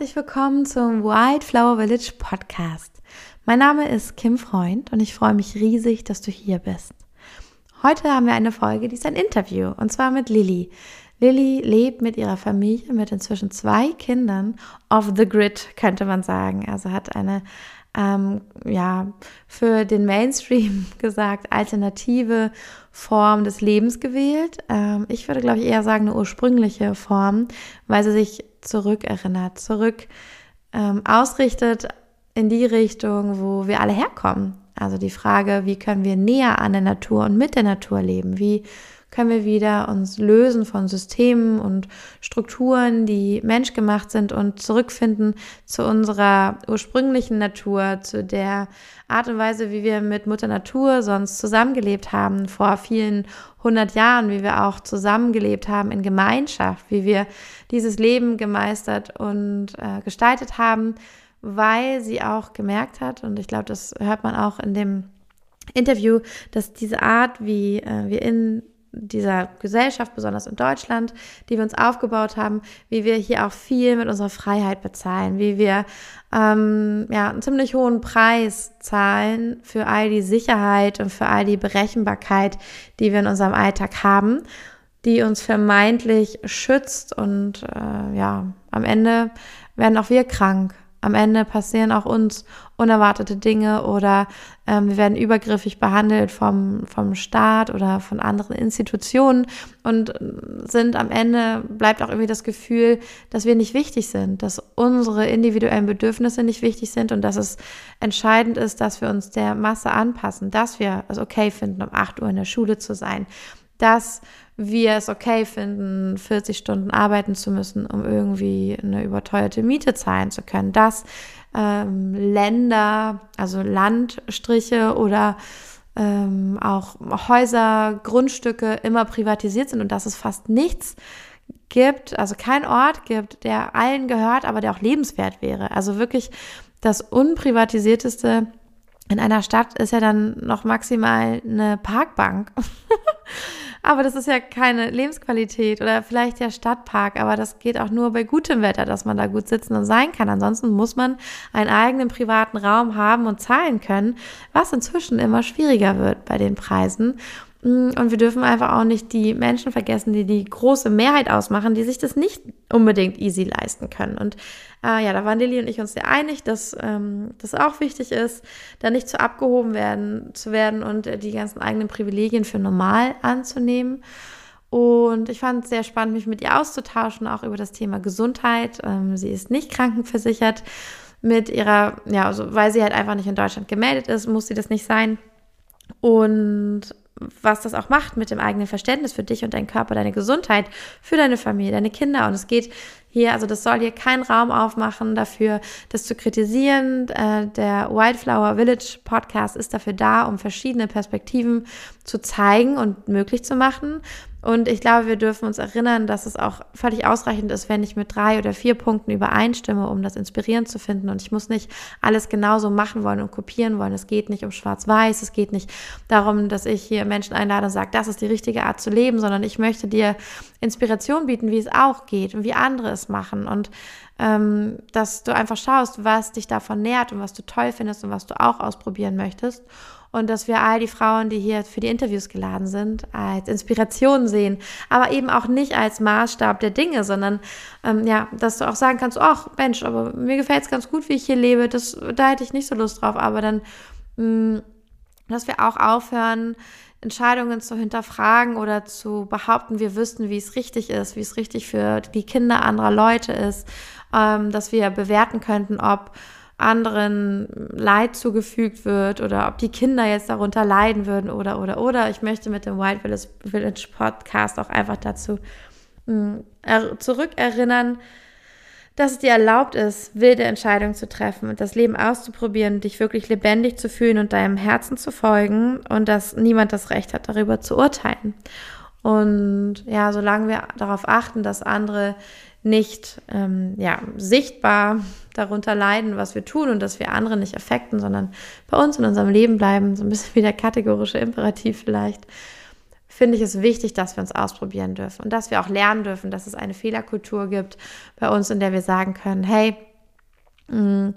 Herzlich willkommen zum Wildflower Village Podcast. Mein Name ist Kim Freund und ich freue mich riesig, dass du hier bist. Heute haben wir eine Folge, die ist ein Interview und zwar mit Lilly. Lilly lebt mit ihrer Familie mit inzwischen zwei Kindern off the grid, könnte man sagen. Also hat eine ähm, ja, für den Mainstream gesagt, alternative Form des Lebens gewählt. Ähm, ich würde, glaube ich, eher sagen, eine ursprüngliche Form, weil sie sich zurückerinnert, zurück ähm, ausrichtet in die Richtung, wo wir alle herkommen. Also die Frage, wie können wir näher an der Natur und mit der Natur leben? Wie können wir wieder uns lösen von Systemen und Strukturen, die menschgemacht sind und zurückfinden zu unserer ursprünglichen Natur, zu der Art und Weise, wie wir mit Mutter Natur sonst zusammengelebt haben vor vielen hundert Jahren, wie wir auch zusammengelebt haben in Gemeinschaft, wie wir dieses Leben gemeistert und äh, gestaltet haben, weil sie auch gemerkt hat, und ich glaube, das hört man auch in dem Interview, dass diese Art, wie äh, wir in dieser Gesellschaft, besonders in Deutschland, die wir uns aufgebaut haben, wie wir hier auch viel mit unserer Freiheit bezahlen, wie wir ähm, ja, einen ziemlich hohen Preis zahlen für all die Sicherheit und für all die Berechenbarkeit, die wir in unserem Alltag haben, die uns vermeintlich schützt und äh, ja, am Ende werden auch wir krank. Am Ende passieren auch uns unerwartete Dinge oder ähm, wir werden übergriffig behandelt vom, vom Staat oder von anderen Institutionen und sind am Ende, bleibt auch irgendwie das Gefühl, dass wir nicht wichtig sind, dass unsere individuellen Bedürfnisse nicht wichtig sind und dass es entscheidend ist, dass wir uns der Masse anpassen, dass wir es okay finden, um 8 Uhr in der Schule zu sein, dass wir es okay finden, 40 Stunden arbeiten zu müssen, um irgendwie eine überteuerte Miete zahlen zu können, dass ähm, Länder, also Landstriche oder ähm, auch Häuser, Grundstücke immer privatisiert sind und dass es fast nichts gibt, also kein Ort gibt, der allen gehört, aber der auch lebenswert wäre. Also wirklich das unprivatisierteste in einer Stadt ist ja dann noch maximal eine Parkbank. Aber das ist ja keine Lebensqualität oder vielleicht der Stadtpark, aber das geht auch nur bei gutem Wetter, dass man da gut sitzen und sein kann. Ansonsten muss man einen eigenen privaten Raum haben und zahlen können, was inzwischen immer schwieriger wird bei den Preisen. Mm, und wir dürfen einfach auch nicht die Menschen vergessen, die die große Mehrheit ausmachen, die sich das nicht unbedingt easy leisten können. Und äh, ja, da waren Lilly und ich uns sehr einig, dass ähm, das auch wichtig ist, da nicht zu abgehoben werden, zu werden und äh, die ganzen eigenen Privilegien für normal anzunehmen. Und ich fand es sehr spannend, mich mit ihr auszutauschen, auch über das Thema Gesundheit. Ähm, sie ist nicht krankenversichert mit ihrer, ja, also weil sie halt einfach nicht in Deutschland gemeldet ist, muss sie das nicht sein. Und was das auch macht mit dem eigenen Verständnis für dich und deinen Körper, deine Gesundheit, für deine Familie, deine Kinder. Und es geht hier, also das soll hier keinen Raum aufmachen dafür, das zu kritisieren. Äh, der Wildflower Village Podcast ist dafür da, um verschiedene Perspektiven zu zeigen und möglich zu machen. Und ich glaube, wir dürfen uns erinnern, dass es auch völlig ausreichend ist, wenn ich mit drei oder vier Punkten übereinstimme, um das inspirierend zu finden. Und ich muss nicht alles genauso machen wollen und kopieren wollen. Es geht nicht um Schwarz-Weiß. Es geht nicht darum, dass ich hier Menschen einlade und sage, das ist die richtige Art zu leben, sondern ich möchte dir Inspiration bieten, wie es auch geht und wie andere es machen. Und ähm, dass du einfach schaust, was dich davon nährt und was du toll findest und was du auch ausprobieren möchtest und dass wir all die Frauen, die hier für die Interviews geladen sind, als Inspiration sehen, aber eben auch nicht als Maßstab der Dinge, sondern ähm, ja, dass du auch sagen kannst, ach Mensch, aber mir gefällt es ganz gut, wie ich hier lebe, das, da hätte ich nicht so Lust drauf, aber dann, mh, mm, dass wir auch aufhören, Entscheidungen zu hinterfragen oder zu behaupten, wir wüssten, wie es richtig ist, wie es richtig für die Kinder anderer Leute ist, ähm, dass wir bewerten könnten, ob anderen Leid zugefügt wird oder ob die Kinder jetzt darunter leiden würden oder oder oder. Ich möchte mit dem Wild Village Podcast auch einfach dazu mh, hm, zurückerinnern, dass es dir erlaubt ist, wilde Entscheidungen zu treffen und das Leben auszuprobieren, dich wirklich lebendig zu fühlen und deinem Herzen zu folgen und dass niemand das Recht hat, darüber zu urteilen. Und ja, solange wir darauf achten, dass andere nicht ähm, ja, sichtbar darunter leiden, was wir tun und dass wir andere nicht affekten, sondern bei uns in unserem Leben bleiben, so ein bisschen wie der kategorische Imperativ vielleicht, finde ich es wichtig, dass wir uns ausprobieren dürfen und dass wir auch lernen dürfen, dass es eine Fehlerkultur gibt bei uns, in der wir sagen können, hey, Mm,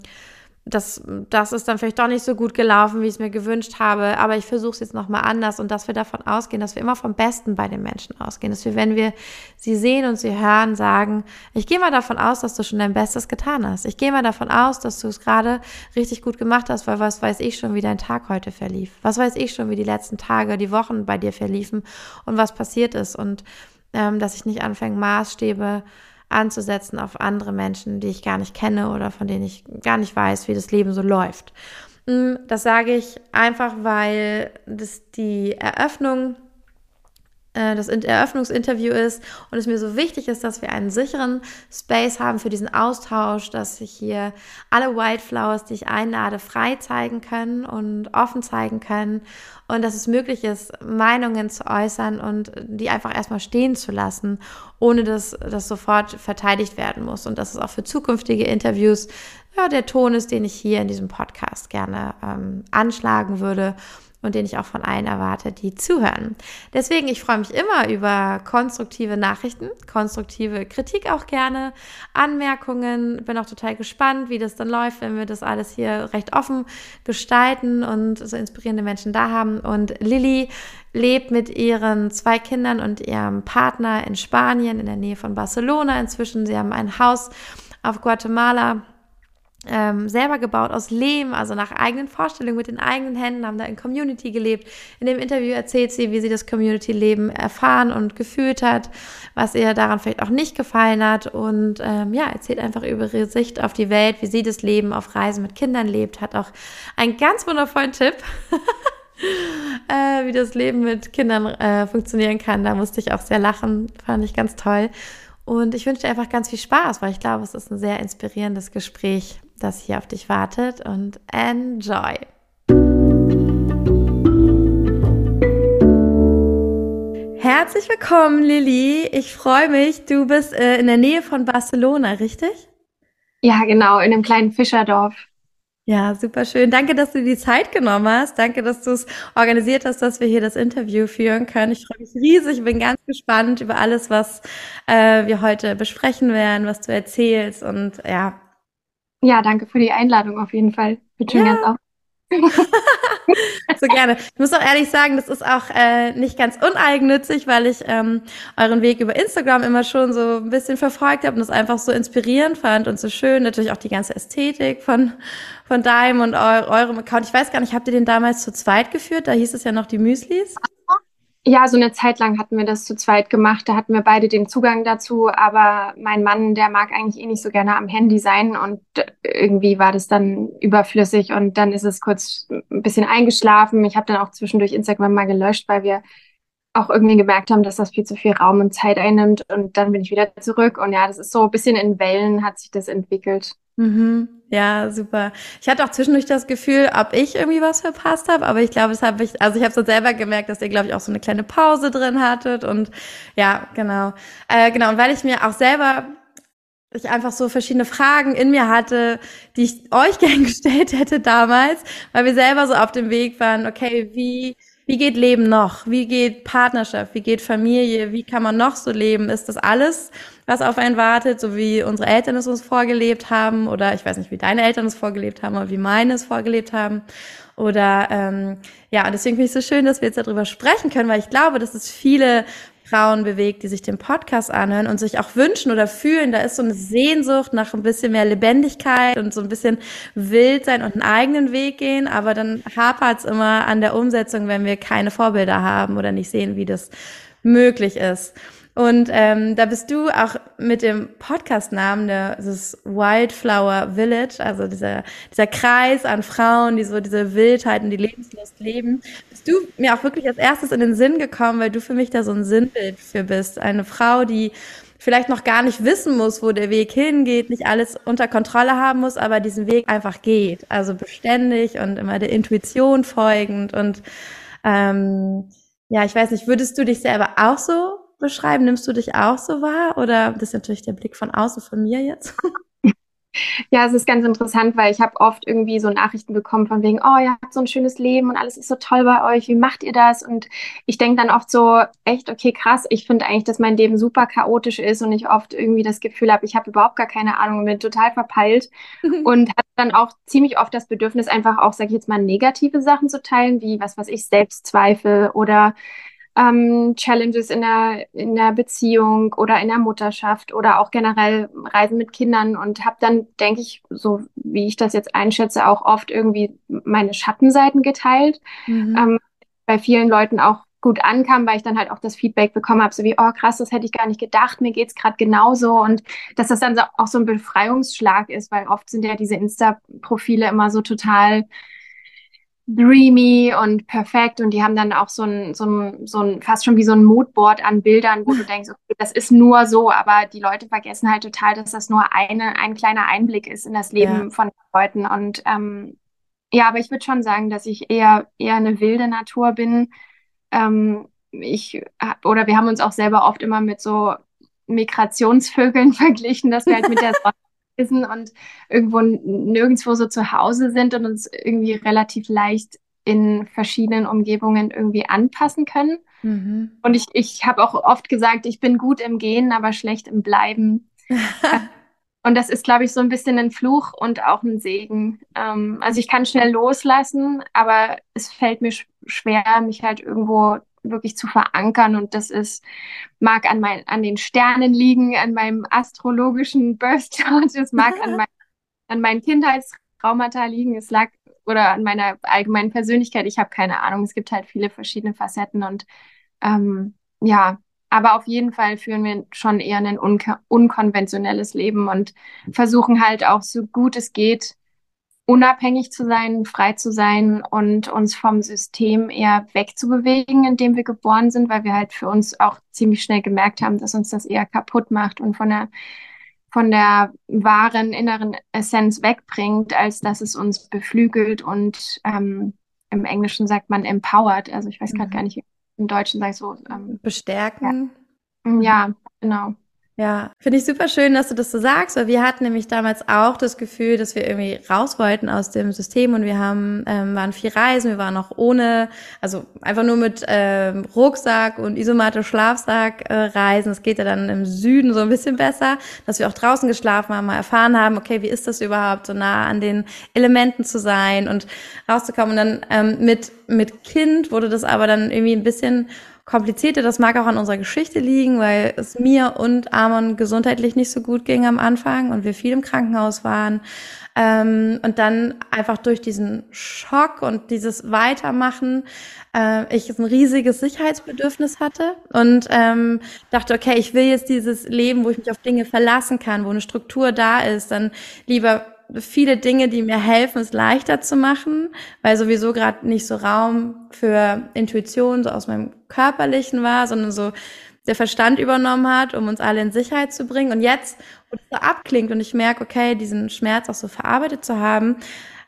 das, das ist dann vielleicht doch nicht so gut gelaufen, wie ich es mir gewünscht habe, aber ich versuche es jetzt nochmal anders und dass wir davon ausgehen, dass wir immer vom Besten bei den Menschen ausgehen, dass wir, wenn wir sie sehen und sie hören, sagen, ich gehe mal davon aus, dass du schon dein Bestes getan hast. Ich gehe mal davon aus, dass du es gerade richtig gut gemacht hast, weil was weiß ich schon, wie dein Tag heute verlief. Was weiß ich schon, wie die letzten Tage, die Wochen bei dir verliefen und was passiert ist und ähm, dass ich nicht anfange, Maßstäbe anzusetzen auf andere Menschen, die ich gar nicht kenne oder von denen ich gar nicht weiß, wie das Leben so läuft. Mm, das sage ich einfach, weil das die Eröffnung das Eröffnungsinterview ist und es mir so wichtig ist, dass wir einen sicheren Space haben für diesen Austausch, dass sich hier alle Wildflowers, die ich einlade, frei zeigen können und offen zeigen können und dass es möglich ist, Meinungen zu äußern und die einfach erstmal stehen zu lassen, ohne dass das sofort verteidigt werden muss. Und dass es auch für zukünftige Interviews ja, der Ton ist, den ich hier in diesem Podcast gerne ähm, anschlagen würde und den ich auch von allen erwarte, die zuhören. Deswegen, ich freue mich immer über konstruktive Nachrichten, konstruktive Kritik auch gerne, Anmerkungen. Bin auch total gespannt, wie das dann läuft, wenn wir das alles hier recht offen gestalten und so inspirierende Menschen da haben. Und Lilly lebt mit ihren zwei Kindern und ihrem Partner in Spanien in der Nähe von Barcelona inzwischen. Sie haben ein Haus auf Guatemala ähm, selber gebaut aus Lehm, also nach eigenen Vorstellungen mit den eigenen Händen, haben da in Community gelebt. In dem Interview erzählt sie, wie sie das Community-Leben erfahren und gefühlt hat, was ihr daran vielleicht auch nicht gefallen hat und ähm, ja, erzählt einfach über ihre Sicht auf die Welt, wie sie das Leben auf Reisen mit Kindern lebt, hat auch einen ganz wundervollen Tipp. äh, wie das Leben mit Kindern äh, funktionieren kann. Da musste ich auch sehr lachen, fand ich ganz toll. Und ich wünsche dir einfach ganz viel Spaß, weil ich glaube, es ist ein sehr inspirierendes Gespräch das hier auf dich wartet und enjoy! Herzlich willkommen, Lilly. Ich freue mich. Du bist äh, in der Nähe von Barcelona, richtig? Ja, genau, in einem kleinen Fischerdorf. Ja, super schön. Danke, dass du dir die Zeit genommen hast. Danke, dass du es organisiert hast, dass wir hier das Interview führen können. Ich freue mich riesig. bin ganz gespannt über alles, was äh, wir heute besprechen werden, was du erzählst. Und ja, ja, danke für die Einladung auf jeden Fall. Schon ja. ganz auf. so gerne. Ich muss auch ehrlich sagen, das ist auch äh, nicht ganz uneigennützig, weil ich ähm, euren Weg über Instagram immer schon so ein bisschen verfolgt habe und es einfach so inspirierend fand und so schön. Natürlich auch die ganze Ästhetik von, von deinem und eu eurem Account. Ich weiß gar nicht, habt ihr den damals zu zweit geführt? Da hieß es ja noch die Müslis. Ja, so eine Zeit lang hatten wir das zu zweit gemacht. Da hatten wir beide den Zugang dazu. Aber mein Mann, der mag eigentlich eh nicht so gerne am Handy sein. Und irgendwie war das dann überflüssig. Und dann ist es kurz ein bisschen eingeschlafen. Ich habe dann auch zwischendurch Instagram mal gelöscht, weil wir auch irgendwie gemerkt haben, dass das viel zu viel Raum und Zeit einnimmt. Und dann bin ich wieder zurück. Und ja, das ist so ein bisschen in Wellen hat sich das entwickelt. Mhm. Ja, super. Ich hatte auch zwischendurch das Gefühl, ob ich irgendwie was verpasst habe, aber ich glaube, das habe ich, also ich habe so selber gemerkt, dass ihr, glaube ich, auch so eine kleine Pause drin hattet und ja, genau. Äh, genau, und weil ich mir auch selber ich einfach so verschiedene Fragen in mir hatte, die ich euch gern gestellt hätte damals, weil wir selber so auf dem Weg waren, okay, wie wie geht Leben noch? Wie geht Partnerschaft? Wie geht Familie? Wie kann man noch so leben? Ist das alles, was auf einen wartet, so wie unsere Eltern es uns vorgelebt haben? Oder ich weiß nicht, wie deine Eltern es vorgelebt haben oder wie meine es vorgelebt haben. Oder ähm, ja, und deswegen finde ich es so schön, dass wir jetzt darüber sprechen können, weil ich glaube, dass es viele Frauen bewegt, die sich den Podcast anhören und sich auch wünschen oder fühlen, da ist so eine Sehnsucht nach ein bisschen mehr Lebendigkeit und so ein bisschen wild sein und einen eigenen Weg gehen, aber dann hapert es immer an der Umsetzung, wenn wir keine Vorbilder haben oder nicht sehen, wie das möglich ist. Und ähm, da bist du auch mit dem Podcast-Namen, ist Wildflower Village, also dieser, dieser Kreis an Frauen, die so diese Wildheit und die Lebenslust leben, bist du mir auch wirklich als erstes in den Sinn gekommen, weil du für mich da so ein Sinnbild für bist. Eine Frau, die vielleicht noch gar nicht wissen muss, wo der Weg hingeht, nicht alles unter Kontrolle haben muss, aber diesen Weg einfach geht. Also beständig und immer der Intuition folgend. Und ähm, ja, ich weiß nicht, würdest du dich selber auch so beschreiben? Nimmst du dich auch so wahr? Oder das ist natürlich der Blick von außen von mir jetzt? Ja, es ist ganz interessant, weil ich habe oft irgendwie so Nachrichten bekommen von wegen, oh, ihr habt so ein schönes Leben und alles ist so toll bei euch, wie macht ihr das? Und ich denke dann oft so, echt, okay, krass, ich finde eigentlich, dass mein Leben super chaotisch ist und ich oft irgendwie das Gefühl habe, ich habe überhaupt gar keine Ahnung und bin total verpeilt und habe dann auch ziemlich oft das Bedürfnis, einfach auch, sag ich jetzt mal, negative Sachen zu teilen, wie was, was ich Selbstzweifel oder ähm, Challenges in der, in der Beziehung oder in der Mutterschaft oder auch generell Reisen mit Kindern und habe dann, denke ich, so wie ich das jetzt einschätze, auch oft irgendwie meine Schattenseiten geteilt. Mhm. Ähm, bei vielen Leuten auch gut ankam, weil ich dann halt auch das Feedback bekommen habe, so wie, oh krass, das hätte ich gar nicht gedacht, mir geht's gerade genauso und dass das dann so, auch so ein Befreiungsschlag ist, weil oft sind ja diese Insta-Profile immer so total dreamy und perfekt und die haben dann auch so ein, so ein, so ein fast schon wie so ein Moodboard an Bildern, wo du denkst, okay, das ist nur so, aber die Leute vergessen halt total, dass das nur eine, ein kleiner Einblick ist in das Leben ja. von Leuten und ähm, ja, aber ich würde schon sagen, dass ich eher, eher eine wilde Natur bin. Ähm, ich oder wir haben uns auch selber oft immer mit so Migrationsvögeln verglichen, dass wir halt mit der Sonne reisen und irgendwo nirgendwo so zu Hause sind und uns irgendwie relativ leicht in verschiedenen Umgebungen irgendwie anpassen können. Mhm. Und ich, ich habe auch oft gesagt, ich bin gut im Gehen, aber schlecht im Bleiben. und das ist, glaube ich, so ein bisschen ein Fluch und auch ein Segen. Ähm, also ich kann schnell loslassen, aber es fällt mir schwer, mich halt irgendwo wirklich zu verankern. Und das ist, mag an, mein, an den Sternen liegen, an meinem astrologischen Birth Chart, es mag an, mein, an meinen Kindheitstraumata liegen, es lag oder an meiner allgemeinen Persönlichkeit. Ich habe keine Ahnung. Es gibt halt viele verschiedene Facetten und ähm, ja, aber auf jeden Fall führen wir schon eher ein unkonventionelles Leben und versuchen halt auch so gut es geht, unabhängig zu sein, frei zu sein und uns vom System eher wegzubewegen, in dem wir geboren sind, weil wir halt für uns auch ziemlich schnell gemerkt haben, dass uns das eher kaputt macht und von der von der wahren inneren Essenz wegbringt, als dass es uns beflügelt und ähm, im Englischen sagt man empowered. Also ich weiß gerade mhm. gar nicht, im Deutschen sage ich so. Ähm, Bestärken. Ja. ja, genau. Ja, finde ich super schön, dass du das so sagst, weil wir hatten nämlich damals auch das Gefühl, dass wir irgendwie raus wollten aus dem System und wir haben ähm, waren viel reisen, wir waren auch ohne, also einfach nur mit ähm, Rucksack und Isomatte Schlafsack äh, reisen. Es geht ja dann im Süden so ein bisschen besser, dass wir auch draußen geschlafen haben, mal erfahren haben, okay, wie ist das überhaupt, so nah an den Elementen zu sein und rauszukommen. Und dann ähm, mit mit Kind wurde das aber dann irgendwie ein bisschen komplizierter. Das mag auch an unserer Geschichte liegen, weil es mir und Amon gesundheitlich nicht so gut ging am Anfang und wir viel im Krankenhaus waren. Ähm, und dann einfach durch diesen Schock und dieses Weitermachen äh, ich ein riesiges Sicherheitsbedürfnis hatte und ähm, dachte, okay, ich will jetzt dieses Leben, wo ich mich auf Dinge verlassen kann, wo eine Struktur da ist, dann lieber viele Dinge, die mir helfen, es leichter zu machen, weil sowieso gerade nicht so Raum für Intuition so aus meinem körperlichen war, sondern so der Verstand übernommen hat, um uns alle in Sicherheit zu bringen. Und jetzt, wo das so abklingt und ich merke, okay, diesen Schmerz auch so verarbeitet zu haben,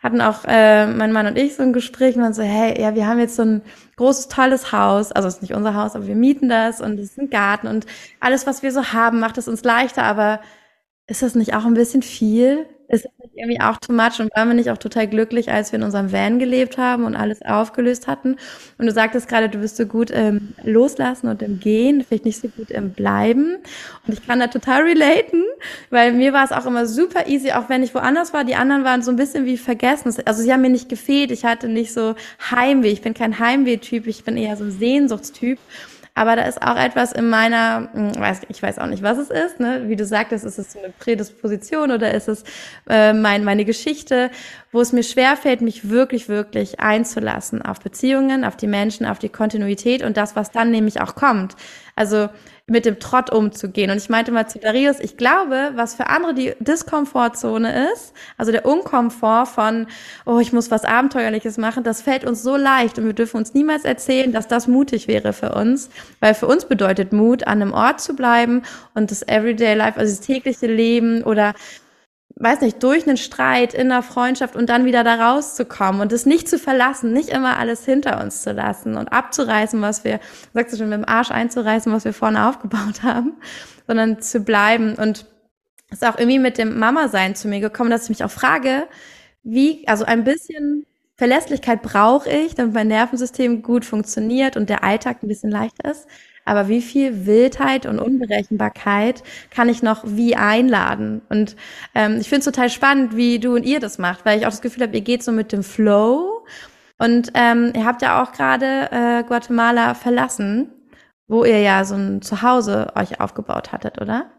hatten auch äh, mein Mann und ich so ein Gespräch und waren so, hey, ja, wir haben jetzt so ein großes, tolles Haus, also es ist nicht unser Haus, aber wir mieten das und es ist ein Garten und alles, was wir so haben, macht es uns leichter, aber ist das nicht auch ein bisschen viel? Ist das nicht irgendwie auch too much und waren wir nicht auch total glücklich, als wir in unserem Van gelebt haben und alles aufgelöst hatten? Und du sagtest gerade, du bist so gut im Loslassen und im Gehen, vielleicht nicht so gut im Bleiben. Und ich kann da total relaten, weil mir war es auch immer super easy, auch wenn ich woanders war. Die anderen waren so ein bisschen wie vergessen. Also sie haben mir nicht gefehlt. Ich hatte nicht so Heimweh. Ich bin kein Heimweh-Typ. Ich bin eher so ein Sehnsuchtstyp. Aber da ist auch etwas in meiner, hm, ich weiß auch nicht, was es ist, ne? wie du sagtest, ist es eine Prädisposition oder ist es äh, mein, meine Geschichte, wo es mir schwerfällt, mich wirklich, wirklich einzulassen auf Beziehungen, auf die Menschen, auf die Kontinuität und das, was dann nämlich auch kommt. Also mit dem Trott umzugehen. Und ich meinte mal zu Darius, ich glaube, was für andere die Diskomfortzone ist, also der Unkomfort von, oh, ich muss was Abenteuerliches machen, das fällt uns so leicht und wir dürfen uns niemals erzählen, dass das mutig wäre für uns, weil für uns bedeutet Mut, an einem Ort zu bleiben und das Everyday Life, also das tägliche Leben oder weiß nicht, durch einen Streit in der Freundschaft und dann wieder da rauszukommen und es nicht zu verlassen, nicht immer alles hinter uns zu lassen und abzureißen, was wir, sagst du schon, mit dem Arsch einzureißen, was wir vorne aufgebaut haben, sondern zu bleiben und ist auch irgendwie mit dem Mama-Sein zu mir gekommen, dass ich mich auch frage, wie, also ein bisschen Verlässlichkeit brauche ich, damit mein Nervensystem gut funktioniert und der Alltag ein bisschen leichter ist. Aber wie viel Wildheit und Unberechenbarkeit kann ich noch wie einladen? Und ähm, ich finde es total spannend, wie du und ihr das macht, weil ich auch das Gefühl habe, ihr geht so mit dem Flow. Und ähm, ihr habt ja auch gerade äh, Guatemala verlassen, wo ihr ja so ein Zuhause euch aufgebaut hattet, oder?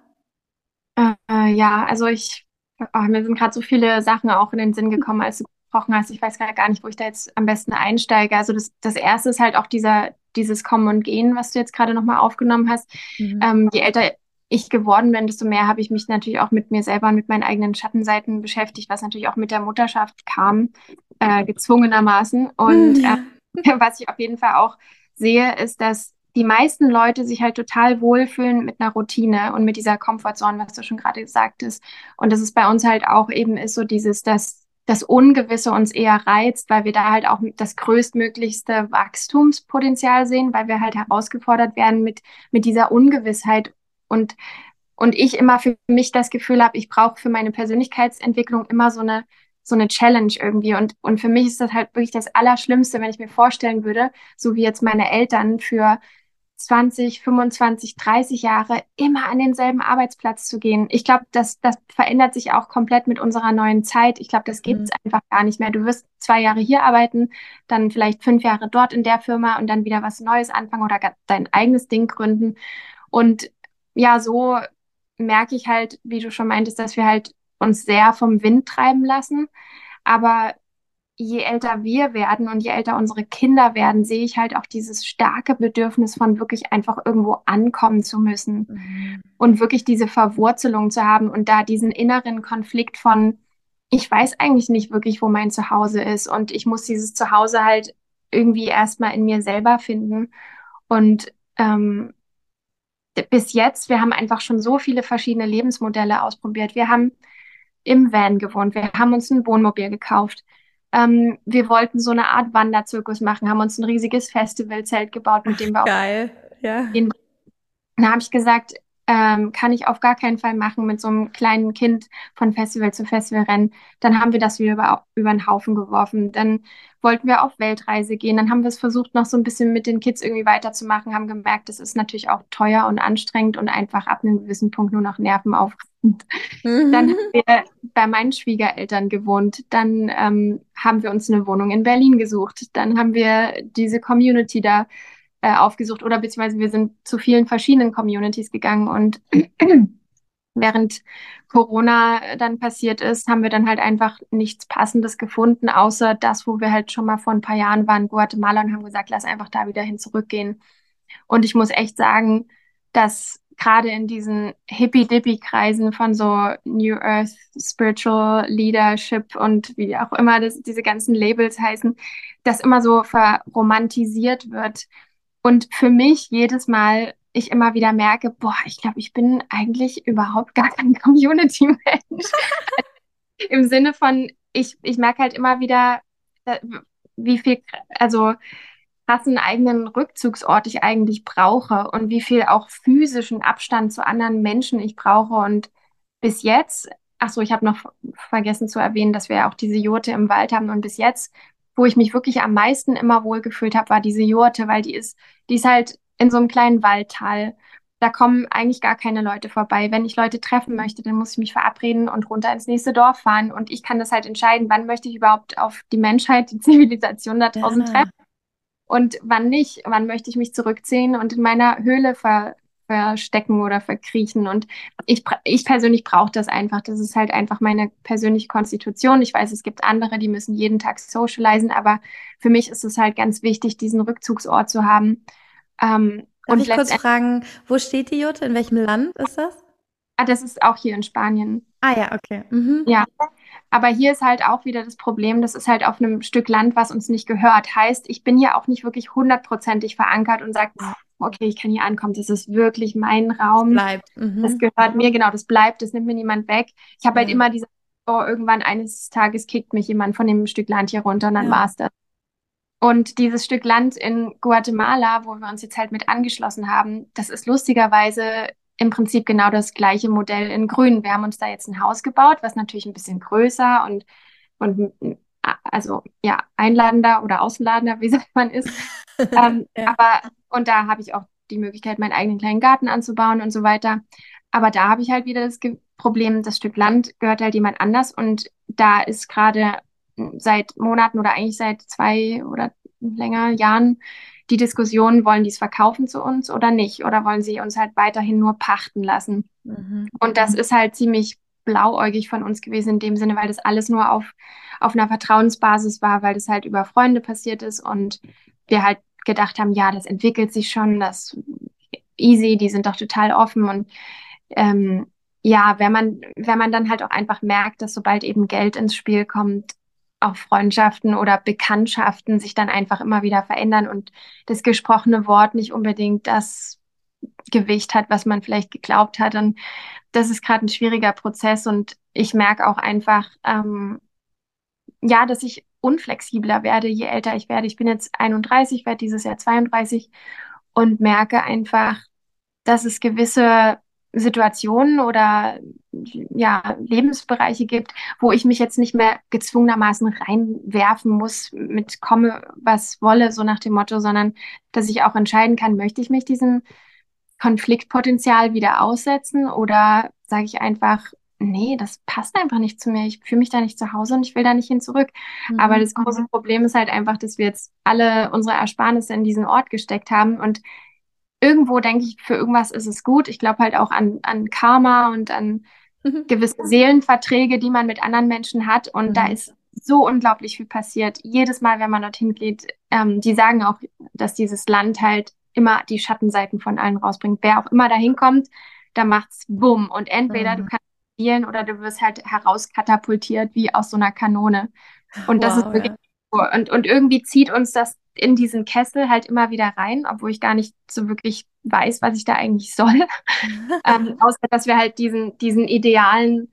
Äh, ja, also ich, oh, mir sind gerade so viele Sachen auch in den Sinn gekommen, als du gesprochen hast. Ich weiß gar nicht, wo ich da jetzt am besten einsteige. Also das, das erste ist halt auch dieser, dieses Kommen und Gehen, was du jetzt gerade nochmal aufgenommen hast. Mhm. Ähm, je älter ich geworden bin, desto mehr habe ich mich natürlich auch mit mir selber und mit meinen eigenen Schattenseiten beschäftigt, was natürlich auch mit der Mutterschaft kam, äh, gezwungenermaßen. Und ja. äh, was ich auf jeden Fall auch sehe, ist, dass die meisten Leute sich halt total wohlfühlen mit einer Routine und mit dieser Comfortzone, was du schon gerade gesagt hast. Und das ist bei uns halt auch eben ist so dieses, dass das Ungewisse uns eher reizt, weil wir da halt auch das größtmöglichste Wachstumspotenzial sehen, weil wir halt herausgefordert werden mit, mit dieser Ungewissheit und und ich immer für mich das Gefühl habe, ich brauche für meine Persönlichkeitsentwicklung immer so eine so eine Challenge irgendwie. Und, und für mich ist das halt wirklich das Allerschlimmste, wenn ich mir vorstellen würde, so wie jetzt meine Eltern für 20, 25, 30 Jahre immer an denselben Arbeitsplatz zu gehen. Ich glaube, das, das verändert sich auch komplett mit unserer neuen Zeit. Ich glaube, das gibt es mhm. einfach gar nicht mehr. Du wirst zwei Jahre hier arbeiten, dann vielleicht fünf Jahre dort in der Firma und dann wieder was Neues anfangen oder dein eigenes Ding gründen. Und ja, so merke ich halt, wie du schon meintest, dass wir halt uns sehr vom Wind treiben lassen. Aber je älter wir werden und je älter unsere Kinder werden, sehe ich halt auch dieses starke Bedürfnis von wirklich einfach irgendwo ankommen zu müssen mhm. und wirklich diese Verwurzelung zu haben und da diesen inneren Konflikt von, ich weiß eigentlich nicht wirklich, wo mein Zuhause ist und ich muss dieses Zuhause halt irgendwie erstmal in mir selber finden. Und ähm, bis jetzt, wir haben einfach schon so viele verschiedene Lebensmodelle ausprobiert. Wir haben im Van gewohnt, wir haben uns ein Wohnmobil gekauft ähm, wir wollten so eine Art Wanderzirkus machen, haben uns ein riesiges Festivalzelt gebaut, mit dem wir auch. Geil, ja. Dann habe ich gesagt, ähm, kann ich auf gar keinen Fall machen mit so einem kleinen Kind von Festival zu Festival rennen. Dann haben wir das wieder über, über den Haufen geworfen. Dann wollten wir auf Weltreise gehen. Dann haben wir es versucht, noch so ein bisschen mit den Kids irgendwie weiterzumachen, haben gemerkt, das ist natürlich auch teuer und anstrengend und einfach ab einem gewissen Punkt nur noch Nerven aufreibend. Mhm. Dann haben wir bei meinen Schwiegereltern gewohnt. Dann ähm, haben wir uns eine Wohnung in Berlin gesucht. Dann haben wir diese Community da äh, aufgesucht oder beziehungsweise wir sind zu vielen verschiedenen Communities gegangen und während Corona dann passiert ist, haben wir dann halt einfach nichts Passendes gefunden, außer das, wo wir halt schon mal vor ein paar Jahren waren, Guatemala und haben gesagt, lass einfach da wieder hin zurückgehen. Und ich muss echt sagen, dass gerade in diesen Hippie-Dippie-Kreisen von so New Earth Spiritual Leadership und wie auch immer das, diese ganzen Labels heißen, das immer so verromantisiert wird. Und für mich jedes Mal ich immer wieder merke, boah, ich glaube, ich bin eigentlich überhaupt gar kein Community-Mensch. Im Sinne von, ich, ich merke halt immer wieder, äh, wie viel, also krassen eigenen Rückzugsort ich eigentlich brauche und wie viel auch physischen Abstand zu anderen Menschen ich brauche. Und bis jetzt, ach so, ich habe noch vergessen zu erwähnen, dass wir ja auch diese Jurte im Wald haben. Und bis jetzt, wo ich mich wirklich am meisten immer wohlgefühlt habe, war diese Jurte, weil die ist, die ist halt in so einem kleinen Waldtal. Da kommen eigentlich gar keine Leute vorbei. Wenn ich Leute treffen möchte, dann muss ich mich verabreden und runter ins nächste Dorf fahren. Und ich kann das halt entscheiden, wann möchte ich überhaupt auf die Menschheit, die Zivilisation da draußen ja. treffen und wann nicht. Wann möchte ich mich zurückziehen und in meiner Höhle ver verstecken oder verkriechen. Und ich, ich persönlich brauche das einfach. Das ist halt einfach meine persönliche Konstitution. Ich weiß, es gibt andere, die müssen jeden Tag socialisen, aber für mich ist es halt ganz wichtig, diesen Rückzugsort zu haben ähm, Darf und ich kurz fragen, wo steht die Jute? In welchem Land ist das? Ah, das ist auch hier in Spanien. Ah ja, okay. Mhm. Ja. Aber hier ist halt auch wieder das Problem, das ist halt auf einem Stück Land, was uns nicht gehört. Heißt, ich bin hier auch nicht wirklich hundertprozentig verankert und sage, okay, ich kann hier ankommen, das ist wirklich mein Raum. Das bleibt. Mhm. Das gehört mir, genau, das bleibt, das nimmt mir niemand weg. Ich habe halt immer diese, oh, irgendwann eines Tages kickt mich jemand von dem Stück Land hier runter und dann ja. war es das. Und dieses Stück Land in Guatemala, wo wir uns jetzt halt mit angeschlossen haben, das ist lustigerweise im Prinzip genau das gleiche Modell in Grün. Wir haben uns da jetzt ein Haus gebaut, was natürlich ein bisschen größer und, und also ja, einladender oder ausladender, wie sagt man ist. ähm, ja. Aber und da habe ich auch die Möglichkeit, meinen eigenen kleinen Garten anzubauen und so weiter. Aber da habe ich halt wieder das Problem, das Stück Land gehört halt jemand anders und da ist gerade seit Monaten oder eigentlich seit zwei oder länger Jahren die Diskussion, wollen die es verkaufen zu uns oder nicht? Oder wollen sie uns halt weiterhin nur pachten lassen? Mhm. Und das ist halt ziemlich blauäugig von uns gewesen in dem Sinne, weil das alles nur auf, auf einer Vertrauensbasis war, weil das halt über Freunde passiert ist und wir halt gedacht haben, ja, das entwickelt sich schon, das easy, die sind doch total offen und ähm, ja, wenn man, wenn man dann halt auch einfach merkt, dass sobald eben Geld ins Spiel kommt, auch Freundschaften oder Bekanntschaften sich dann einfach immer wieder verändern und das gesprochene Wort nicht unbedingt das Gewicht hat, was man vielleicht geglaubt hat. Und das ist gerade ein schwieriger Prozess und ich merke auch einfach, ähm, ja, dass ich unflexibler werde, je älter ich werde. Ich bin jetzt 31, werde dieses Jahr 32 und merke einfach, dass es gewisse Situationen oder ja, Lebensbereiche gibt, wo ich mich jetzt nicht mehr gezwungenermaßen reinwerfen muss mit komme, was wolle, so nach dem Motto, sondern dass ich auch entscheiden kann, möchte ich mich diesem Konfliktpotenzial wieder aussetzen oder sage ich einfach, nee, das passt einfach nicht zu mir. Ich fühle mich da nicht zu Hause und ich will da nicht hin zurück. Mhm. Aber das große Problem ist halt einfach, dass wir jetzt alle unsere Ersparnisse in diesen Ort gesteckt haben und irgendwo denke ich, für irgendwas ist es gut. Ich glaube halt auch an, an Karma und an mhm. gewisse Seelenverträge, die man mit anderen Menschen hat. Und mhm. da ist so unglaublich viel passiert. Jedes Mal, wenn man dorthin geht, ähm, die sagen auch, dass dieses Land halt immer die Schattenseiten von allen rausbringt. Wer auch immer da hinkommt, da macht's bumm. Und entweder mhm. du kannst spielen oder du wirst halt herauskatapultiert wie aus so einer Kanone. Und das wow, ist wirklich. Und, und irgendwie zieht uns das in diesen Kessel halt immer wieder rein, obwohl ich gar nicht so wirklich weiß, was ich da eigentlich soll. ähm, außer dass wir halt diesen, diesen idealen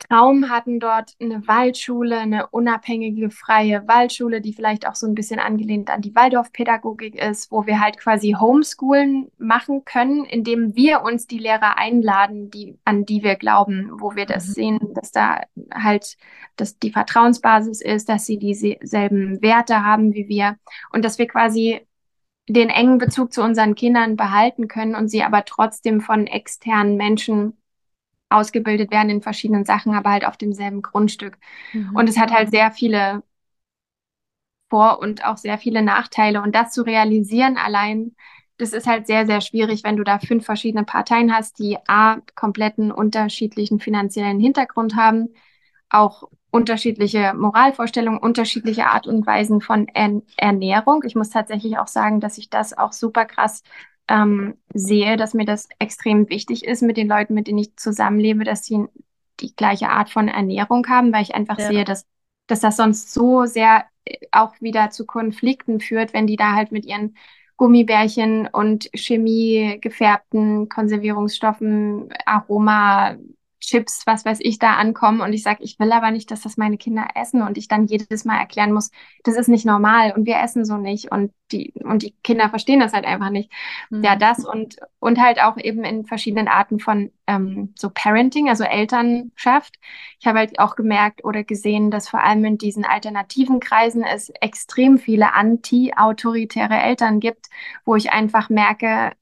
Traum hatten dort eine Waldschule, eine unabhängige freie Waldschule, die vielleicht auch so ein bisschen angelehnt an die Waldorfpädagogik ist, wo wir halt quasi Homeschoolen machen können, indem wir uns die Lehrer einladen, die, an die wir glauben, wo wir das mhm. sehen, dass da halt dass die Vertrauensbasis ist, dass sie dieselben Werte haben wie wir und dass wir quasi den engen Bezug zu unseren Kindern behalten können und sie aber trotzdem von externen Menschen ausgebildet werden in verschiedenen Sachen, aber halt auf demselben Grundstück. Mhm. Und es hat halt sehr viele Vor- und auch sehr viele Nachteile. Und das zu realisieren allein, das ist halt sehr, sehr schwierig, wenn du da fünf verschiedene Parteien hast, die A, kompletten unterschiedlichen finanziellen Hintergrund haben, auch unterschiedliche Moralvorstellungen, unterschiedliche Art und Weisen von Ernährung. Ich muss tatsächlich auch sagen, dass ich das auch super krass ähm, sehe, dass mir das extrem wichtig ist mit den Leuten, mit denen ich zusammenlebe, dass sie die gleiche Art von Ernährung haben, weil ich einfach ja. sehe, dass, dass das sonst so sehr äh, auch wieder zu Konflikten führt, wenn die da halt mit ihren Gummibärchen und Chemie gefärbten Konservierungsstoffen, Aroma, Chips, was weiß ich, da ankommen und ich sage, ich will aber nicht, dass das meine Kinder essen und ich dann jedes Mal erklären muss, das ist nicht normal und wir essen so nicht und die und die Kinder verstehen das halt einfach nicht. Mhm. Ja, das und und halt auch eben in verschiedenen Arten von ähm, so Parenting, also Elternschaft. Ich habe halt auch gemerkt oder gesehen, dass vor allem in diesen alternativen Kreisen es extrem viele anti-autoritäre Eltern gibt, wo ich einfach merke,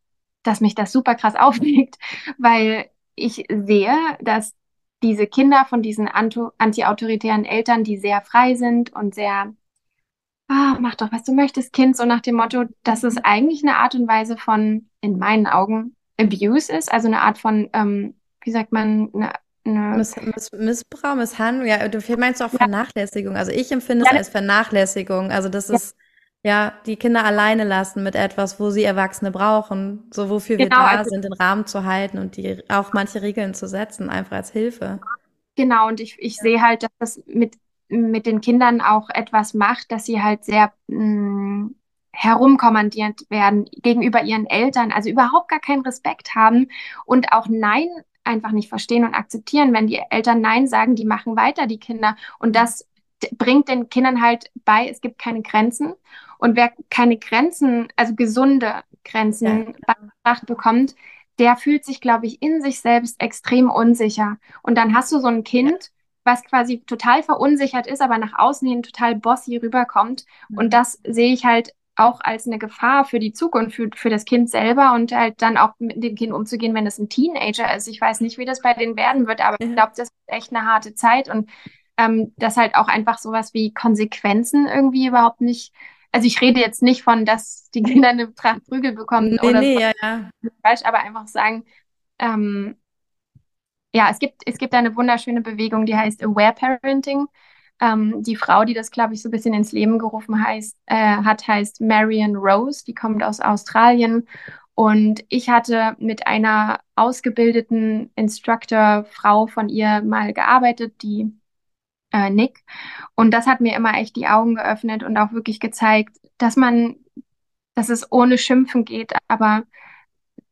dass mich das super krass aufregt, weil ich sehe, dass diese Kinder von diesen anti-autoritären Eltern, die sehr frei sind und sehr, ah, mach doch, was du möchtest, Kind, so nach dem Motto, dass es eigentlich eine Art und Weise von, in meinen Augen, Abuse ist, also eine Art von, ähm, wie sagt man, eine, eine Miss, Miss, Missbrauch, Misshandlung, ja, du meinst auch Vernachlässigung. Also ich empfinde ja, es als Vernachlässigung. Also das ist, ja, die Kinder alleine lassen mit etwas, wo sie Erwachsene brauchen, so wofür genau, wir da also, sind, den Rahmen zu halten und die auch manche Regeln zu setzen, einfach als Hilfe. Genau, und ich, ich ja. sehe halt, dass das mit, mit den Kindern auch etwas macht, dass sie halt sehr mh, mm, herumkommandiert werden gegenüber ihren Eltern, also überhaupt gar keinen Respekt haben und auch Nein einfach nicht verstehen und akzeptieren, wenn die Eltern Nein sagen, die machen weiter, die Kinder. Und das bringt den Kindern halt bei, es gibt keine Grenzen. Und wer keine Grenzen, also gesunde Grenzen ja. bedacht bekommt, der fühlt sich, glaube ich, in sich selbst extrem unsicher. Und dann hast du so ein Kind, was quasi total verunsichert ist, aber nach außen hin total bossy rüberkommt. Und mhm. das sehe ich halt auch als eine Gefahr für die Zukunft, für, für das Kind selber und halt dann auch mit dem Kind umzugehen, wenn es ein Teenager ist. Ich weiß nicht, wie das bei denen werden wird, aber ich glaube, das ist echt eine harte Zeit und ähm, dass halt auch einfach sowas wie Konsequenzen irgendwie überhaupt nicht also ich rede jetzt nicht von, dass die Kinder eine Tracht Prügel bekommen nee, oder nee, so. Ja, ja. falsch, aber einfach sagen, ähm, ja, es gibt, es gibt eine wunderschöne Bewegung, die heißt Aware Parenting. Ähm, die Frau, die das, glaube ich, so ein bisschen ins Leben gerufen heißt, äh, hat, heißt Marion Rose. Die kommt aus Australien. Und ich hatte mit einer ausgebildeten Instructor-Frau von ihr mal gearbeitet, die äh, Nick. Und das hat mir immer echt die Augen geöffnet und auch wirklich gezeigt, dass man, dass es ohne Schimpfen geht, aber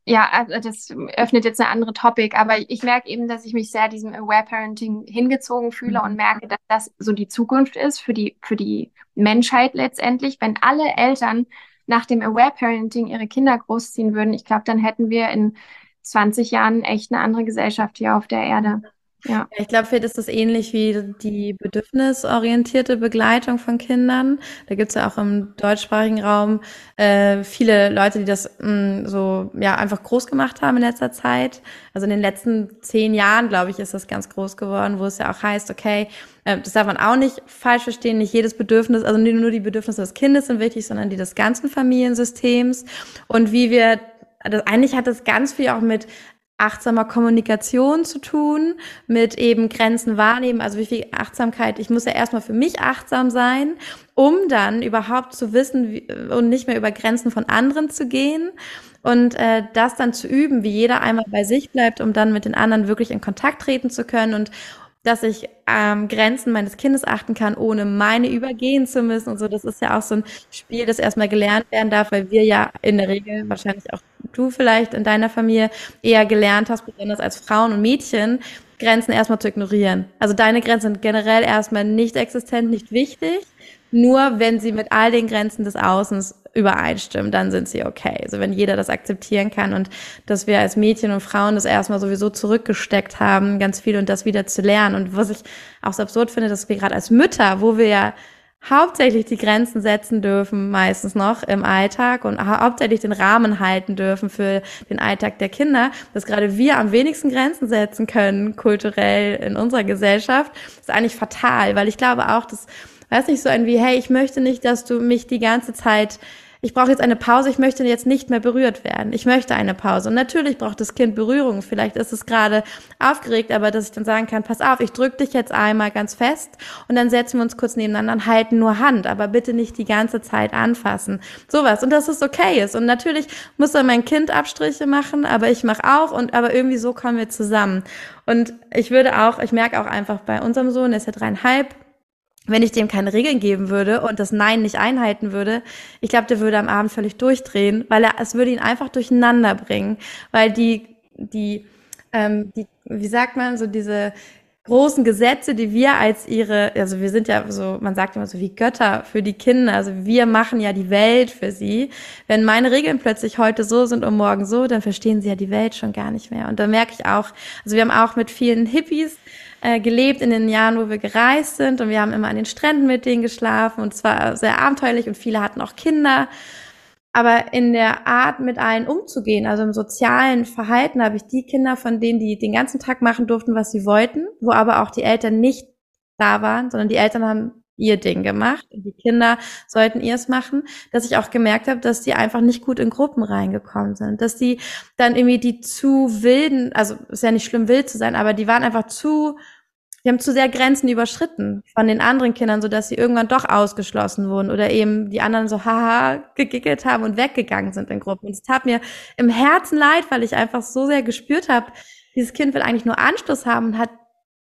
ja, also das öffnet jetzt eine andere Topic, aber ich merke eben, dass ich mich sehr diesem Aware Parenting hingezogen fühle und mhm. merke, dass das so die Zukunft ist für die, für die Menschheit letztendlich. Wenn alle Eltern nach dem Aware Parenting ihre Kinder großziehen würden, ich glaube, dann hätten wir in 20 Jahren echt eine andere Gesellschaft hier auf der Erde. Ja. Ich glaube, vielleicht ist das ähnlich wie die bedürfnisorientierte Begleitung von Kindern. Da gibt es ja auch im deutschsprachigen Raum äh, viele Leute, die das mh, mm, so ja einfach groß gemacht haben in letzter Zeit. Also in den letzten zehn Jahren, glaube ich, ist das ganz groß geworden, wo es ja auch heißt, okay, äh, das darf man auch nicht falsch verstehen, nicht jedes Bedürfnis, also nicht nur die Bedürfnisse des Kindes sind wichtig, sondern die des ganzen Familiensystems und wie wir das, eigentlich hat das ganz viel auch mit achtsamer Kommunikation zu tun, mit eben Grenzen wahrnehmen, also wie viel Achtsamkeit, ich muss ja erstmal für mich achtsam sein, um dann überhaupt zu wissen wie, und nicht mehr über Grenzen von anderen zu gehen und äh, das dann zu üben, wie jeder einmal bei sich bleibt, um dann mit den anderen wirklich in Kontakt treten zu können und dass ich ähm, Grenzen meines Kindes achten kann, ohne meine übergehen zu müssen und so. Das ist ja auch so ein Spiel, das erstmal gelernt werden darf, weil wir ja in der Regel, wahrscheinlich auch du vielleicht in deiner Familie, eher gelernt hast, besonders als Frauen und Mädchen, Grenzen erstmal zu ignorieren. Also deine Grenzen sind generell erstmal nicht existent, nicht wichtig. Nur wenn sie mit all den Grenzen des Außens übereinstimmen, dann sind sie okay. Also wenn jeder das akzeptieren kann und dass wir als Mädchen und Frauen das erstmal sowieso zurückgesteckt haben, ganz viel und das wieder zu lernen. Und was ich auch so absurd finde, dass wir gerade als Mütter, wo wir ja hauptsächlich die Grenzen setzen dürfen, meistens noch im Alltag und hauptsächlich den Rahmen halten dürfen für den Alltag der Kinder, dass gerade wir am wenigsten Grenzen setzen können, kulturell in unserer Gesellschaft, ist eigentlich fatal, weil ich glaube auch, dass, weiß nicht, so ein wie, hey, ich möchte nicht, dass du mich die ganze Zeit ich brauche jetzt eine Pause, ich möchte jetzt nicht mehr berührt werden. Ich möchte eine Pause. Und natürlich braucht das Kind Berührung. Vielleicht ist es gerade aufgeregt, aber dass ich dann sagen kann, pass auf, ich drücke dich jetzt einmal ganz fest und dann setzen wir uns kurz nebeneinander und halten nur Hand, aber bitte nicht die ganze Zeit anfassen. Sowas. Und dass es okay ist. Und natürlich muss dann mein Kind Abstriche machen, aber ich mache auch und aber irgendwie so kommen wir zusammen. Und ich würde auch, ich merke auch einfach bei unserem Sohn, der ist ja dreieinhalb, wenn ich dem keine Regeln geben würde und das Nein nicht einhalten würde, ich glaube, der würde am Abend völlig durchdrehen, weil er es würde ihn einfach durcheinander bringen, weil die die ähm, die wie sagt man so diese großen Gesetze, die wir als ihre, also wir sind ja so, man sagt immer so wie Götter für die Kinder, also wir machen ja die Welt für sie. Wenn meine Regeln plötzlich heute so sind und morgen so, dann verstehen sie ja die Welt schon gar nicht mehr. Und da merke ich auch, also wir haben auch mit vielen Hippies äh, gelebt in den Jahren, wo wir gereist sind und wir haben immer an den Stränden mit denen geschlafen und es war sehr abenteuerlich und viele hatten auch Kinder. Aber in der Art, mit allen umzugehen, also im sozialen Verhalten, habe ich die Kinder, von denen die den ganzen Tag machen durften, was sie wollten, wo aber auch die Eltern nicht da waren, sondern die Eltern haben ihr Ding gemacht und die Kinder sollten ihrs machen, dass ich auch gemerkt habe, dass die einfach nicht gut in Gruppen reingekommen sind, dass die dann irgendwie die zu wilden, also ist ja nicht schlimm wild zu sein, aber die waren einfach zu die haben zu sehr Grenzen überschritten von den anderen Kindern, so dass sie irgendwann doch ausgeschlossen wurden oder eben die anderen so haha gegickelt haben und weggegangen sind in Gruppen. Und es tat mir im Herzen leid, weil ich einfach so sehr gespürt habe, dieses Kind will eigentlich nur Anschluss haben und hat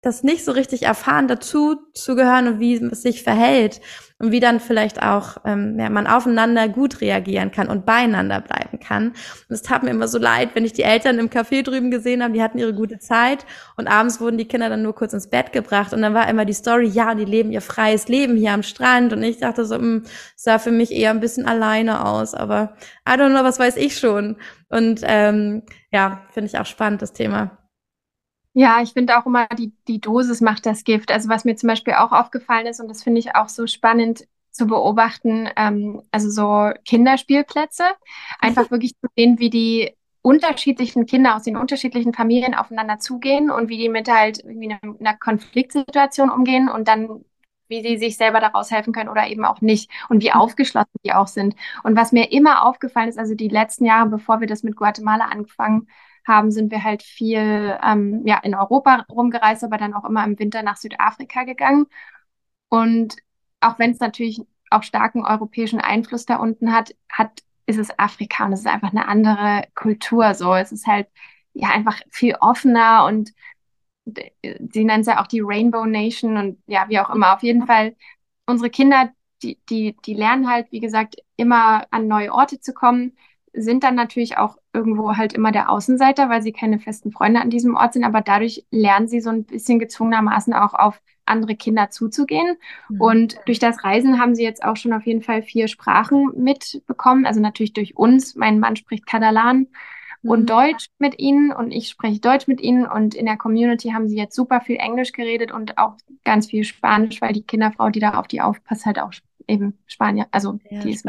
das nicht so richtig erfahren, dazu zu gehören und wie es sich verhält und wie dann vielleicht auch ähm, ja, man aufeinander gut reagieren kann und beieinander bleiben kann. Und es tat mir immer so leid, wenn ich die Eltern im Café drüben gesehen habe, die hatten ihre gute Zeit und abends wurden die Kinder dann nur kurz ins Bett gebracht und dann war immer die Story, ja, die leben ihr freies Leben hier am Strand und ich dachte so, mh, hm, sah für mich eher ein bisschen alleine aus, aber I don't know, was weiß ich schon. Und ähm, ja, finde ich auch spannend, das Thema. Ja, ich finde auch immer, die, die Dosis macht das Gift. Also was mir zum Beispiel auch aufgefallen ist, und das finde ich auch so spannend zu beobachten, ähm, also so Kinderspielplätze, einfach wirklich zu sehen, wie die unterschiedlichen Kinder aus den unterschiedlichen Familien aufeinander zugehen und wie die mit halt irgendwie einer, einer Konfliktsituation umgehen und dann wie sie sich selber daraus helfen können oder eben auch nicht und wie aufgeschlossen die auch sind. Und was mir immer aufgefallen ist, also die letzten Jahre, bevor wir das mit Guatemala angefangen haben, sind wir halt viel ähm, ja, in Europa rumgereist, aber dann auch immer im Winter nach Südafrika gegangen. Und auch wenn es natürlich auch starken europäischen Einfluss da unten hat, hat, ist es Afrika und es ist einfach eine andere Kultur. So, es ist halt ja einfach viel offener und sie nennen es ja auch die Rainbow Nation und ja, wie auch immer. Auf jeden Fall, unsere Kinder, die, die, die lernen halt, wie gesagt, immer an neue Orte zu kommen, sind dann natürlich auch irgendwo halt immer der Außenseiter, weil sie keine festen Freunde an diesem Ort sind, aber dadurch lernen sie so ein bisschen gezwungenermaßen auch auf andere Kinder zuzugehen. Mhm. Und durch das Reisen haben sie jetzt auch schon auf jeden Fall vier Sprachen mitbekommen, also natürlich durch uns. Mein Mann spricht Katalan mhm. und Deutsch mit ihnen und ich spreche Deutsch mit ihnen und in der Community haben sie jetzt super viel Englisch geredet und auch ganz viel Spanisch, weil die Kinderfrau, die da auf die aufpasst, halt auch eben Spanier, also ja, die ist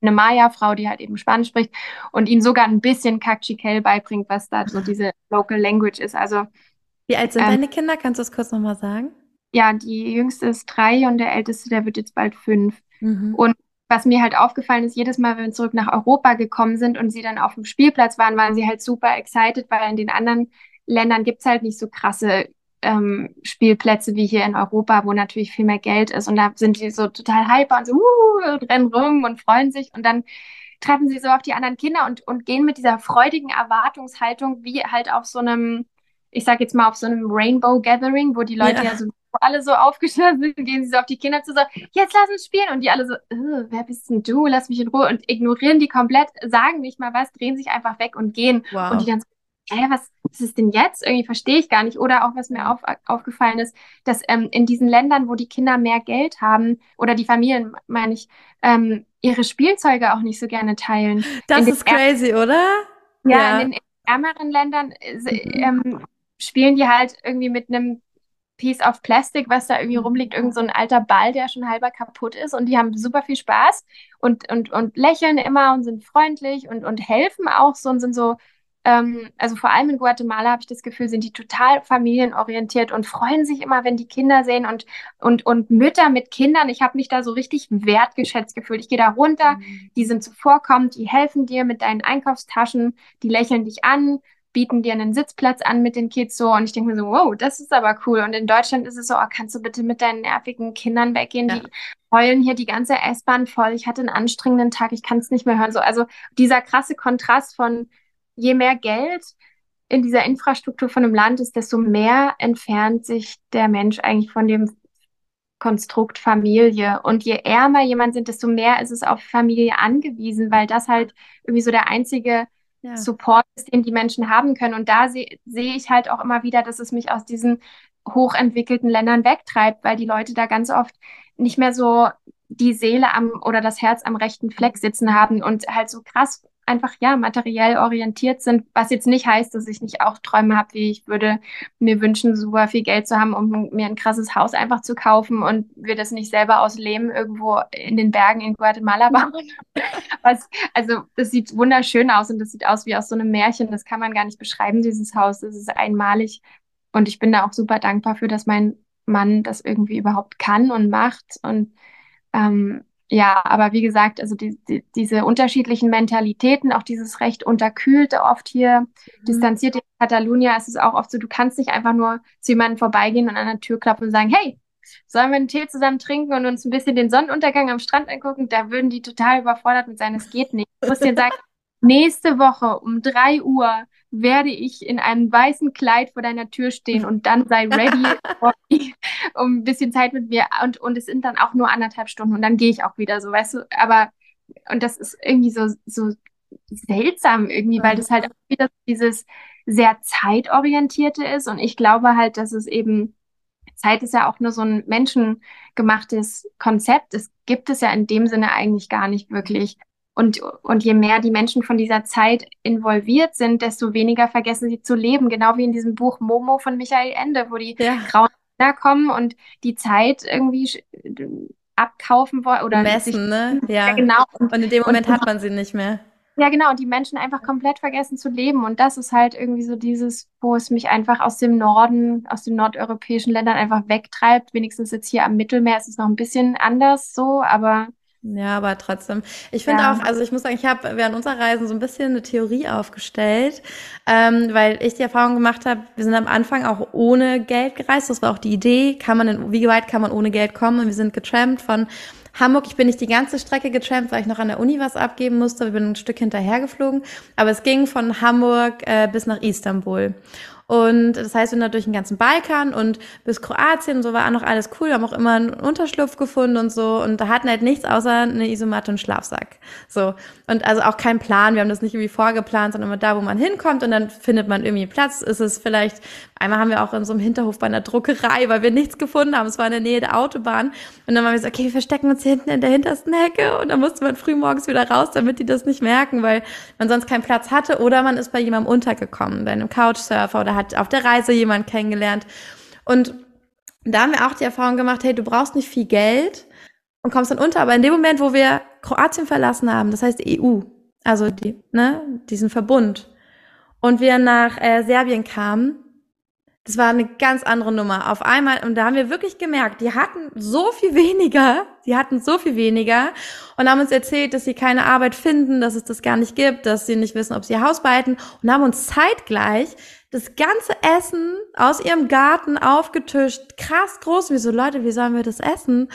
eine Maya-Frau, die halt eben Spanisch spricht und ihnen sogar ein bisschen Cachiquel beibringt, was da so diese Local Language ist. Also wie alt sind ähm, deine Kinder? Kannst du das kurz nochmal sagen? Ja, die jüngste ist drei und der älteste, der wird jetzt bald fünf. Mhm. Und was mir halt aufgefallen ist, jedes Mal, wenn wir zurück nach Europa gekommen sind und sie dann auf dem Spielplatz waren, waren sie halt super excited, weil in den anderen Ländern gibt es halt nicht so krasse ähm, Spielplätze wie hier in Europa, wo natürlich viel mehr Geld ist. Und da sind die so total hyper und so uh, und rennen rum und freuen sich. Und dann treffen sie so auf die anderen Kinder und, und gehen mit dieser freudigen Erwartungshaltung wie halt auf so einem, ich sag jetzt mal auf so einem Rainbow Gathering, wo die Leute ja, ja so alle so aufgeschlossen sind, gehen sie so auf die Kinder zu, so, jetzt lass uns spielen. Und die alle so, wer bist denn du? Lass mich in Ruhe. Und ignorieren die komplett, sagen nicht mal was, drehen sich einfach weg und gehen. Wow. Und die dann so, hä, was, was ist denn jetzt? Irgendwie verstehe ich gar nicht. Oder auch, was mir auf, aufgefallen ist, dass ähm, in diesen Ländern, wo die Kinder mehr Geld haben, oder die Familien, meine ich, ähm, ihre Spielzeuge auch nicht so gerne teilen. Das ist crazy, oder? Ja, ja, in den ärmeren Ländern äh, mhm. ähm, spielen die halt irgendwie mit einem Piece of Plastic, was da irgendwie rumliegt, irgend so ein alter Ball, der schon halber kaputt ist und die haben super viel Spaß und, und, und lächeln immer und sind freundlich und, und helfen auch so und sind so ähm, also vor allem in Guatemala habe ich das Gefühl, sind die total familienorientiert und freuen sich immer, wenn die Kinder sehen und, und, und Mütter mit Kindern. Ich habe mich da so richtig wertgeschätzt gefühlt. Ich gehe da runter, mhm. die sind zuvorkommend, die helfen dir mit deinen Einkaufstaschen, die lächeln dich an, bieten dir einen Sitzplatz an mit den Kids so und ich denke mir so, wow, das ist aber cool. Und in Deutschland ist es so, oh, kannst du bitte mit deinen nervigen Kindern weggehen? Ja. Die heulen hier die ganze S-Bahn voll. Ich hatte einen anstrengenden Tag, ich kann es nicht mehr hören. So, also dieser krasse Kontrast von je mehr Geld in dieser Infrastruktur von einem Land ist, desto mehr entfernt sich der Mensch eigentlich von dem Konstrukt Familie. Und je ärmer jemand sind, desto mehr ist es auf Familie angewiesen, weil das halt irgendwie so der einzige ja. Support ist, den die Menschen haben können. Und da sehe seh ich halt auch immer wieder, dass es mich aus diesen hochentwickelten Ländern wegtreibt, weil die Leute da ganz oft nicht mehr so die Seele am oder das Herz am rechten Fleck sitzen haben und halt so krass einfach ja materiell orientiert sind, was jetzt nicht heißt, dass ich nicht auch Träume habe, wie ich würde mir wünschen, super viel Geld zu haben, um mir ein krasses Haus einfach zu kaufen und wir das nicht selber aus Lehm irgendwo in den Bergen in Guatemala bauen. was, also das sieht wunderschön aus und das sieht aus wie aus so einem Märchen. Das kann man gar nicht beschreiben, dieses Haus. Das ist einmalig und ich bin da auch super dankbar für, dass mein Mann das irgendwie überhaupt kann und macht und ähm, ja, aber wie gesagt, also die, die, diese unterschiedlichen Mentalitäten, auch dieses recht unterkühlte, oft hier mhm. distanziert in Catalunya ist es auch oft so, du kannst nicht einfach nur zu jemandem vorbeigehen und an der Tür klopfen und sagen, hey, sollen wir einen Tee zusammen trinken und uns ein bisschen den Sonnenuntergang am Strand angucken? Da würden die total überfordert mit sein, es geht nicht. Du musst dir sagen, nächste Woche um drei Uhr werde ich in einem weißen Kleid vor deiner Tür stehen und dann sei ready, um ein bisschen Zeit mit mir. Und, und es sind dann auch nur anderthalb Stunden und dann gehe ich auch wieder so, weißt du, aber und das ist irgendwie so, so seltsam irgendwie, weil das halt auch wieder dieses sehr zeitorientierte ist. Und ich glaube halt, dass es eben, Zeit ist ja auch nur so ein menschengemachtes Konzept. Es gibt es ja in dem Sinne eigentlich gar nicht wirklich. Und, und je mehr die Menschen von dieser Zeit involviert sind, desto weniger vergessen sie zu leben. Genau wie in diesem Buch Momo von Michael Ende, wo die ja. grauen Kinder kommen und die Zeit irgendwie abkaufen wollen oder messen, ne? Ja. ja. genau. Und, und in dem Moment und, hat man sie nicht mehr. Ja, genau, und die Menschen einfach komplett vergessen zu leben. Und das ist halt irgendwie so dieses, wo es mich einfach aus dem Norden, aus den nordeuropäischen Ländern einfach wegtreibt. Wenigstens jetzt hier am Mittelmeer ist es noch ein bisschen anders so, aber ja, aber trotzdem. Ich finde ja. auch, also ich muss sagen, ich habe während unserer Reisen so ein bisschen eine Theorie aufgestellt, ähm, weil ich die Erfahrung gemacht habe, wir sind am Anfang auch ohne Geld gereist. Das war auch die Idee. Kann man in, wie weit kann man ohne Geld kommen? Und wir sind getrampt von Hamburg, ich bin nicht die ganze Strecke getrampt, weil ich noch an der Uni was abgeben musste. Wir bin ein Stück hinterhergeflogen. Aber es ging von Hamburg äh, bis nach Istanbul. Und das heißt, wir sind da durch den ganzen Balkan und bis Kroatien und so war auch noch alles cool. Wir haben auch immer einen Unterschlupf gefunden und so. Und da hatten halt nichts außer eine Isomatte und Schlafsack. So. Und also auch kein Plan. Wir haben das nicht irgendwie vorgeplant, sondern immer da, wo man hinkommt und dann findet man irgendwie Platz. Ist es vielleicht, einmal haben wir auch in so einem Hinterhof bei einer Druckerei, weil wir nichts gefunden haben. Es war in der Nähe der Autobahn. Und dann waren wir so, okay, wir verstecken uns hinten in der hintersten Hecke. Und dann musste man früh morgens wieder raus, damit die das nicht merken, weil man sonst keinen Platz hatte. Oder man ist bei jemandem untergekommen, bei einem Couchsurfer oder hat auf der Reise jemand kennengelernt. Und da haben wir auch die Erfahrung gemacht, hey, du brauchst nicht viel Geld und kommst dann unter. Aber in dem Moment, wo wir Kroatien verlassen haben, das heißt EU, also die, ne, diesen Verbund, und wir nach äh, Serbien kamen, das war eine ganz andere Nummer. Auf einmal, und da haben wir wirklich gemerkt, die hatten so viel weniger, die hatten so viel weniger und haben uns erzählt, dass sie keine Arbeit finden, dass es das gar nicht gibt, dass sie nicht wissen, ob sie Haus behalten und haben uns zeitgleich das ganze Essen aus ihrem Garten aufgetischt. Krass groß. Wie so, Leute, wie sollen wir das essen?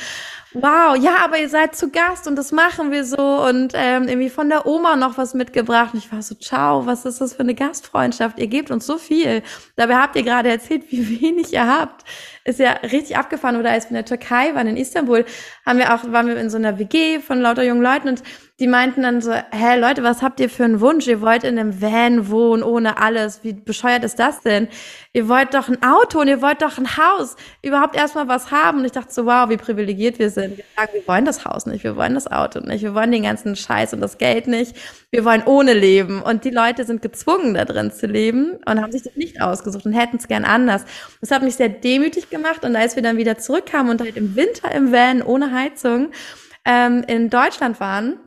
Wow, ja, aber ihr seid zu Gast und das machen wir so und ähm, irgendwie von der Oma noch was mitgebracht. Und ich war so, ciao, was ist das für eine Gastfreundschaft? Ihr gebt uns so viel. Dabei habt ihr gerade erzählt, wie wenig ihr habt. Ist ja richtig abgefahren. Oder als wir in der Türkei waren, in Istanbul, haben wir auch, waren wir in so einer WG von lauter jungen Leuten und die meinten dann so, hä, Leute, was habt ihr für einen Wunsch? Ihr wollt in einem Van wohnen, ohne alles. Wie bescheuert ist das denn? Ihr wollt doch ein Auto und ihr wollt doch ein Haus. Überhaupt erstmal was haben. Und ich dachte so, wow, wie privilegiert wir sind. Wir sagen, wir wollen das Haus nicht, wir wollen das Auto nicht, wir wollen den ganzen Scheiß und das Geld nicht. Wir wollen ohne leben. Und die Leute sind gezwungen, da drin zu leben und haben sich das nicht ausgesucht und hätten es gern anders. Das hat mich sehr demütig gemacht. Und als wir dann wieder zurückkamen und halt im Winter im Van ohne Heizung ähm, in Deutschland waren,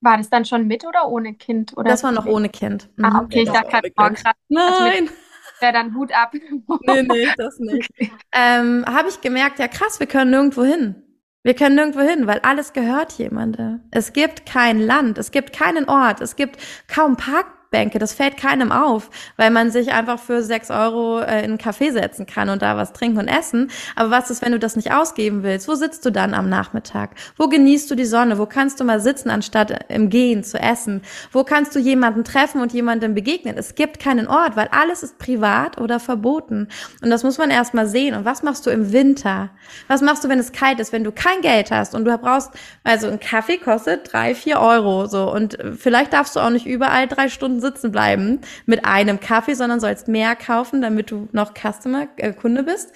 war das dann schon mit oder ohne Kind? Oder das war noch ohne Kind. Ah, mhm. Ah, okay, ich dachte gerade, krass. Nein. Also wäre dann Hut ab. nee, nee, das nicht. Ähm, Habe ich gemerkt, ja krass, wir können nirgendwo hin. Wir können nirgendwo hin, weil alles gehört jemandem. Es gibt kein Land, es gibt keinen Ort, es gibt kaum Park Bänke. Das fällt keinem auf, weil man sich einfach für sechs Euro äh, in einen Café setzen kann und da was trinken und essen. Aber was ist, wenn du das nicht ausgeben willst? Wo sitzt du dann am Nachmittag? Wo genießt du die Sonne? Wo kannst du mal sitzen, anstatt im Gehen zu essen? Wo kannst du jemanden treffen und jemandem begegnen? Es gibt keinen Ort, weil alles ist privat oder verboten. Und das muss man erst mal sehen. Und was machst du im Winter? Was machst du, wenn es kalt ist, wenn du kein Geld hast und du brauchst, also ein Kaffee kostet drei, vier Euro, so. Und vielleicht darfst du auch nicht überall drei Stunden sitzen bleiben mit einem Kaffee, sondern sollst mehr kaufen, damit du noch Customer, äh, Kunde bist.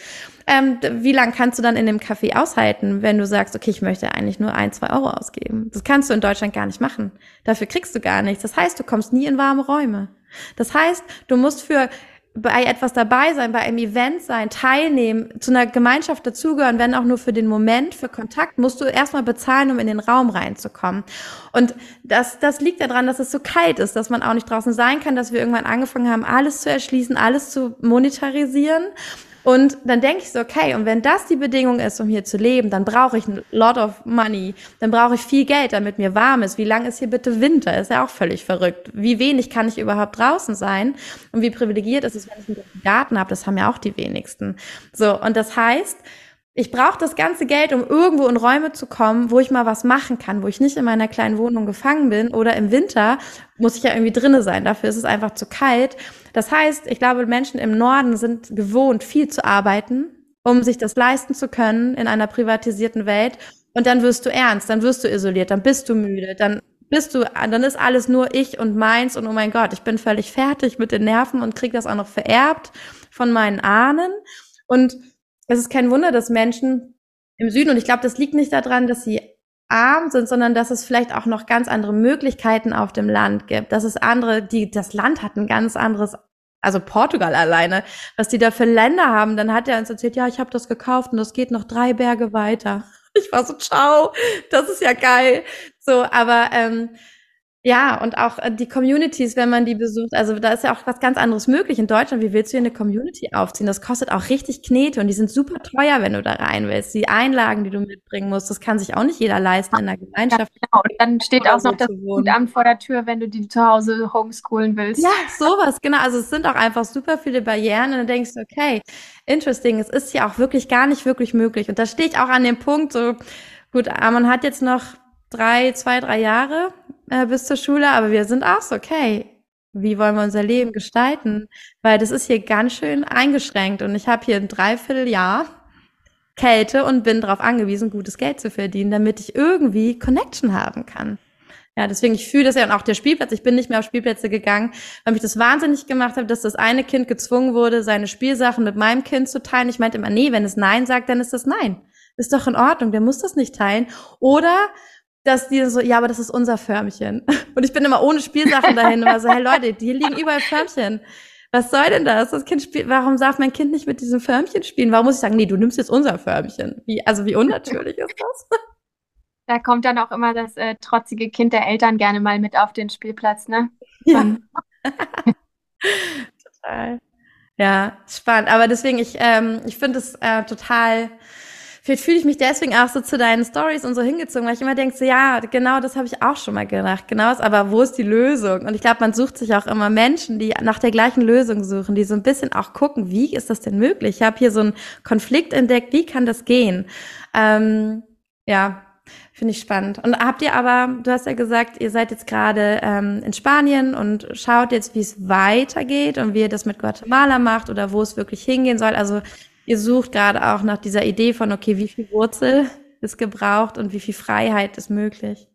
Ähm, wie lang kannst du dann in dem Kaffee aushalten, wenn du sagst, okay, ich möchte eigentlich nur ein, zwei Euro ausgeben? Das kannst du in Deutschland gar nicht machen. Dafür kriegst du gar nichts. Das heißt, du kommst nie in warme Räume. Das heißt, du musst für bei etwas dabei sein, bei einem Event sein, teilnehmen, zu einer Gemeinschaft dazugehören, wenn auch nur für den Moment, für Kontakt, musst du erstmal bezahlen, um in den Raum reinzukommen. Und das, das liegt daran, dass es so kalt ist, dass man auch nicht draußen sein kann, dass wir irgendwann angefangen haben, alles zu erschließen, alles zu monetarisieren. Und dann denke ich so, okay, und wenn das die Bedingung ist, um hier zu leben, dann brauche ich ein lot of money, dann brauche ich viel Geld, damit mir warm ist. Wie lang ist hier bitte Winter? Ist ja auch völlig verrückt. Wie wenig kann ich überhaupt draußen sein? Und wie privilegiert ist es, wenn ich einen Garten habe? Das haben ja auch die wenigsten. So, und das heißt, ich brauche das ganze Geld, um irgendwo in Räume zu kommen, wo ich mal was machen kann, wo ich nicht in meiner kleinen Wohnung gefangen bin oder im Winter muss ich ja irgendwie drinne sein. Dafür ist es einfach zu kalt. Das heißt, ich glaube, Menschen im Norden sind gewohnt, viel zu arbeiten, um sich das leisten zu können in einer privatisierten Welt. Und dann wirst du ernst, dann wirst du isoliert, dann bist du müde, dann bist du, dann ist alles nur ich und meins und oh mein Gott, ich bin völlig fertig mit den Nerven und krieg das auch noch vererbt von meinen Ahnen. Und es ist kein Wunder, dass Menschen im Süden, und ich glaube, das liegt nicht daran, dass sie arm sind, sondern dass es vielleicht auch noch ganz andere Möglichkeiten auf dem Land gibt. Dass es andere, die, das Land hat ein ganz anderes, also Portugal alleine, was die da für Länder haben. Dann hat er uns erzählt, ja, ich habe das gekauft und das geht noch drei Berge weiter. Ich war so, ciao, das ist ja geil. So, aber ähm, ja, und auch äh, die Communities, wenn man die besucht, also da ist ja auch was ganz anderes möglich in Deutschland. Wie willst du hier eine Community aufziehen? Das kostet auch richtig Knete und die sind super teuer, wenn du da rein willst. Die Einlagen, die du mitbringen musst, das kann sich auch nicht jeder leisten in der Gemeinschaft. Ja, genau. Und dann steht auch noch das Jugendamt vor der Tür, wenn du die zu Hause homeschoolen willst. Ja, sowas, genau. Also es sind auch einfach super viele Barrieren und dann denkst du, okay, interesting, es ist ja auch wirklich gar nicht wirklich möglich. Und da stehe ich auch an dem Punkt, so, gut, man hat jetzt noch drei, zwei, drei Jahre äh, bis zur Schule, aber wir sind auch so, okay, wie wollen wir unser Leben gestalten? Weil das ist hier ganz schön eingeschränkt und ich habe hier ein Dreivierteljahr Kälte und bin darauf angewiesen, gutes Geld zu verdienen, damit ich irgendwie Connection haben kann. Ja, deswegen, ich fühle das ja und auch der Spielplatz. Ich bin nicht mehr auf Spielplätze gegangen, weil mich das wahnsinnig gemacht hat, dass das eine Kind gezwungen wurde, seine Spielsachen mit meinem Kind zu teilen. Ich meinte immer, nee, wenn es Nein sagt, dann ist das Nein. Ist doch in Ordnung, der muss das nicht teilen. Oder dass die so, ja, aber das ist unser Förmchen. Und ich bin immer ohne Spielsachen dahin, immer so, hey Leute, hier liegen überall Förmchen. Was soll denn das? Das Kind spielt, warum darf mein Kind nicht mit diesem Förmchen spielen? Warum muss ich sagen, nee, du nimmst jetzt unser Förmchen? Wie, also wie unnatürlich ist das? Da kommt dann auch immer das äh, trotzige Kind der Eltern gerne mal mit auf den Spielplatz, ne? Ja. total. Ja, spannend. Aber deswegen, ich, ähm, ich finde es äh, total Vielleicht fühle ich mich deswegen auch so zu deinen Stories und so hingezogen, weil ich immer denke, so, ja, genau das habe ich auch schon mal gedacht. Genau, aber wo ist die Lösung? Und ich glaube, man sucht sich auch immer Menschen, die nach der gleichen Lösung suchen, die so ein bisschen auch gucken, wie ist das denn möglich? Ich habe hier so einen Konflikt entdeckt, wie kann das gehen? Ähm, ja, Finde ich spannend. Und habt ihr aber, du hast ja gesagt, ihr seid jetzt gerade ähm, in Spanien und schaut jetzt, wie es weitergeht und wie ihr das mit Guatemala macht oder wo es wirklich hingehen soll. Also ihr sucht gerade auch nach dieser Idee von, okay, wie viel Wurzel ist gebraucht und wie viel Freiheit ist möglich?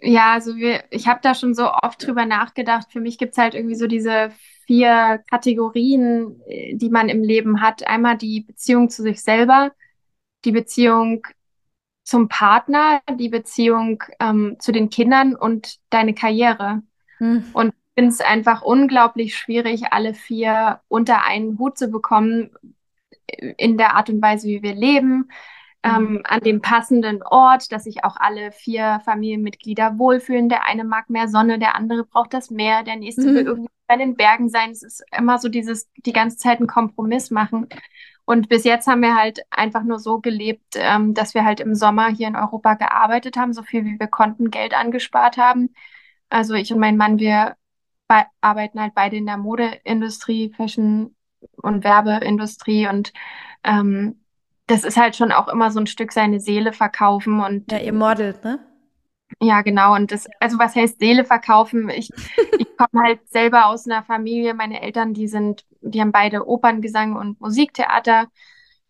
Ja, also wir, ich habe da schon so oft drüber nachgedacht. Für mich gibt es halt irgendwie so diese vier Kategorien, äh, die man im Leben hat. Einmal die Beziehung zu sich selber, die Beziehung zum Partner, die Beziehung ähm, zu den Kindern und deine Karriere. Hm. Und ich finde es einfach unglaublich schwierig, alle vier unter einen Hut zu bekommen, in der Art und Weise, wie wir leben, ähm, mhm. an dem passenden Ort, dass sich auch alle vier Familienmitglieder wohlfühlen. Der eine mag mehr Sonne, der andere braucht das Meer, der nächste mhm. will irgendwie bei den Bergen sein. Es ist immer so dieses, die ganze Zeit einen Kompromiss machen. Und bis jetzt haben wir halt einfach nur so gelebt, ähm, dass wir halt im Sommer hier in Europa gearbeitet haben, so viel wie wir konnten, Geld angespart haben. Also ich und mein Mann, wir arbeiten halt beide in der Modeindustrie, Fashion und Werbeindustrie und ähm, das ist halt schon auch immer so ein Stück seine Seele verkaufen und ja, ihr modelt, ne? Ja, genau. Und das, also was heißt Seele verkaufen? Ich, ich komme halt selber aus einer Familie. Meine Eltern, die sind, die haben beide Operngesang und Musiktheater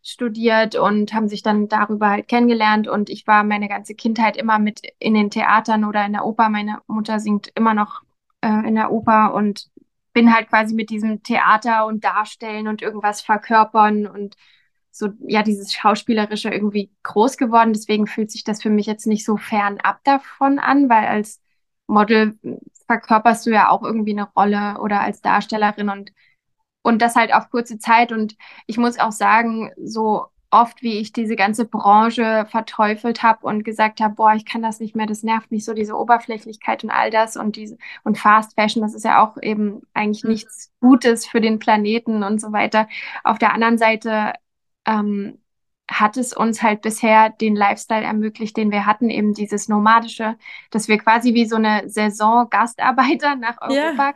studiert und haben sich dann darüber halt kennengelernt. Und ich war meine ganze Kindheit immer mit in den Theatern oder in der Oper. Meine Mutter singt immer noch äh, in der Oper und bin halt quasi mit diesem Theater und Darstellen und irgendwas verkörpern und so, ja, dieses Schauspielerische irgendwie groß geworden. Deswegen fühlt sich das für mich jetzt nicht so fernab davon an, weil als Model verkörperst du ja auch irgendwie eine Rolle oder als Darstellerin und, und das halt auf kurze Zeit. Und ich muss auch sagen, so oft, wie ich diese ganze Branche verteufelt habe und gesagt habe, boah, ich kann das nicht mehr, das nervt mich so, diese Oberflächlichkeit und all das und diese und Fast Fashion, das ist ja auch eben eigentlich mhm. nichts Gutes für den Planeten und so weiter. Auf der anderen Seite ähm, hat es uns halt bisher den Lifestyle ermöglicht, den wir hatten, eben dieses nomadische, dass wir quasi wie so eine Saison Gastarbeiter nach Europa yeah.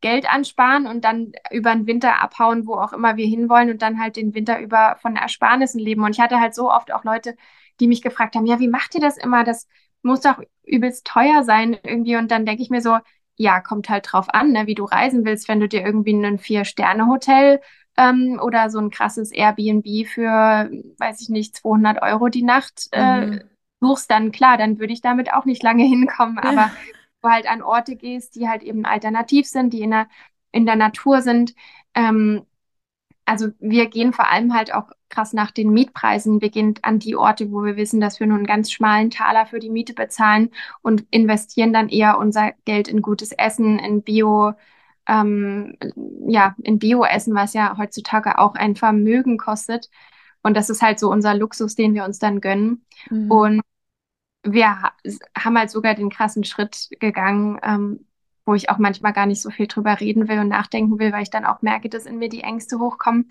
Geld ansparen und dann über den Winter abhauen, wo auch immer wir hinwollen und dann halt den Winter über von Ersparnissen leben. Und ich hatte halt so oft auch Leute, die mich gefragt haben, ja, wie macht ihr das immer? Das muss doch übelst teuer sein irgendwie. Und dann denke ich mir so, ja, kommt halt drauf an, ne, wie du reisen willst. Wenn du dir irgendwie ein Vier-Sterne-Hotel ähm, oder so ein krasses Airbnb für, weiß ich nicht, 200 Euro die Nacht äh, mhm. suchst, dann klar, dann würde ich damit auch nicht lange hinkommen. Aber du halt an Orte gehst, die halt eben alternativ sind, die in der, in der Natur sind. Ähm, also wir gehen vor allem halt auch krass nach den Mietpreisen. Gehen an die Orte, wo wir wissen, dass wir nur einen ganz schmalen Taler für die Miete bezahlen und investieren dann eher unser Geld in gutes Essen, in Bio, ähm, ja, in Bio-Essen, was ja heutzutage auch ein Vermögen kostet. Und das ist halt so unser Luxus, den wir uns dann gönnen. Mhm. Und wir haben halt sogar den krassen Schritt gegangen, ähm, wo ich auch manchmal gar nicht so viel drüber reden will und nachdenken will, weil ich dann auch merke, dass in mir die Ängste hochkommen,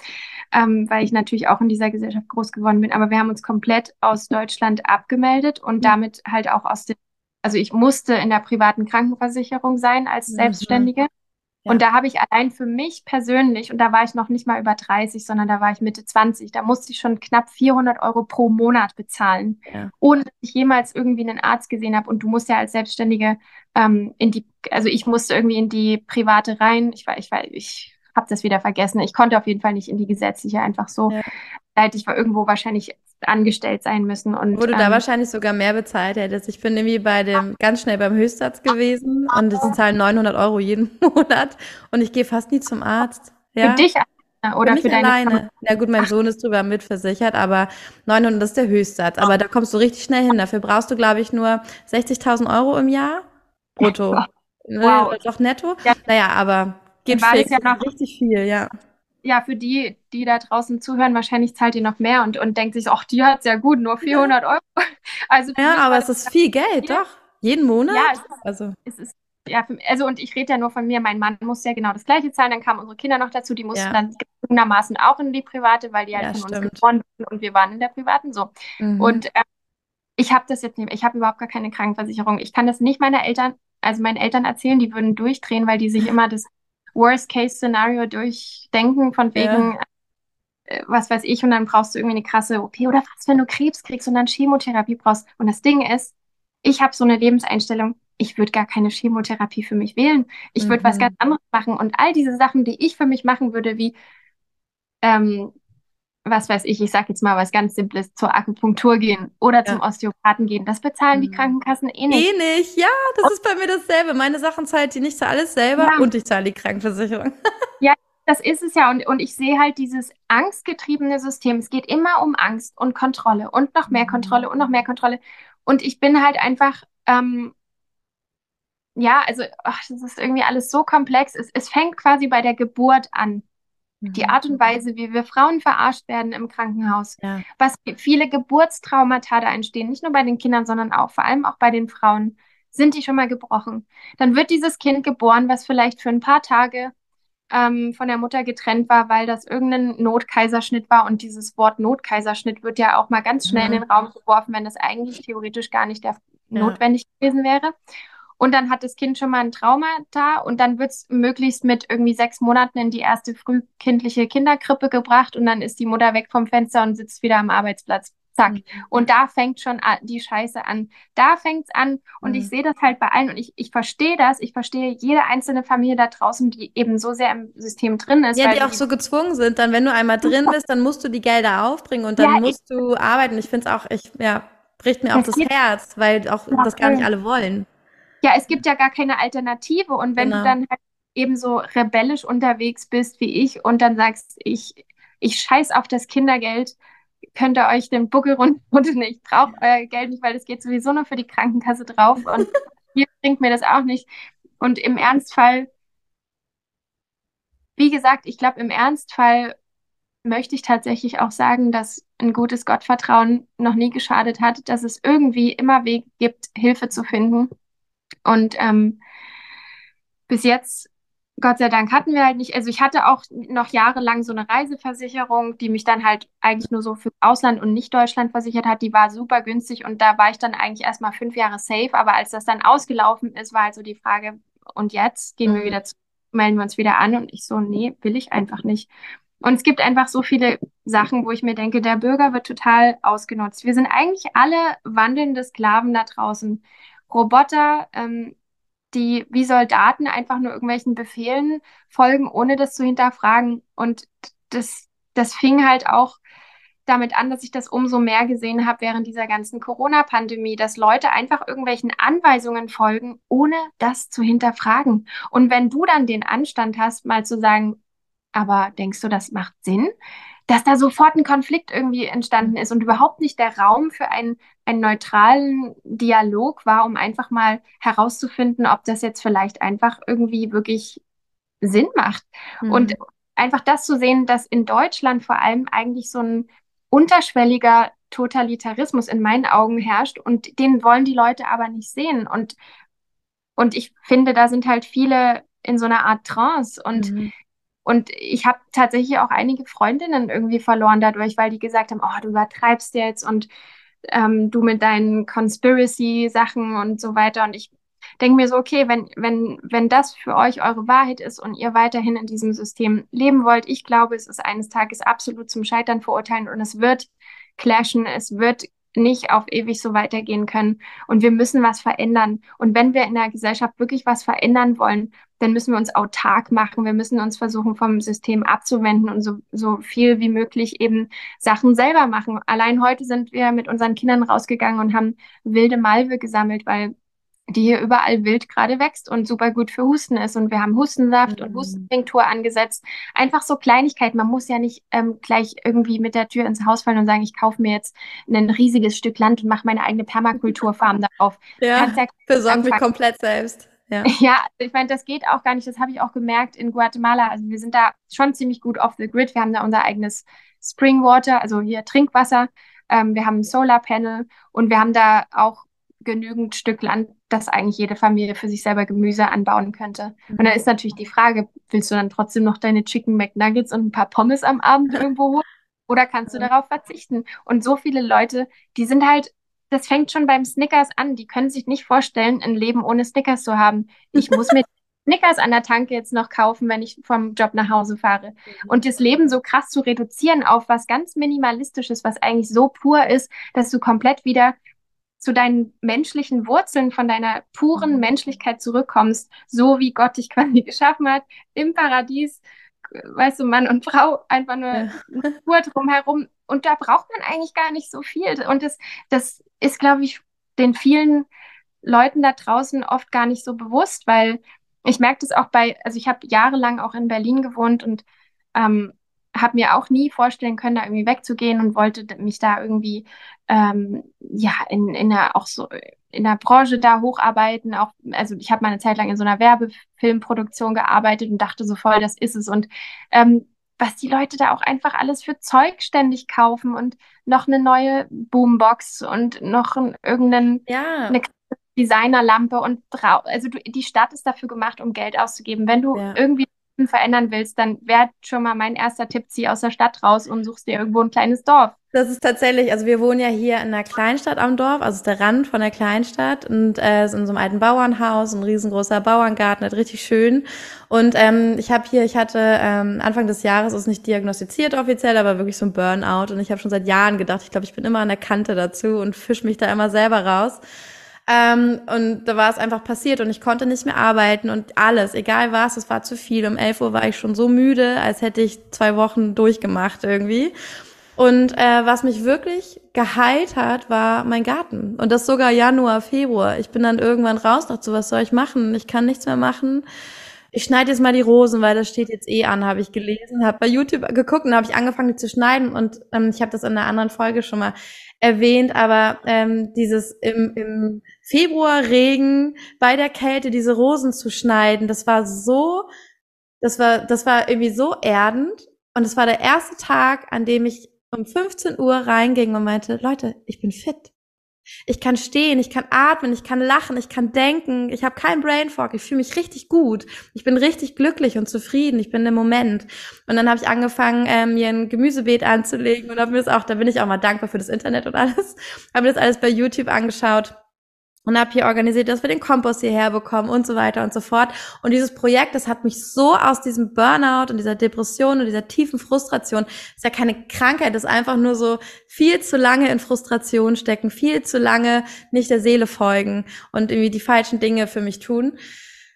ähm, weil ich natürlich auch in dieser Gesellschaft groß geworden bin. Aber wir haben uns komplett aus Deutschland abgemeldet und mhm. damit halt auch aus dem, also ich musste in der privaten Krankenversicherung sein als mhm. Und da habe ich allein für mich persönlich, und da war ich noch nicht mal über 30, sondern da war ich Mitte 20, da musste ich schon knapp 400 Euro pro Monat bezahlen, ja. ohne dass ich jemals irgendwie einen Arzt gesehen habe. Und du musst ja als Selbstständige ähm, in die, also ich musste irgendwie in die private rein. Ich war, ich war, ich habe das wieder vergessen. Ich konnte auf jeden Fall nicht in die gesetzliche einfach so. Ja. Ich war irgendwo wahrscheinlich angestellt sein müssen. Und, Wo du ähm, da wahrscheinlich sogar mehr bezahlt hättest. Ich bin irgendwie bei dem ganz schnell beim Höchstsatz gewesen und sie zahlen 900 Euro jeden Monat und ich gehe fast nie zum Arzt. Ja? Für dich oder für, für deine alleine. Familie? Ja gut, mein Sohn ist drüber mitversichert, aber 900 ist der Höchstsatz. Aber da kommst du richtig schnell hin. Dafür brauchst du, glaube ich, nur 60.000 Euro im Jahr brutto. Wow. Doch netto? Ja. Naja, aber geht fix. Ja noch richtig viel, ja ja, für die, die da draußen zuhören, wahrscheinlich zahlt ihr noch mehr und, und denkt sich, ach, die hat es ja gut, nur 400 Euro. Also ja, aber es ist viel Geld, doch. Jeden Monat? Ja, es ist, also. Es ist, ja, also und ich rede ja nur von mir, mein Mann muss ja genau das gleiche zahlen, dann kamen unsere Kinder noch dazu, die mussten ja. dann gezwungenermaßen auch in die private, weil die halt ja, von stimmt. uns geboren wurden und wir waren in der privaten so. Mhm. Und äh, ich habe das jetzt nicht, ich habe überhaupt gar keine Krankenversicherung. Ich kann das nicht meiner Eltern, also meinen Eltern erzählen, die würden durchdrehen, weil die sich immer das Worst-Case-Szenario durchdenken, von wegen, ja. äh, was weiß ich, und dann brauchst du irgendwie eine krasse OP oder was, wenn du Krebs kriegst und dann Chemotherapie brauchst. Und das Ding ist, ich habe so eine Lebenseinstellung, ich würde gar keine Chemotherapie für mich wählen. Ich würde mhm. was ganz anderes machen. Und all diese Sachen, die ich für mich machen würde, wie ähm, was weiß ich, ich sage jetzt mal was ganz Simples, zur Akupunktur gehen oder zum ja. Osteopathen gehen. Das bezahlen die mhm. Krankenkassen eh nicht. Eh nicht, ja, das und ist bei mir dasselbe. Meine Sachen zahlt die nicht, zahle alles selber ja. und ich zahle die Krankenversicherung. ja, das ist es ja. Und, und ich sehe halt dieses angstgetriebene System. Es geht immer um Angst und Kontrolle und noch mehr Kontrolle und noch mehr Kontrolle. Und ich bin halt einfach, ähm, ja, also ach, das ist irgendwie alles so komplex. Es, es fängt quasi bei der Geburt an die mhm. Art und Weise, wie wir Frauen verarscht werden im Krankenhaus, ja. was viele Geburtstraumata da entstehen, nicht nur bei den Kindern, sondern auch vor allem auch bei den Frauen, sind die schon mal gebrochen. Dann wird dieses Kind geboren, was vielleicht für ein paar Tage ähm, von der Mutter getrennt war, weil das irgendein Notkaiserschnitt war. Und dieses Wort Notkaiserschnitt wird ja auch mal ganz schnell mhm. in den Raum geworfen, wenn das eigentlich theoretisch gar nicht ja. notwendig gewesen wäre. Und dann hat das Kind schon mal ein Trauma da und dann wird es möglichst mit irgendwie sechs Monaten in die erste frühkindliche Kinderkrippe gebracht und dann ist die Mutter weg vom Fenster und sitzt wieder am Arbeitsplatz. Zack. Mhm. Und da fängt schon die Scheiße an. Da fängt's an. Und mhm. ich sehe das halt bei allen und ich, ich verstehe das. Ich verstehe jede einzelne Familie da draußen, die eben so sehr im System drin ist. Ja, die auch so gezwungen sind. Dann, wenn du einmal drin bist, dann musst du die Gelder aufbringen und dann ja, musst du arbeiten. Ich finde es auch, ich, ja, bricht mir auch das Herz, weil auch das gar nicht alle wollen ja, es gibt ja gar keine Alternative. Und wenn genau. du dann halt eben so rebellisch unterwegs bist wie ich und dann sagst, ich, ich scheiß auf das Kindergeld, könnt ihr euch den Buckel runterholen, ich brauche euer Geld nicht, weil das geht sowieso nur für die Krankenkasse drauf und hier bringt mir das auch nicht. Und im Ernstfall, wie gesagt, ich glaube, im Ernstfall möchte ich tatsächlich auch sagen, dass ein gutes Gottvertrauen noch nie geschadet hat, dass es irgendwie immer Wege gibt, Hilfe zu finden und ähm, bis jetzt, Gott sei Dank, hatten wir halt nicht, also ich hatte auch noch jahrelang so eine Reiseversicherung, die mich dann halt eigentlich nur so für Ausland und nicht Deutschland versichert hat. Die war super günstig und da war ich dann eigentlich erstmal fünf Jahre safe. Aber als das dann ausgelaufen ist, war halt so die Frage, und jetzt gehen wir mhm. wieder zu melden wir uns wieder an. Und ich so, nee, will ich einfach nicht. Und es gibt einfach so viele Sachen, wo ich mir denke, der Bürger wird total ausgenutzt. Wir sind eigentlich alle wandelnde Sklaven da draußen. Roboter, ähm, die wie Soldaten einfach nur irgendwelchen Befehlen folgen, ohne das zu hinterfragen. Und das, das fing halt auch damit an, dass ich das umso mehr gesehen habe während dieser ganzen Corona-Pandemie, dass Leute einfach irgendwelchen Anweisungen folgen, ohne das zu hinterfragen. Und wenn du dann den Anstand hast, mal zu sagen, aber denkst du, das macht Sinn? Dass da sofort ein Konflikt irgendwie entstanden ist und überhaupt nicht der Raum für einen, einen neutralen Dialog war, um einfach mal herauszufinden, ob das jetzt vielleicht einfach irgendwie wirklich Sinn macht. Mhm. Und einfach das zu sehen, dass in Deutschland vor allem eigentlich so ein unterschwelliger Totalitarismus in meinen Augen herrscht und den wollen die Leute aber nicht sehen. Und, und ich finde, da sind halt viele in so einer Art Trance und mhm. Und ich habe tatsächlich auch einige Freundinnen irgendwie verloren dadurch, weil die gesagt haben, oh, du übertreibst jetzt und ähm, du mit deinen Conspiracy-Sachen und so weiter. Und ich denke mir so, okay, wenn, wenn, wenn das für euch eure Wahrheit ist und ihr weiterhin in diesem System leben wollt, ich glaube, es ist eines Tages absolut zum Scheitern verurteilen und es wird clashen, es wird nicht auf ewig so weitergehen können. Und wir müssen was verändern. Und wenn wir in der Gesellschaft wirklich was verändern wollen, dann müssen wir uns autark machen. Wir müssen uns versuchen, vom System abzuwenden und so, so viel wie möglich eben Sachen selber machen. Allein heute sind wir mit unseren Kindern rausgegangen und haben wilde Malve gesammelt, weil die hier überall wild gerade wächst und super gut für Husten ist. Und wir haben Hustensaft mhm. und Hustentinktur angesetzt. Einfach so Kleinigkeiten. Man muss ja nicht ähm, gleich irgendwie mit der Tür ins Haus fallen und sagen, ich kaufe mir jetzt ein riesiges Stück Land und mache meine eigene Permakulturfarm darauf. Ja, ja besorg mich komplett selbst. Ja, ja ich meine, das geht auch gar nicht. Das habe ich auch gemerkt in Guatemala. Also wir sind da schon ziemlich gut off the grid. Wir haben da unser eigenes Springwater, also hier Trinkwasser. Ähm, wir haben ein Solarpanel und wir haben da auch genügend Stück Land, dass eigentlich jede Familie für sich selber Gemüse anbauen könnte. Und dann mhm. ist natürlich die Frage, willst du dann trotzdem noch deine Chicken McNuggets und ein paar Pommes am Abend irgendwo holen? Oder kannst du darauf verzichten? Und so viele Leute, die sind halt, das fängt schon beim Snickers an. Die können sich nicht vorstellen, ein Leben ohne Snickers zu haben. Ich muss mir Snickers an der Tanke jetzt noch kaufen, wenn ich vom Job nach Hause fahre. Mhm. Und das Leben so krass zu reduzieren auf was ganz Minimalistisches, was eigentlich so pur ist, dass du komplett wieder zu deinen menschlichen Wurzeln, von deiner puren mhm. Menschlichkeit zurückkommst, so wie Gott dich quasi geschaffen hat, im Paradies, weißt du, Mann und Frau, einfach nur ja. Natur drumherum. Und da braucht man eigentlich gar nicht so viel. Und das, das ist, glaube ich, den vielen Leuten da draußen oft gar nicht so bewusst, weil ich merke das auch bei, also ich habe jahrelang auch in Berlin gewohnt und ähm, habe mir auch nie vorstellen können, da irgendwie wegzugehen und wollte mich da irgendwie ähm, ja in, in der auch so in der Branche da hocharbeiten. Auch also ich habe mal eine Zeit lang in so einer Werbefilmproduktion gearbeitet und dachte so voll, das ist es. Und ähm, was die Leute da auch einfach alles für Zeug ständig kaufen und noch eine neue Boombox und noch ein, irgendeinen ja. eine Designerlampe und also du, die Stadt ist dafür gemacht, um Geld auszugeben. Wenn du ja. irgendwie verändern willst, dann wäre schon mal mein erster Tipp, zieh aus der Stadt raus und suchst dir irgendwo ein kleines Dorf. Das ist tatsächlich, also wir wohnen ja hier in einer Kleinstadt am Dorf, also der Rand von der Kleinstadt und äh, ist in so einem alten Bauernhaus, ein riesengroßer Bauerngarten, halt richtig schön. Und ähm, ich habe hier, ich hatte ähm, Anfang des Jahres, ist nicht diagnostiziert offiziell, aber wirklich so ein Burnout und ich habe schon seit Jahren gedacht, ich glaube, ich bin immer an der Kante dazu und fisch mich da immer selber raus. Ähm, und da war es einfach passiert und ich konnte nicht mehr arbeiten und alles, egal was, es war zu viel. Um 11 Uhr war ich schon so müde, als hätte ich zwei Wochen durchgemacht irgendwie. Und äh, was mich wirklich geheilt hat, war mein Garten. Und das sogar Januar, Februar. Ich bin dann irgendwann raus, dachte so, was soll ich machen? Ich kann nichts mehr machen. Ich schneide jetzt mal die Rosen, weil das steht jetzt eh an, habe ich gelesen, habe bei YouTube geguckt und habe ich angefangen, die zu schneiden. Und ähm, ich habe das in einer anderen Folge schon mal erwähnt, aber ähm, dieses im, im Februar Regen bei der Kälte diese Rosen zu schneiden, das war so, das war, das war irgendwie so erdend. Und es war der erste Tag, an dem ich um 15 Uhr reinging und meinte, Leute, ich bin fit. Ich kann stehen, ich kann atmen, ich kann lachen, ich kann denken, ich habe keinen Brain Fog, ich fühle mich richtig gut. Ich bin richtig glücklich und zufrieden, ich bin im Moment. Und dann habe ich angefangen, ähm, mir ein Gemüsebeet anzulegen und habe mir das auch, da bin ich auch mal dankbar für das Internet und alles, habe mir das alles bei YouTube angeschaut und habe hier organisiert, dass wir den Kompost hierher bekommen und so weiter und so fort. Und dieses Projekt, das hat mich so aus diesem Burnout und dieser Depression und dieser tiefen Frustration, ist ja keine Krankheit, ist einfach nur so viel zu lange in Frustration stecken, viel zu lange nicht der Seele folgen und irgendwie die falschen Dinge für mich tun.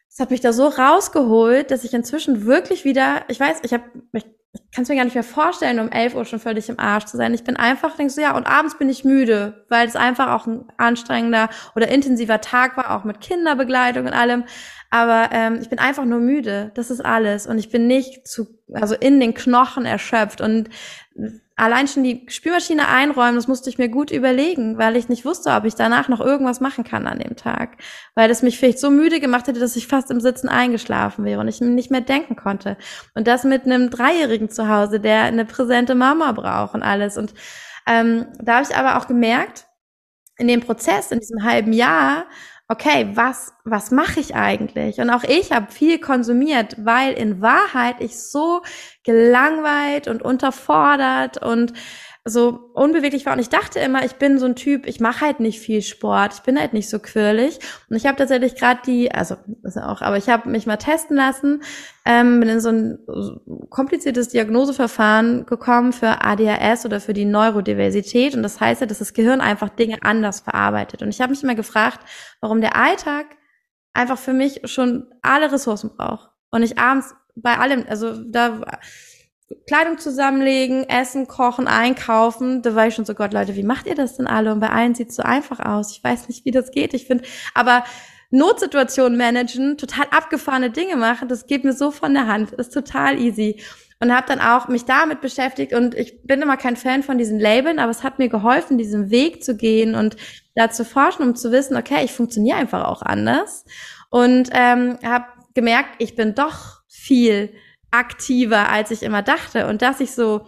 Das hat mich da so rausgeholt, dass ich inzwischen wirklich wieder, ich weiß, ich habe, ich ich kann es mir gar nicht mehr vorstellen, um 11 Uhr schon völlig im Arsch zu sein. Ich bin einfach, denkst du, ja, und abends bin ich müde, weil es einfach auch ein anstrengender oder intensiver Tag war, auch mit Kinderbegleitung und allem. Aber ähm, ich bin einfach nur müde. Das ist alles. Und ich bin nicht zu, also in den Knochen erschöpft. Und allein schon die Spülmaschine einräumen, das musste ich mir gut überlegen, weil ich nicht wusste, ob ich danach noch irgendwas machen kann an dem Tag. Weil es mich vielleicht so müde gemacht hätte, dass ich fast im Sitzen eingeschlafen wäre und ich nicht mehr denken konnte. Und das mit einem Dreijährigen zu Hause, der eine präsente Mama braucht und alles. Und ähm, da habe ich aber auch gemerkt, in dem Prozess, in diesem halben Jahr, okay, was, was mache ich eigentlich? Und auch ich habe viel konsumiert, weil in Wahrheit ich so gelangweilt und unterfordert und so unbeweglich war. Und ich dachte immer, ich bin so ein Typ, ich mache halt nicht viel Sport, ich bin halt nicht so quirlig. Und ich habe tatsächlich gerade die, also ist auch, aber ich habe mich mal testen lassen, ähm, bin in so ein kompliziertes Diagnoseverfahren gekommen für ADHS oder für die Neurodiversität. Und das heißt ja, dass das Gehirn einfach Dinge anders verarbeitet. Und ich habe mich immer gefragt, warum der Alltag einfach für mich schon alle Ressourcen braucht. Und ich abends bei allem, also da Kleidung zusammenlegen, essen, kochen, einkaufen. Da war ich schon so, Gott, Leute, wie macht ihr das denn alle? Und bei allen sieht es so einfach aus. Ich weiß nicht, wie das geht. Ich finde, aber Notsituationen managen, total abgefahrene Dinge machen, das geht mir so von der Hand. Ist total easy. Und habe dann auch mich damit beschäftigt und ich bin immer kein Fan von diesen Labeln, aber es hat mir geholfen, diesen Weg zu gehen und da zu forschen, um zu wissen, okay, ich funktioniere einfach auch anders. Und ähm, habe gemerkt, ich bin doch viel aktiver, als ich immer dachte. Und dass ich so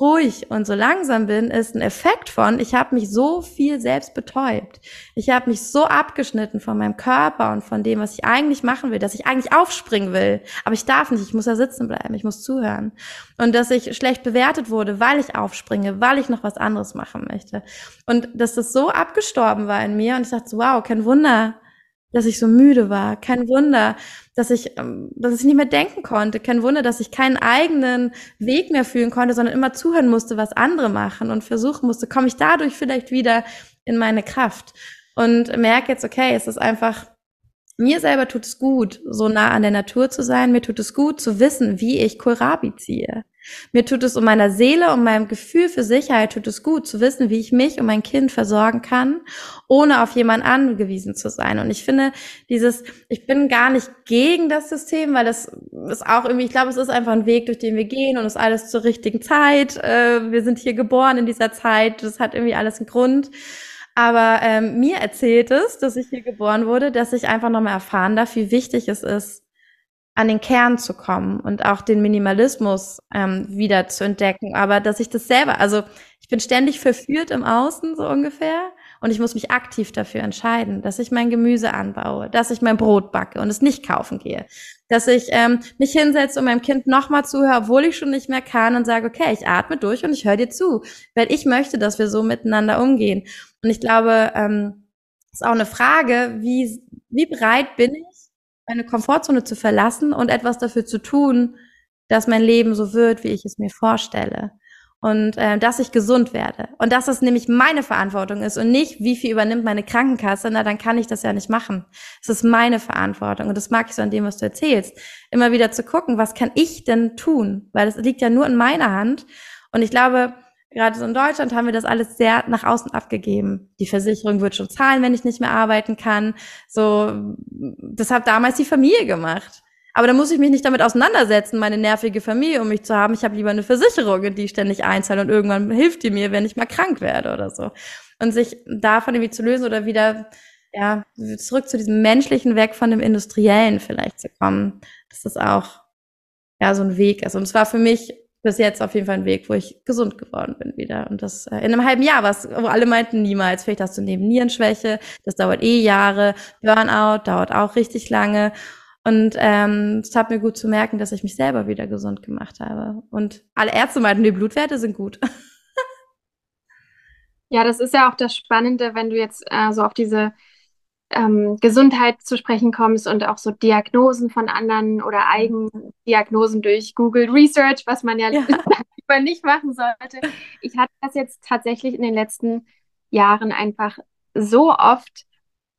ruhig und so langsam bin, ist ein Effekt von, ich habe mich so viel selbst betäubt. Ich habe mich so abgeschnitten von meinem Körper und von dem, was ich eigentlich machen will, dass ich eigentlich aufspringen will. Aber ich darf nicht, ich muss da sitzen bleiben, ich muss zuhören. Und dass ich schlecht bewertet wurde, weil ich aufspringe, weil ich noch was anderes machen möchte. Und dass das so abgestorben war in mir und ich dachte, so, wow, kein Wunder, dass ich so müde war. Kein Wunder, dass ich, ähm, dass ich nicht mehr denken konnte. Kein Wunder, dass ich keinen eigenen Weg mehr fühlen konnte, sondern immer zuhören musste, was andere machen und versuchen musste, komme ich dadurch vielleicht wieder in meine Kraft. Und merke jetzt, okay, es ist einfach, mir selber tut es gut, so nah an der Natur zu sein. Mir tut es gut zu wissen, wie ich Kohlrabi ziehe. Mir tut es um meiner Seele, um meinem Gefühl für Sicherheit tut es gut zu wissen, wie ich mich und mein Kind versorgen kann, ohne auf jemanden angewiesen zu sein. Und ich finde dieses, ich bin gar nicht gegen das System, weil das ist auch irgendwie, ich glaube, es ist einfach ein Weg, durch den wir gehen und es ist alles zur richtigen Zeit. Äh, wir sind hier geboren in dieser Zeit. Das hat irgendwie alles einen Grund. Aber ähm, mir erzählt es, dass ich hier geboren wurde, dass ich einfach nochmal erfahren darf, wie wichtig es ist, an den Kern zu kommen und auch den Minimalismus ähm, wieder zu entdecken. Aber dass ich das selber, also ich bin ständig verführt im Außen so ungefähr und ich muss mich aktiv dafür entscheiden, dass ich mein Gemüse anbaue, dass ich mein Brot backe und es nicht kaufen gehe, dass ich ähm, mich hinsetze und meinem Kind nochmal zuhöre, obwohl ich schon nicht mehr kann und sage, okay, ich atme durch und ich höre dir zu, weil ich möchte, dass wir so miteinander umgehen. Und ich glaube, ähm, ist auch eine Frage, wie, wie bereit bin ich, meine Komfortzone zu verlassen und etwas dafür zu tun, dass mein Leben so wird, wie ich es mir vorstelle. Und äh, dass ich gesund werde. Und dass es nämlich meine Verantwortung ist und nicht, wie viel übernimmt meine Krankenkasse, na, dann kann ich das ja nicht machen. Es ist meine Verantwortung. Und das mag ich so an dem, was du erzählst. Immer wieder zu gucken, was kann ich denn tun? Weil es liegt ja nur in meiner Hand. Und ich glaube, Gerade so in Deutschland haben wir das alles sehr nach außen abgegeben. Die Versicherung wird schon zahlen, wenn ich nicht mehr arbeiten kann. So, das hat damals die Familie gemacht. Aber da muss ich mich nicht damit auseinandersetzen, meine nervige Familie um mich zu haben. Ich habe lieber eine Versicherung, in die ich ständig einzahle und irgendwann hilft die mir, wenn ich mal krank werde oder so. Und sich davon irgendwie zu lösen oder wieder ja, zurück zu diesem menschlichen Weg von dem industriellen vielleicht zu kommen. Das ist auch ja so ein Weg ist. Und es war für mich bis jetzt auf jeden Fall ein Weg, wo ich gesund geworden bin wieder. Und das äh, in einem halben Jahr, was, wo alle meinten, niemals, vielleicht hast du neben Nierenschwäche, das dauert eh Jahre, Burnout dauert auch richtig lange. Und ähm, es mir gut zu merken, dass ich mich selber wieder gesund gemacht habe. Und alle Ärzte meinten, die Blutwerte sind gut. ja, das ist ja auch das Spannende, wenn du jetzt äh, so auf diese ähm, Gesundheit zu sprechen kommst und auch so Diagnosen von anderen oder Eigendiagnosen durch Google Research, was man ja, ja. nicht machen sollte. Ich hatte das jetzt tatsächlich in den letzten Jahren einfach so oft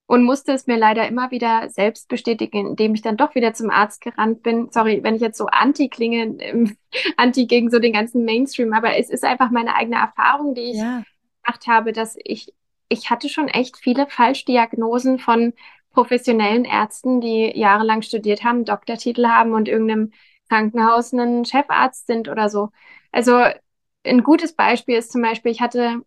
und musste es mir leider immer wieder selbst bestätigen, indem ich dann doch wieder zum Arzt gerannt bin. Sorry, wenn ich jetzt so anti klinge, ähm, anti gegen so den ganzen Mainstream, aber es ist einfach meine eigene Erfahrung, die ich ja. gemacht habe, dass ich, ich hatte schon echt viele Falschdiagnosen von professionellen Ärzten, die jahrelang studiert haben, Doktortitel haben und irgendeinem Krankenhaus einen Chefarzt sind oder so. Also ein gutes Beispiel ist zum Beispiel, ich hatte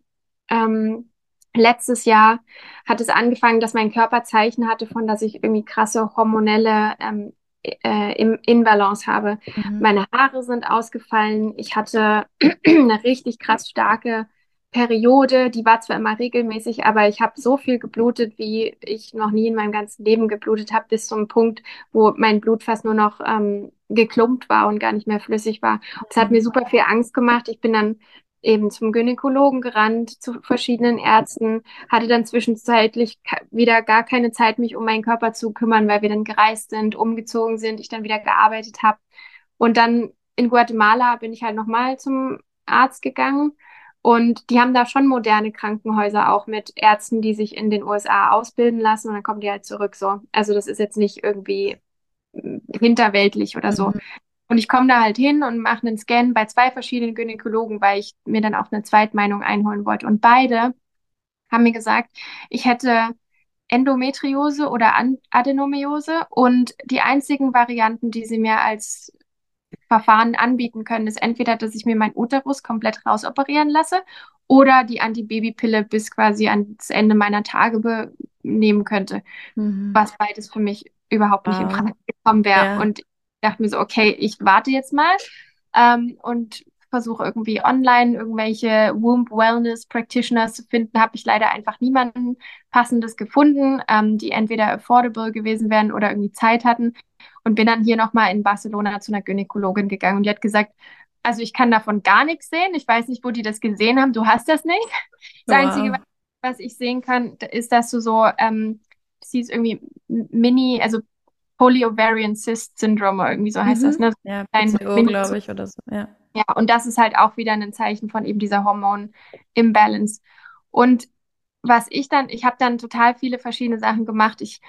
ähm, letztes Jahr hat es angefangen, dass mein Körper Zeichen hatte von, dass ich irgendwie krasse hormonelle ähm, äh, im Inbalance habe. Mhm. Meine Haare sind ausgefallen. Ich hatte eine richtig krass starke Periode. Die war zwar immer regelmäßig, aber ich habe so viel geblutet, wie ich noch nie in meinem ganzen Leben geblutet habe, bis zum Punkt, wo mein Blut fast nur noch ähm, geklumpt war und gar nicht mehr flüssig war. Es hat mir super viel Angst gemacht. Ich bin dann eben zum Gynäkologen gerannt, zu verschiedenen Ärzten, hatte dann zwischenzeitlich wieder gar keine Zeit, mich um meinen Körper zu kümmern, weil wir dann gereist sind, umgezogen sind, ich dann wieder gearbeitet habe. Und dann in Guatemala bin ich halt nochmal zum Arzt gegangen und die haben da schon moderne Krankenhäuser auch mit Ärzten, die sich in den USA ausbilden lassen und dann kommen die halt zurück so. Also das ist jetzt nicht irgendwie hm, hinterweltlich oder so. Mhm. Und ich komme da halt hin und mache einen Scan bei zwei verschiedenen Gynäkologen, weil ich mir dann auch eine Zweitmeinung einholen wollte. Und beide haben mir gesagt, ich hätte Endometriose oder Adenomiose und die einzigen Varianten, die sie mir als Verfahren anbieten können, ist entweder, dass ich mir mein Uterus komplett rausoperieren lasse oder die Antibabypille bis quasi ans Ende meiner Tage nehmen könnte, mhm. was beides für mich überhaupt nicht in Frage gekommen wäre. Ja. Und dachte mir so, okay, ich warte jetzt mal ähm, und versuche irgendwie online irgendwelche Womb Wellness Practitioners zu finden, habe ich leider einfach niemanden passendes gefunden, ähm, die entweder affordable gewesen wären oder irgendwie Zeit hatten und bin dann hier nochmal in Barcelona zu einer Gynäkologin gegangen und die hat gesagt, also ich kann davon gar nichts sehen. Ich weiß nicht, wo die das gesehen haben. Du hast das nicht. Das wow. Einzige, was ich sehen kann, ist, dass du so, ähm, siehst irgendwie Mini, also Polyovarian Cyst Syndrome, irgendwie so heißt mhm. das, ne? Ja, PCO, glaube ich, oder so, ja. Ja, und das ist halt auch wieder ein Zeichen von eben dieser Hormon-Imbalance. Und was ich dann, ich habe dann total viele verschiedene Sachen gemacht. Ich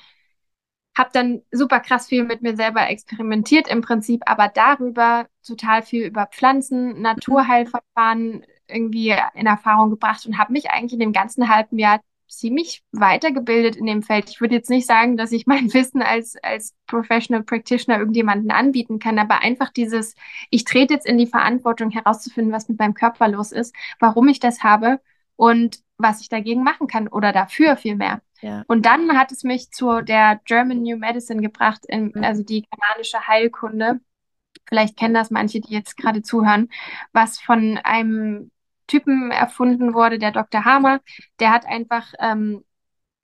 habe dann super krass viel mit mir selber experimentiert im Prinzip, aber darüber total viel über Pflanzen, Naturheilverfahren irgendwie in Erfahrung gebracht und habe mich eigentlich in dem ganzen halben Jahr ziemlich weitergebildet in dem Feld. Ich würde jetzt nicht sagen, dass ich mein Wissen als, als Professional Practitioner irgendjemanden anbieten kann, aber einfach dieses, ich trete jetzt in die Verantwortung herauszufinden, was mit meinem Körper los ist, warum ich das habe und was ich dagegen machen kann oder dafür vielmehr. Ja. Und dann hat es mich zu der German New Medicine gebracht, in, mhm. also die germanische Heilkunde. Vielleicht kennen das manche, die jetzt gerade zuhören, was von einem Typen erfunden wurde, der Dr. Hamer. Der hat einfach ähm,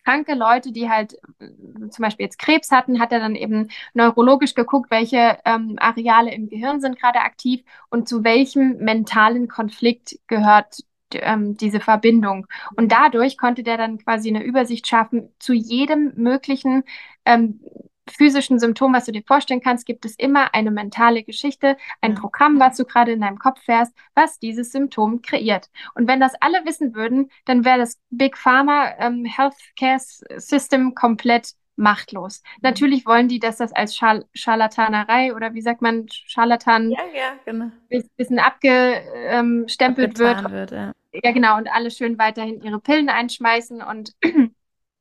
kranke Leute, die halt äh, zum Beispiel jetzt Krebs hatten, hat er dann eben neurologisch geguckt, welche ähm, Areale im Gehirn sind gerade aktiv und zu welchem mentalen Konflikt gehört ähm, diese Verbindung. Und dadurch konnte der dann quasi eine Übersicht schaffen zu jedem möglichen ähm, physischen Symptom, was du dir vorstellen kannst, gibt es immer eine mentale Geschichte, ein ja. Programm, was du gerade in deinem Kopf fährst, was dieses Symptom kreiert. Und wenn das alle wissen würden, dann wäre das Big Pharma ähm, Healthcare System komplett machtlos. Mhm. Natürlich wollen die, dass das als Schal Scharlatanerei oder wie sagt man, Scharlatan ja, ja, genau. bisschen abgestempelt wird. wird ja. ja, genau, und alle schön weiterhin ihre Pillen einschmeißen und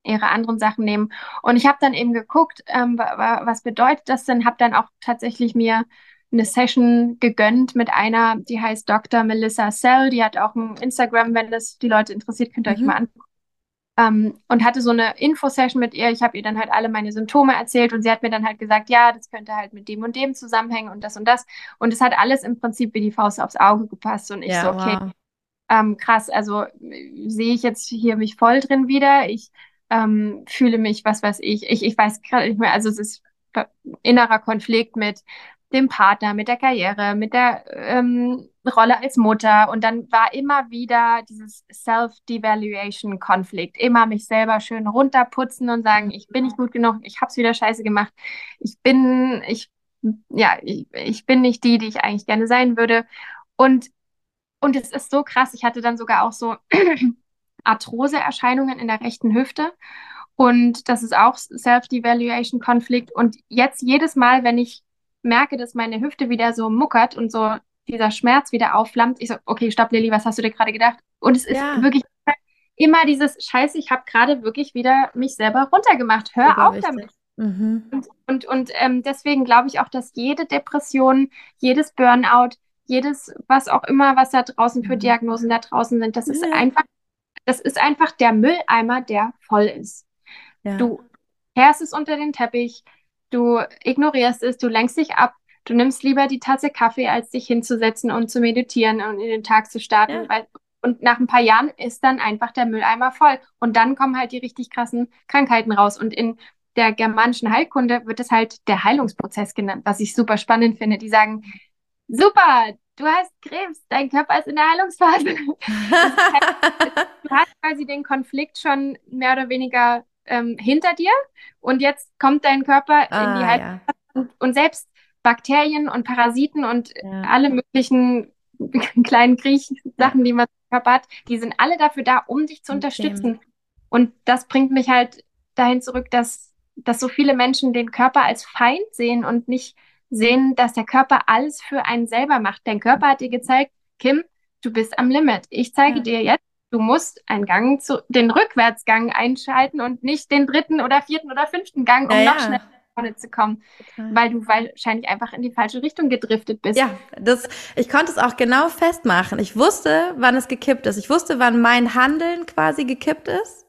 ihre anderen Sachen nehmen. Und ich habe dann eben geguckt, ähm, was bedeutet das denn? Habe dann auch tatsächlich mir eine Session gegönnt mit einer, die heißt Dr. Melissa Sell. Die hat auch ein Instagram, wenn das die Leute interessiert, könnt ihr mhm. euch mal angucken. Ähm, und hatte so eine Info-Session mit ihr. Ich habe ihr dann halt alle meine Symptome erzählt und sie hat mir dann halt gesagt, ja, das könnte halt mit dem und dem zusammenhängen und das und das. Und es hat alles im Prinzip wie die Faust aufs Auge gepasst. Und ich ja, so, okay, wow. ähm, krass, also äh, sehe ich jetzt hier mich voll drin wieder. Ich ähm, fühle mich, was weiß ich, ich, ich weiß gerade nicht mehr, also es ist innerer Konflikt mit dem Partner, mit der Karriere, mit der ähm, Rolle als Mutter. Und dann war immer wieder dieses Self-Devaluation-Konflikt. Immer mich selber schön runterputzen und sagen, ich bin nicht gut genug, ich habe es wieder scheiße gemacht, ich bin, ich, ja, ich, ich bin nicht die, die ich eigentlich gerne sein würde. Und, und es ist so krass, ich hatte dann sogar auch so Arthrose-Erscheinungen in der rechten Hüfte. Und das ist auch Self-Devaluation-Konflikt. Und jetzt jedes Mal, wenn ich merke, dass meine Hüfte wieder so muckert und so dieser Schmerz wieder aufflammt, ich so, okay, stopp, Lilly, was hast du dir gerade gedacht? Und es ist ja. wirklich immer dieses Scheiße, ich habe gerade wirklich wieder mich selber runtergemacht. Hör Super auf damit. Mhm. Und, und, und ähm, deswegen glaube ich auch, dass jede Depression, jedes Burnout, jedes, was auch immer, was da draußen für mhm. Diagnosen da draußen sind, das ist ja. einfach, das ist einfach der Mülleimer, der voll ist. Ja. Du kehrst es unter den Teppich, du ignorierst es, du lenkst dich ab, du nimmst lieber die Tasse Kaffee, als dich hinzusetzen und zu meditieren und in den Tag zu starten, ja. weil und nach ein paar Jahren ist dann einfach der Mülleimer voll. Und dann kommen halt die richtig krassen Krankheiten raus. Und in der germanischen Heilkunde wird es halt der Heilungsprozess genannt, was ich super spannend finde. Die sagen, super, du hast Krebs, dein Körper ist in der Heilungsphase. du hast quasi den Konflikt schon mehr oder weniger ähm, hinter dir und jetzt kommt dein Körper ah, in die Heilungsphase. Ja. Und, und, selbst Bakterien und Parasiten und ja. alle möglichen kleinen Kriechsachen, die man im Körper hat, die sind alle dafür da, um dich zu okay. unterstützen. Und das bringt mich halt dahin zurück, dass, dass so viele Menschen den Körper als Feind sehen und nicht sehen, dass der Körper alles für einen selber macht. Dein Körper hat dir gezeigt, Kim, du bist am Limit. Ich zeige ja. dir jetzt, du musst einen Gang zu, den Rückwärtsgang einschalten und nicht den dritten oder vierten oder fünften Gang, um ja, noch ja. schneller vorne zu kommen, Total. weil du wahrscheinlich einfach in die falsche Richtung gedriftet bist. Ja, das, ich konnte es auch genau festmachen. Ich wusste, wann es gekippt ist. Ich wusste, wann mein Handeln quasi gekippt ist.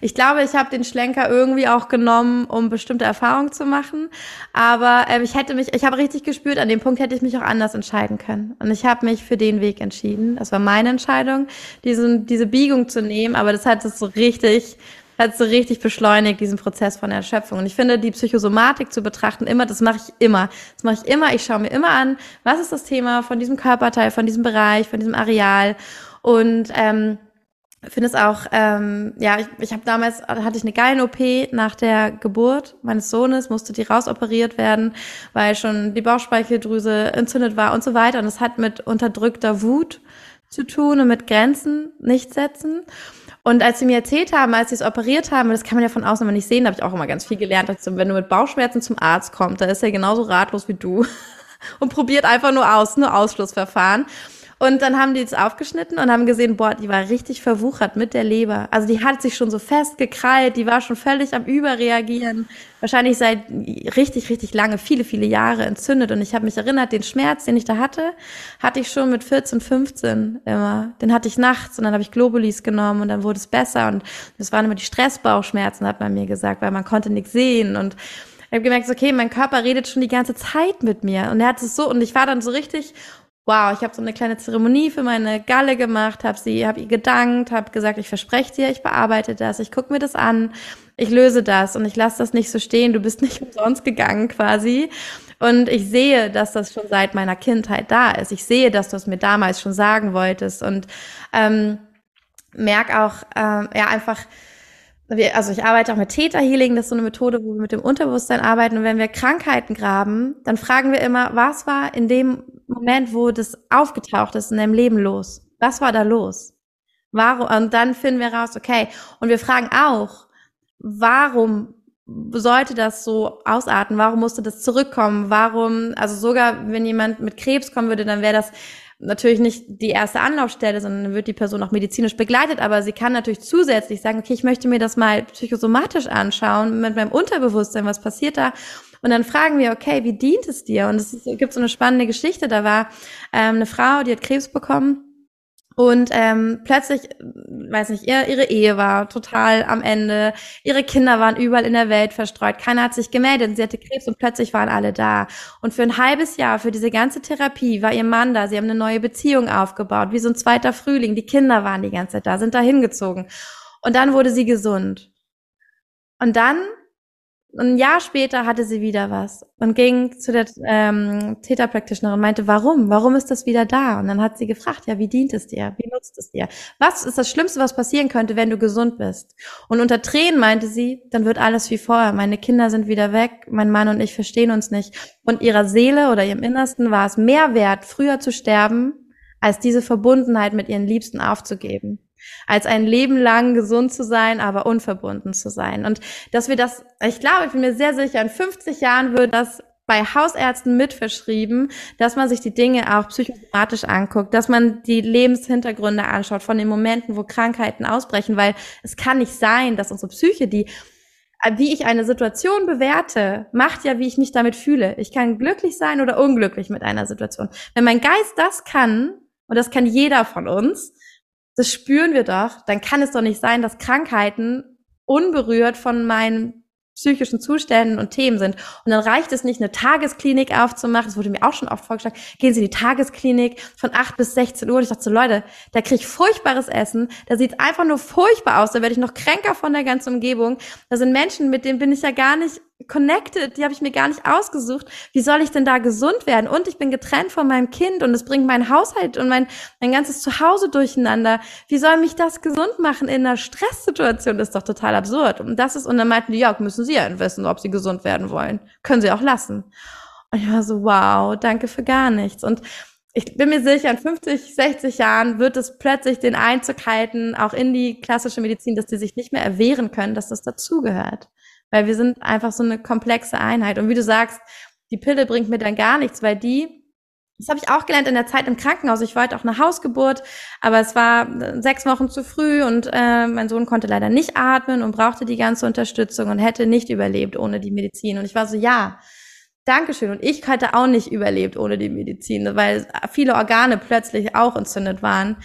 Ich glaube, ich habe den Schlenker irgendwie auch genommen, um bestimmte Erfahrungen zu machen. Aber äh, ich hätte mich, ich habe richtig gespürt, an dem Punkt hätte ich mich auch anders entscheiden können. Und ich habe mich für den Weg entschieden. Das war meine Entscheidung, diesen, diese Biegung zu nehmen. Aber das hat es so richtig, hat so richtig beschleunigt, diesen Prozess von Erschöpfung. Und ich finde, die Psychosomatik zu betrachten, immer, das mache ich immer. Das mache ich immer. Ich schaue mir immer an, was ist das Thema von diesem Körperteil, von diesem Bereich, von diesem Areal. Und ähm, finde es auch, ähm, ja, ich, ich habe damals, hatte ich eine geile OP nach der Geburt meines Sohnes, musste die rausoperiert werden, weil schon die Bauchspeicheldrüse entzündet war und so weiter. Und es hat mit unterdrückter Wut zu tun und mit Grenzen nicht setzen. Und als sie mir erzählt haben, als sie es operiert haben, das kann man ja von außen immer nicht sehen, da habe ich auch immer ganz viel gelernt, dass wenn du mit Bauchschmerzen zum Arzt kommst, da ist er genauso ratlos wie du und probiert einfach nur aus, nur Ausschlussverfahren. Und dann haben die es aufgeschnitten und haben gesehen, boah, die war richtig verwuchert mit der Leber. Also die hat sich schon so festgekrallt, die war schon völlig am Überreagieren. Wahrscheinlich seit richtig, richtig lange, viele, viele Jahre entzündet. Und ich habe mich erinnert, den Schmerz, den ich da hatte, hatte ich schon mit 14, 15 immer. Den hatte ich nachts und dann habe ich Globulis genommen und dann wurde es besser. Und das waren immer die Stressbauchschmerzen, hat man mir gesagt, weil man konnte nichts sehen. Und ich habe gemerkt, okay, mein Körper redet schon die ganze Zeit mit mir. Und er hat es so, und ich war dann so richtig wow, ich habe so eine kleine Zeremonie für meine Galle gemacht, habe sie, habe ihr gedankt, habe gesagt, ich verspreche dir, ich bearbeite das, ich gucke mir das an, ich löse das und ich lasse das nicht so stehen. Du bist nicht umsonst gegangen quasi. Und ich sehe, dass das schon seit meiner Kindheit da ist. Ich sehe, dass du es mir damals schon sagen wolltest und ähm, merk auch ähm, ja einfach also ich arbeite auch mit Theta Healing, das ist so eine Methode, wo wir mit dem Unterbewusstsein arbeiten. Und wenn wir Krankheiten graben, dann fragen wir immer, was war in dem Moment, wo das aufgetaucht ist in deinem Leben los? Was war da los? Warum? Und dann finden wir raus, okay. Und wir fragen auch, warum sollte das so ausarten? Warum musste das zurückkommen? Warum, also sogar wenn jemand mit Krebs kommen würde, dann wäre das natürlich nicht die erste Anlaufstelle, sondern wird die Person auch medizinisch begleitet, aber sie kann natürlich zusätzlich sagen, okay, ich möchte mir das mal psychosomatisch anschauen, mit meinem Unterbewusstsein, was passiert da? Und dann fragen wir, okay, wie dient es dir? Und es gibt so eine spannende Geschichte. Da war ähm, eine Frau, die hat Krebs bekommen. Und ähm, plötzlich, weiß nicht, ihr, ihre Ehe war total am Ende, ihre Kinder waren überall in der Welt verstreut, keiner hat sich gemeldet, sie hatte Krebs und plötzlich waren alle da. Und für ein halbes Jahr, für diese ganze Therapie, war ihr Mann da, sie haben eine neue Beziehung aufgebaut, wie so ein zweiter Frühling, die Kinder waren die ganze Zeit da, sind da hingezogen. Und dann wurde sie gesund. Und dann ein Jahr später hatte sie wieder was und ging zu der ähm, Täterpractitionerin und meinte, warum? Warum ist das wieder da? Und dann hat sie gefragt, ja, wie dient es dir? Wie nutzt es dir? Was ist das Schlimmste, was passieren könnte, wenn du gesund bist? Und unter Tränen meinte sie, dann wird alles wie vorher. Meine Kinder sind wieder weg, mein Mann und ich verstehen uns nicht. Und ihrer Seele oder ihrem Innersten war es mehr wert, früher zu sterben, als diese Verbundenheit mit ihren Liebsten aufzugeben als ein Leben lang gesund zu sein, aber unverbunden zu sein. Und dass wir das, ich glaube, ich bin mir sehr sicher, in 50 Jahren wird das bei Hausärzten mitverschrieben, dass man sich die Dinge auch psychosomatisch anguckt, dass man die Lebenshintergründe anschaut von den Momenten, wo Krankheiten ausbrechen, weil es kann nicht sein, dass unsere Psyche, die wie ich eine Situation bewerte, macht ja, wie ich mich damit fühle. Ich kann glücklich sein oder unglücklich mit einer Situation. Wenn mein Geist das kann, und das kann jeder von uns, das spüren wir doch, dann kann es doch nicht sein, dass Krankheiten unberührt von meinen psychischen Zuständen und Themen sind. Und dann reicht es nicht, eine Tagesklinik aufzumachen. Das wurde mir auch schon oft vorgeschlagen. Gehen Sie in die Tagesklinik von 8 bis 16 Uhr. Und ich dachte so, Leute, da kriege ich furchtbares Essen. Da sieht einfach nur furchtbar aus. Da werde ich noch kränker von der ganzen Umgebung. Da sind Menschen, mit denen bin ich ja gar nicht connected, die habe ich mir gar nicht ausgesucht. Wie soll ich denn da gesund werden? Und ich bin getrennt von meinem Kind und es bringt meinen Haushalt und mein, mein ganzes Zuhause durcheinander. Wie soll mich das gesund machen in einer Stresssituation? Das ist doch total absurd. Und das ist, und dann meinten die, ja, müssen sie ja wissen, ob sie gesund werden wollen. Können sie auch lassen. Und ich war so, wow, danke für gar nichts. Und ich bin mir sicher, in 50, 60 Jahren wird es plötzlich den Einzug halten, auch in die klassische Medizin, dass die sich nicht mehr erwehren können, dass das dazugehört. Weil wir sind einfach so eine komplexe Einheit. Und wie du sagst, die Pille bringt mir dann gar nichts, weil die, das habe ich auch gelernt in der Zeit im Krankenhaus. Ich wollte auch eine Hausgeburt, aber es war äh, sechs Wochen zu früh und äh, mein Sohn konnte leider nicht atmen und brauchte die ganze Unterstützung und hätte nicht überlebt ohne die Medizin. Und ich war so, ja, Dankeschön. Und ich hätte auch nicht überlebt ohne die Medizin, weil viele Organe plötzlich auch entzündet waren.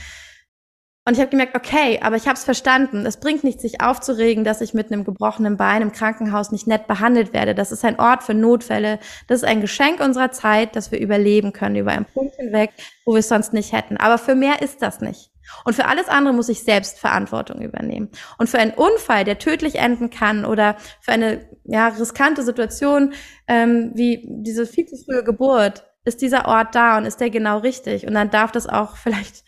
Und ich habe gemerkt, okay, aber ich habe es verstanden. Es bringt nichts, sich aufzuregen, dass ich mit einem gebrochenen Bein im Krankenhaus nicht nett behandelt werde. Das ist ein Ort für Notfälle. Das ist ein Geschenk unserer Zeit, dass wir überleben können über einen Punkt hinweg, wo wir es sonst nicht hätten. Aber für mehr ist das nicht. Und für alles andere muss ich selbst Verantwortung übernehmen. Und für einen Unfall, der tödlich enden kann, oder für eine ja, riskante Situation ähm, wie diese viel zu frühe Geburt, ist dieser Ort da und ist der genau richtig. Und dann darf das auch vielleicht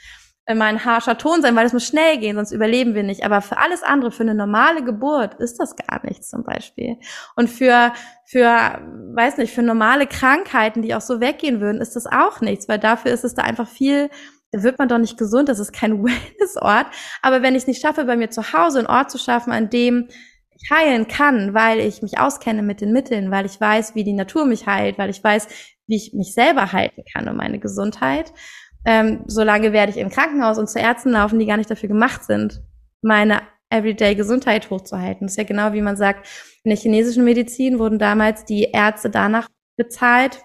immer ein harscher Ton sein, weil es muss schnell gehen, sonst überleben wir nicht. Aber für alles andere, für eine normale Geburt ist das gar nichts zum Beispiel. Und für, für, weiß nicht, für normale Krankheiten, die auch so weggehen würden, ist das auch nichts, weil dafür ist es da einfach viel, da wird man doch nicht gesund, das ist kein Wellnessort. Aber wenn ich es nicht schaffe, bei mir zu Hause einen Ort zu schaffen, an dem ich heilen kann, weil ich mich auskenne mit den Mitteln, weil ich weiß, wie die Natur mich heilt, weil ich weiß, wie ich mich selber halten kann und meine Gesundheit, ähm, solange werde ich im Krankenhaus und zu Ärzten laufen, die gar nicht dafür gemacht sind, meine Everyday Gesundheit hochzuhalten. Das ist ja genau wie man sagt, in der chinesischen Medizin wurden damals die Ärzte danach bezahlt,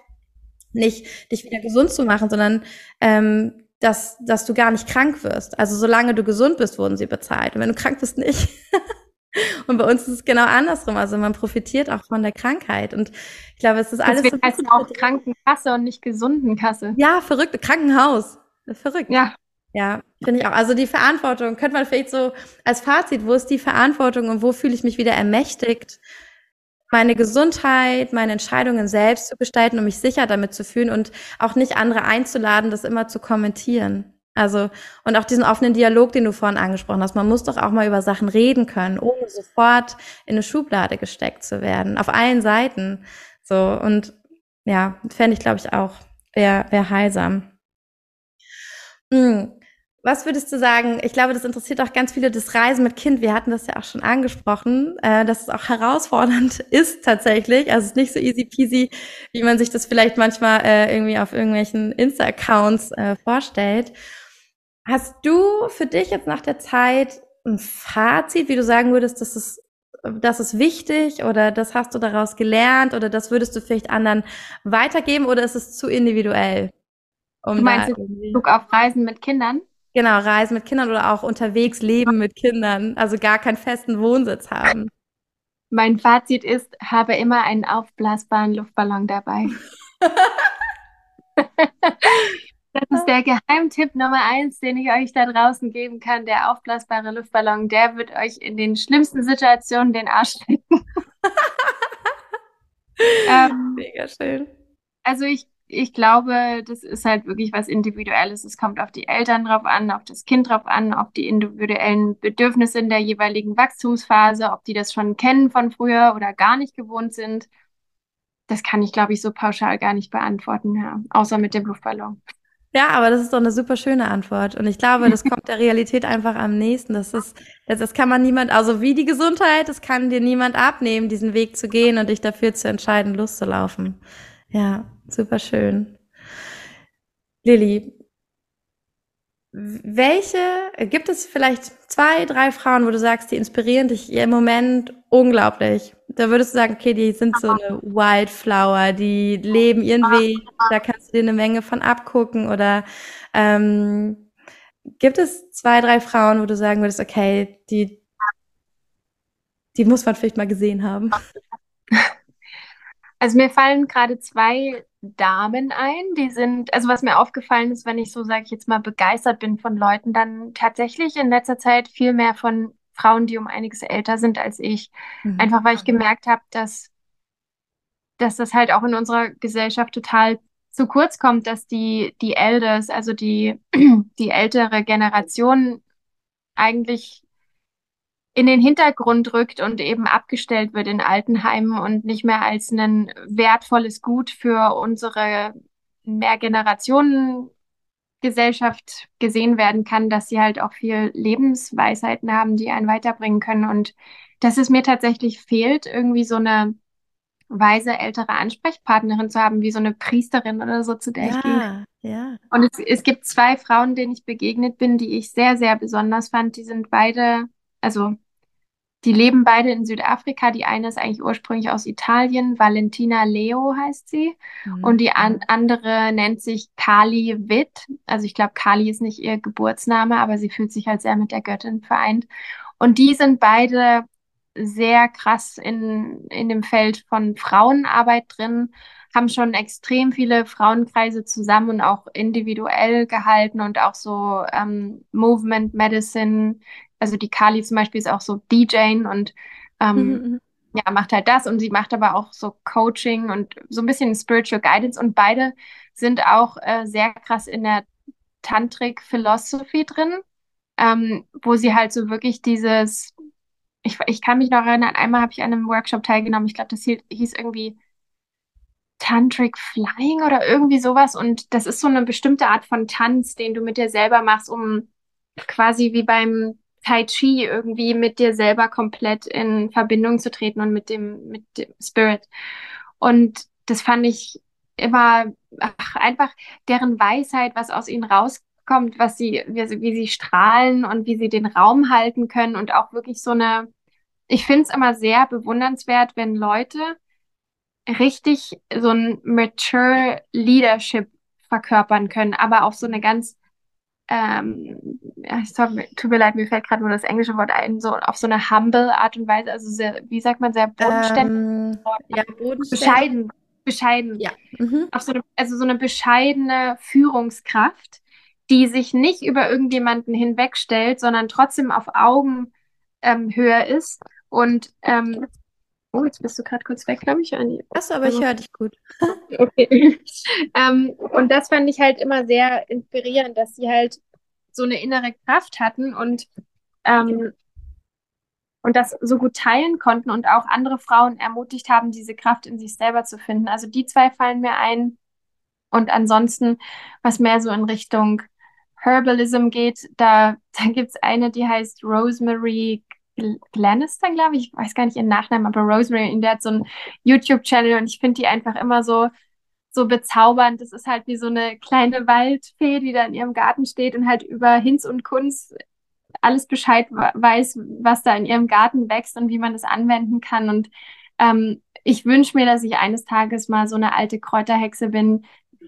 nicht dich wieder gesund zu machen, sondern ähm, dass, dass du gar nicht krank wirst. Also solange du gesund bist, wurden sie bezahlt. Und wenn du krank bist, nicht. Und bei uns ist es genau andersrum. Also man profitiert auch von der Krankheit. Und ich glaube, es ist alles. Deswegen so heißt auch Krankenkasse und nicht Gesundenkasse. Ja, verrückt. Krankenhaus. Verrückt. Ja. Ja, finde ich auch. Also die Verantwortung, könnte man vielleicht so als Fazit, wo ist die Verantwortung und wo fühle ich mich wieder ermächtigt, meine Gesundheit, meine Entscheidungen selbst zu gestalten, um mich sicher damit zu fühlen und auch nicht andere einzuladen, das immer zu kommentieren. Also, und auch diesen offenen Dialog, den du vorhin angesprochen hast. Man muss doch auch mal über Sachen reden können, ohne sofort in eine Schublade gesteckt zu werden. Auf allen Seiten. So, und ja, fände ich, glaube ich, auch, wäre wär heilsam. Hm. Was würdest du sagen? Ich glaube, das interessiert auch ganz viele das Reisen mit Kind. Wir hatten das ja auch schon angesprochen, äh, dass es auch herausfordernd ist tatsächlich. Also es ist nicht so easy peasy, wie man sich das vielleicht manchmal äh, irgendwie auf irgendwelchen Insta-Accounts äh, vorstellt. Hast du für dich jetzt nach der Zeit ein Fazit, wie du sagen würdest, das ist, das ist wichtig oder das hast du daraus gelernt oder das würdest du vielleicht anderen weitergeben oder ist es zu individuell? Um du meinst in Bezug auf Reisen mit Kindern? Genau, Reisen mit Kindern oder auch unterwegs leben mit Kindern, also gar keinen festen Wohnsitz haben. Mein Fazit ist, habe immer einen aufblasbaren Luftballon dabei. Das ist der Geheimtipp Nummer eins, den ich euch da draußen geben kann. Der aufblasbare Luftballon, der wird euch in den schlimmsten Situationen den Arsch lecken. ähm, Mega schön. Also ich, ich glaube, das ist halt wirklich was Individuelles. Es kommt auf die Eltern drauf an, auf das Kind drauf an, auf die individuellen Bedürfnisse in der jeweiligen Wachstumsphase, ob die das schon kennen von früher oder gar nicht gewohnt sind. Das kann ich, glaube ich, so pauschal gar nicht beantworten, ja. Außer mit dem Luftballon. Ja, aber das ist doch eine super schöne Antwort. Und ich glaube, das kommt der Realität einfach am nächsten. Das ist, das, das kann man niemand, also wie die Gesundheit, das kann dir niemand abnehmen, diesen Weg zu gehen und dich dafür zu entscheiden, loszulaufen. Ja, super schön. Lilly, welche, gibt es vielleicht zwei, drei Frauen, wo du sagst, die inspirieren dich im Moment unglaublich? Da würdest du sagen, okay, die sind so eine Wildflower, die leben ihren Weg, da kannst du dir eine Menge von abgucken oder ähm, gibt es zwei, drei Frauen, wo du sagen würdest, okay, die, die muss man vielleicht mal gesehen haben? Also mir fallen gerade zwei Damen ein, die sind, also was mir aufgefallen ist, wenn ich so, sage ich jetzt mal, begeistert bin von Leuten, dann tatsächlich in letzter Zeit viel mehr von Frauen, die um einiges älter sind als ich. Mhm. Einfach weil ich gemerkt habe, dass, dass das halt auch in unserer Gesellschaft total zu kurz kommt, dass die, die Elders, also die, die ältere Generation eigentlich in den Hintergrund rückt und eben abgestellt wird in Altenheimen und nicht mehr als ein wertvolles Gut für unsere Mehrgenerationen-Gesellschaft gesehen werden kann, dass sie halt auch viel Lebensweisheiten haben, die einen weiterbringen können. Und dass es mir tatsächlich fehlt, irgendwie so eine weise ältere Ansprechpartnerin zu haben, wie so eine Priesterin oder so, zu der ja, ich gehe. Ja. Und es, es gibt zwei Frauen, denen ich begegnet bin, die ich sehr, sehr besonders fand. Die sind beide, also die leben beide in Südafrika. Die eine ist eigentlich ursprünglich aus Italien. Valentina Leo heißt sie. Mhm. Und die an andere nennt sich Kali Witt. Also ich glaube, Kali ist nicht ihr Geburtsname, aber sie fühlt sich halt sehr mit der Göttin vereint. Und die sind beide sehr krass in, in dem Feld von Frauenarbeit drin, haben schon extrem viele Frauenkreise zusammen und auch individuell gehalten und auch so ähm, Movement Medicine also die Kali zum Beispiel ist auch so DJing und ähm, mhm, mhm. ja, macht halt das und sie macht aber auch so Coaching und so ein bisschen Spiritual Guidance und beide sind auch äh, sehr krass in der Tantric Philosophy drin, ähm, wo sie halt so wirklich dieses, ich, ich kann mich noch erinnern, einmal habe ich an einem Workshop teilgenommen, ich glaube, das hieß, hieß irgendwie Tantric Flying oder irgendwie sowas und das ist so eine bestimmte Art von Tanz, den du mit dir selber machst, um quasi wie beim Tai Chi irgendwie mit dir selber komplett in Verbindung zu treten und mit dem, mit dem Spirit. Und das fand ich immer ach, einfach deren Weisheit, was aus ihnen rauskommt, was sie, wie, wie sie strahlen und wie sie den Raum halten können und auch wirklich so eine, ich finde es immer sehr bewundernswert, wenn Leute richtig so ein mature Leadership verkörpern können, aber auf so eine ganz ähm, ja, tut mir leid, mir fällt gerade nur das englische Wort ein, so auf so eine humble Art und Weise, also sehr, wie sagt man, sehr bodenständig. Ähm, ja, bodenständig. Bescheiden, bescheiden. Ja. Mhm. So eine, also so eine bescheidene Führungskraft, die sich nicht über irgendjemanden hinwegstellt, sondern trotzdem auf Augenhöhe ähm, ist und ähm, Oh, jetzt bist du gerade kurz weg, glaube ich, Anni. Achso, aber ich höre dich gut. okay. ähm, und das fand ich halt immer sehr inspirierend, dass sie halt so eine innere Kraft hatten und, ähm, und das so gut teilen konnten und auch andere Frauen ermutigt haben, diese Kraft in sich selber zu finden. Also die zwei fallen mir ein. Und ansonsten, was mehr so in Richtung Herbalism geht, da, da gibt es eine, die heißt Rosemary Glenister, glaube ich. Ich weiß gar nicht ihren Nachnamen, aber Rosemary, der hat so einen YouTube-Channel und ich finde die einfach immer so, so bezaubernd. Das ist halt wie so eine kleine Waldfee, die da in ihrem Garten steht und halt über Hinz und Kunz alles Bescheid weiß, was da in ihrem Garten wächst und wie man das anwenden kann. Und ähm, ich wünsche mir, dass ich eines Tages mal so eine alte Kräuterhexe bin,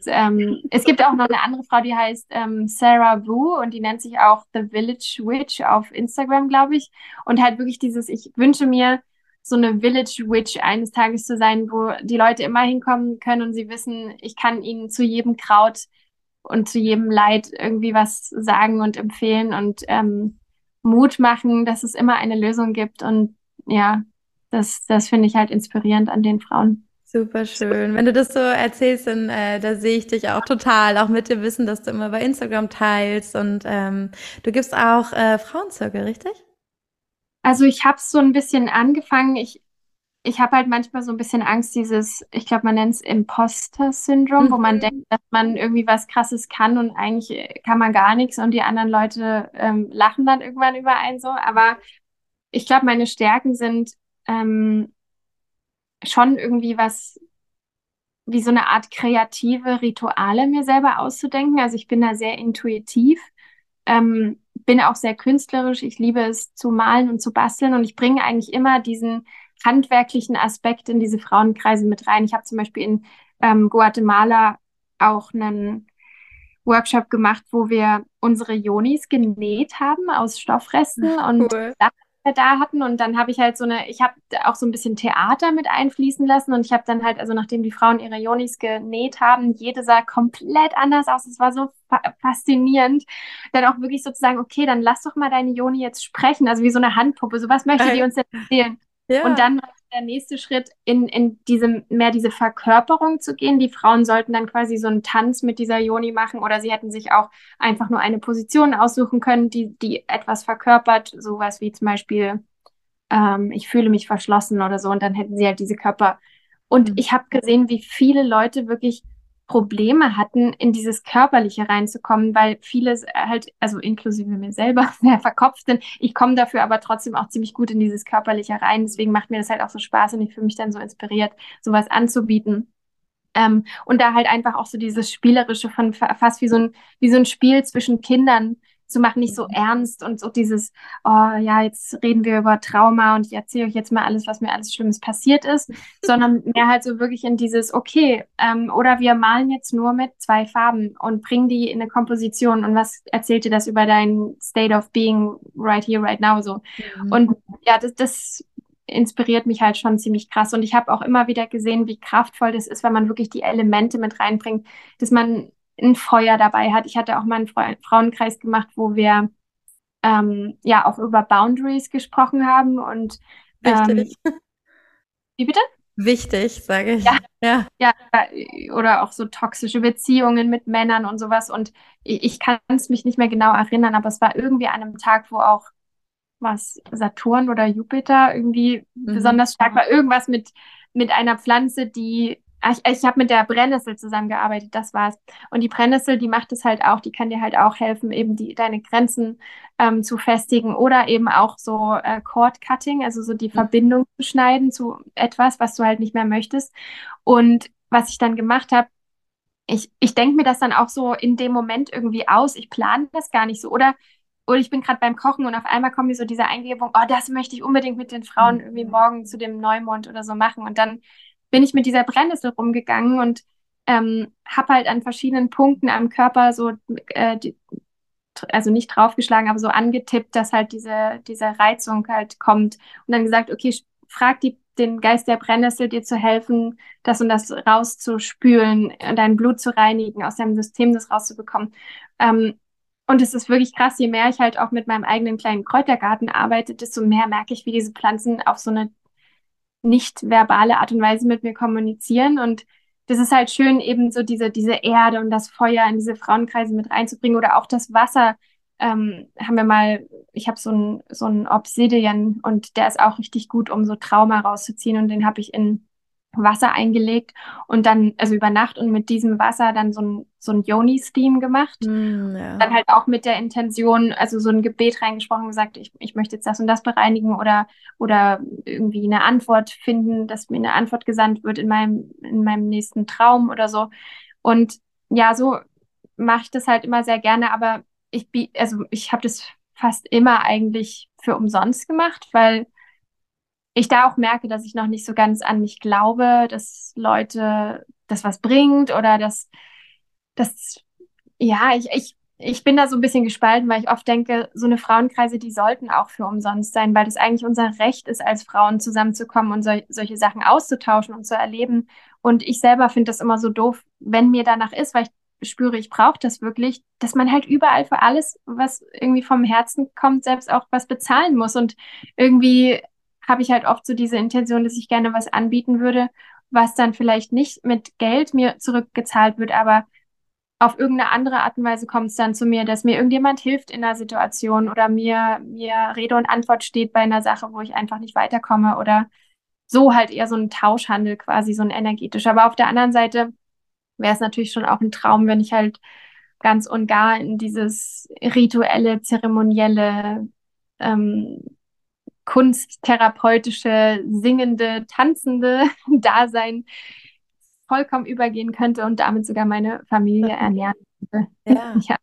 ähm, es gibt auch noch eine andere Frau, die heißt ähm, Sarah Wu und die nennt sich auch The Village Witch auf Instagram, glaube ich. Und halt wirklich dieses, ich wünsche mir, so eine Village Witch eines Tages zu sein, wo die Leute immer hinkommen können und sie wissen, ich kann ihnen zu jedem Kraut und zu jedem Leid irgendwie was sagen und empfehlen und ähm, Mut machen, dass es immer eine Lösung gibt. Und ja, das, das finde ich halt inspirierend an den Frauen. Super schön. Wenn du das so erzählst, dann äh, da sehe ich dich auch total, auch mit dem Wissen, dass du immer bei Instagram teilst und ähm, du gibst auch äh, Frauenzirkel, richtig? Also ich habe es so ein bisschen angefangen. Ich, ich habe halt manchmal so ein bisschen Angst, dieses, ich glaube, man nennt es Imposter-Syndrom, mhm. wo man mhm. denkt, dass man irgendwie was Krasses kann und eigentlich kann man gar nichts und die anderen Leute ähm, lachen dann irgendwann über einen so. Aber ich glaube, meine Stärken sind ähm, schon irgendwie was wie so eine Art kreative Rituale mir selber auszudenken. Also ich bin da sehr intuitiv, ähm, bin auch sehr künstlerisch. Ich liebe es zu malen und zu basteln und ich bringe eigentlich immer diesen handwerklichen Aspekt in diese Frauenkreise mit rein. Ich habe zum Beispiel in ähm, Guatemala auch einen Workshop gemacht, wo wir unsere Yonis genäht haben aus Stoffresten und cool da hatten und dann habe ich halt so eine, ich habe auch so ein bisschen Theater mit einfließen lassen und ich habe dann halt, also nachdem die Frauen ihre Jonis genäht haben, jede sah komplett anders aus. Es war so fa faszinierend. Dann auch wirklich sozusagen, okay, dann lass doch mal deine Joni jetzt sprechen, also wie so eine Handpuppe. So was möchte die uns denn erzählen? Ja. Und dann der nächste Schritt, in, in diesem, mehr diese Verkörperung zu gehen. Die Frauen sollten dann quasi so einen Tanz mit dieser Joni machen oder sie hätten sich auch einfach nur eine Position aussuchen können, die, die etwas verkörpert, sowas wie zum Beispiel, ähm, ich fühle mich verschlossen oder so und dann hätten sie halt diese Körper. Und mhm. ich habe gesehen, wie viele Leute wirklich Probleme hatten, in dieses Körperliche reinzukommen, weil viele halt, also inklusive mir selber, sehr verkopft sind. Ich komme dafür aber trotzdem auch ziemlich gut in dieses Körperliche rein. Deswegen macht mir das halt auch so Spaß und ich fühle mich dann so inspiriert, sowas anzubieten. Ähm, und da halt einfach auch so dieses Spielerische von fast wie so ein, wie so ein Spiel zwischen Kindern zu machen, nicht so ernst und so dieses, oh ja, jetzt reden wir über Trauma und ich erzähle euch jetzt mal alles, was mir alles Schlimmes passiert ist, sondern mehr halt so wirklich in dieses, okay, ähm, oder wir malen jetzt nur mit zwei Farben und bringen die in eine Komposition und was erzählt dir das über dein State of Being right here, right now so. Mhm. Und ja, das, das inspiriert mich halt schon ziemlich krass. Und ich habe auch immer wieder gesehen, wie kraftvoll das ist, wenn man wirklich die Elemente mit reinbringt, dass man ein Feuer dabei hat. Ich hatte auch mal einen Fra Frauenkreis gemacht, wo wir ähm, ja auch über Boundaries gesprochen haben und Wichtig. Ähm, wie bitte? Wichtig, sage ich. Ja, ja. ja, oder auch so toxische Beziehungen mit Männern und sowas. Und ich, ich kann es mich nicht mehr genau erinnern, aber es war irgendwie an einem Tag, wo auch was Saturn oder Jupiter irgendwie mhm. besonders stark war. Irgendwas mit, mit einer Pflanze, die ich, ich habe mit der Brennnessel zusammengearbeitet, das war's. Und die Brennnessel, die macht es halt auch, die kann dir halt auch helfen, eben die, deine Grenzen ähm, zu festigen oder eben auch so äh, Cord Cutting, also so die mhm. Verbindung zu schneiden zu etwas, was du halt nicht mehr möchtest. Und was ich dann gemacht habe, ich, ich denke mir das dann auch so in dem Moment irgendwie aus. Ich plane das gar nicht so. Oder, oder ich bin gerade beim Kochen und auf einmal kommt mir so diese Eingebung, oh, das möchte ich unbedingt mit den Frauen mhm. irgendwie morgen zu dem Neumond oder so machen. Und dann bin ich mit dieser Brennnessel rumgegangen und ähm, habe halt an verschiedenen Punkten am Körper so, äh, die, also nicht draufgeschlagen, aber so angetippt, dass halt diese, diese Reizung halt kommt. Und dann gesagt, okay, frag die, den Geist der Brennnessel, dir zu helfen, das und das rauszuspülen, dein Blut zu reinigen, aus deinem System das rauszubekommen. Ähm, und es ist wirklich krass, je mehr ich halt auch mit meinem eigenen kleinen Kräutergarten arbeite, desto mehr merke ich, wie diese Pflanzen auf so eine nicht verbale Art und Weise mit mir kommunizieren. Und das ist halt schön, eben so diese, diese Erde und das Feuer in diese Frauenkreise mit reinzubringen oder auch das Wasser. Ähm, haben wir mal, ich habe so ein so Obsidian und der ist auch richtig gut, um so Trauma rauszuziehen und den habe ich in Wasser eingelegt und dann, also über Nacht und mit diesem Wasser dann so ein, so ein Yoni-Theme gemacht. Mm, ja. Dann halt auch mit der Intention, also so ein Gebet reingesprochen, gesagt, ich, ich möchte jetzt das und das bereinigen oder, oder irgendwie eine Antwort finden, dass mir eine Antwort gesandt wird in meinem, in meinem nächsten Traum oder so. Und ja, so mache ich das halt immer sehr gerne, aber ich, also ich habe das fast immer eigentlich für umsonst gemacht, weil ich da auch merke, dass ich noch nicht so ganz an mich glaube, dass Leute das was bringt oder dass, dass ja, ich, ich, ich bin da so ein bisschen gespalten, weil ich oft denke, so eine Frauenkreise, die sollten auch für umsonst sein, weil das eigentlich unser Recht ist, als Frauen zusammenzukommen und so, solche Sachen auszutauschen und zu erleben. Und ich selber finde das immer so doof, wenn mir danach ist, weil ich spüre, ich brauche das wirklich, dass man halt überall für alles, was irgendwie vom Herzen kommt, selbst auch was bezahlen muss. Und irgendwie habe ich halt oft so diese Intention, dass ich gerne was anbieten würde, was dann vielleicht nicht mit Geld mir zurückgezahlt wird, aber auf irgendeine andere Art und Weise kommt es dann zu mir, dass mir irgendjemand hilft in einer Situation oder mir, mir Rede und Antwort steht bei einer Sache, wo ich einfach nicht weiterkomme oder so halt eher so ein Tauschhandel quasi, so ein energetischer. Aber auf der anderen Seite wäre es natürlich schon auch ein Traum, wenn ich halt ganz und gar in dieses rituelle, zeremonielle, ähm, kunsttherapeutische, singende, tanzende Dasein vollkommen übergehen könnte und damit sogar meine Familie ernähren könnte. Ja. ja.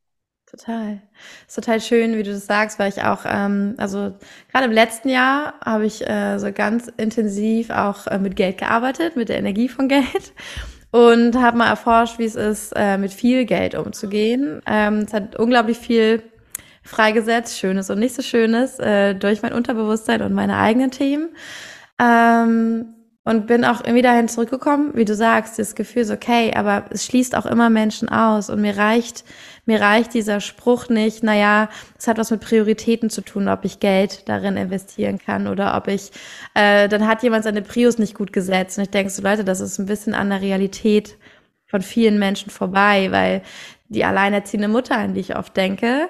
Total. Ist total schön, wie du das sagst, weil ich auch, ähm, also gerade im letzten Jahr habe ich äh, so ganz intensiv auch äh, mit Geld gearbeitet, mit der Energie von Geld und habe mal erforscht, wie es ist, äh, mit viel Geld umzugehen. Ähm, es hat unglaublich viel freigesetzt, Schönes und nicht so Schönes, äh, durch mein Unterbewusstsein und meine eigenen Themen. Ähm, und bin auch irgendwie dahin zurückgekommen, wie du sagst, das Gefühl ist okay, aber es schließt auch immer Menschen aus und mir reicht, mir reicht dieser Spruch nicht, naja, es hat was mit Prioritäten zu tun, ob ich Geld darin investieren kann oder ob ich, äh, dann hat jemand seine Prius nicht gut gesetzt und ich denke so, Leute, das ist ein bisschen an der Realität von vielen Menschen vorbei, weil die alleinerziehende Mutter, an die ich oft denke,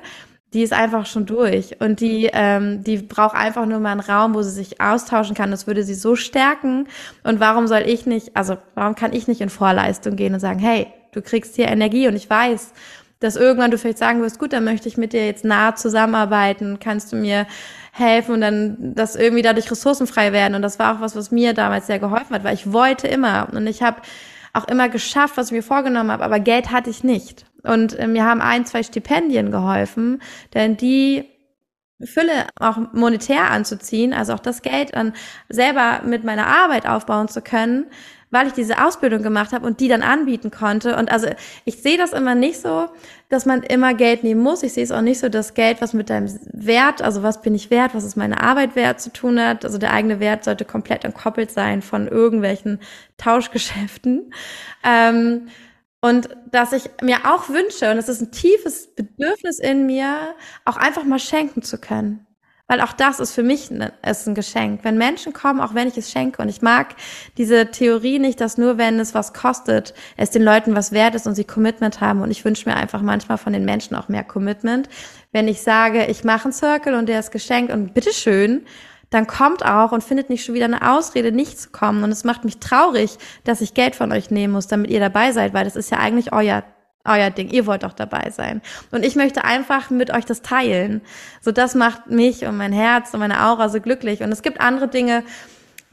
die ist einfach schon durch und die, ähm, die braucht einfach nur mal einen Raum, wo sie sich austauschen kann. Das würde sie so stärken. Und warum soll ich nicht, also warum kann ich nicht in Vorleistung gehen und sagen, hey, du kriegst hier Energie und ich weiß, dass irgendwann du vielleicht sagen wirst, gut, dann möchte ich mit dir jetzt nah zusammenarbeiten, kannst du mir helfen und dann, dass irgendwie dadurch ressourcenfrei werden. Und das war auch was, was mir damals sehr geholfen hat, weil ich wollte immer und ich habe auch immer geschafft, was ich mir vorgenommen habe, aber Geld hatte ich nicht. Und äh, mir haben ein, zwei Stipendien geholfen, denn die Fülle auch monetär anzuziehen, also auch das Geld dann selber mit meiner Arbeit aufbauen zu können, weil ich diese Ausbildung gemacht habe und die dann anbieten konnte. Und also ich sehe das immer nicht so, dass man immer Geld nehmen muss. Ich sehe es auch nicht so, dass Geld was mit deinem Wert, also was bin ich wert, was ist meine Arbeit wert zu tun hat. Also der eigene Wert sollte komplett entkoppelt sein von irgendwelchen Tauschgeschäften. Ähm, und dass ich mir auch wünsche, und es ist ein tiefes Bedürfnis in mir, auch einfach mal schenken zu können. Weil auch das ist für mich ein, ist ein Geschenk. Wenn Menschen kommen, auch wenn ich es schenke. Und ich mag diese Theorie nicht, dass nur wenn es was kostet, es den Leuten was wert ist und sie Commitment haben. Und ich wünsche mir einfach manchmal von den Menschen auch mehr Commitment. Wenn ich sage, ich mache einen Circle und der ist geschenkt und bitteschön, dann kommt auch und findet nicht schon wieder eine Ausrede, nicht zu kommen. Und es macht mich traurig, dass ich Geld von euch nehmen muss, damit ihr dabei seid, weil das ist ja eigentlich euer euer Ding. Ihr wollt doch dabei sein. Und ich möchte einfach mit euch das teilen. So, das macht mich und mein Herz und meine Aura so glücklich. Und es gibt andere Dinge,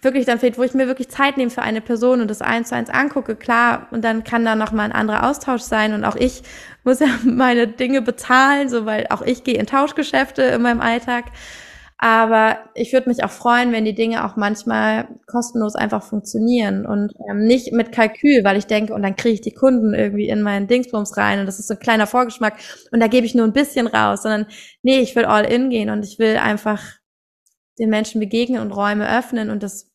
wirklich dann fehlt, wo ich mir wirklich Zeit nehme für eine Person und das eins zu eins angucke, klar, und dann kann da noch mal ein anderer Austausch sein und auch ich muss ja meine Dinge bezahlen, so weil auch ich gehe in Tauschgeschäfte in meinem Alltag aber ich würde mich auch freuen, wenn die Dinge auch manchmal kostenlos einfach funktionieren und ähm, nicht mit Kalkül, weil ich denke, und dann kriege ich die Kunden irgendwie in meinen Dingsbums rein und das ist so ein kleiner Vorgeschmack und da gebe ich nur ein bisschen raus, sondern nee, ich will all in gehen und ich will einfach den Menschen begegnen und Räume öffnen und das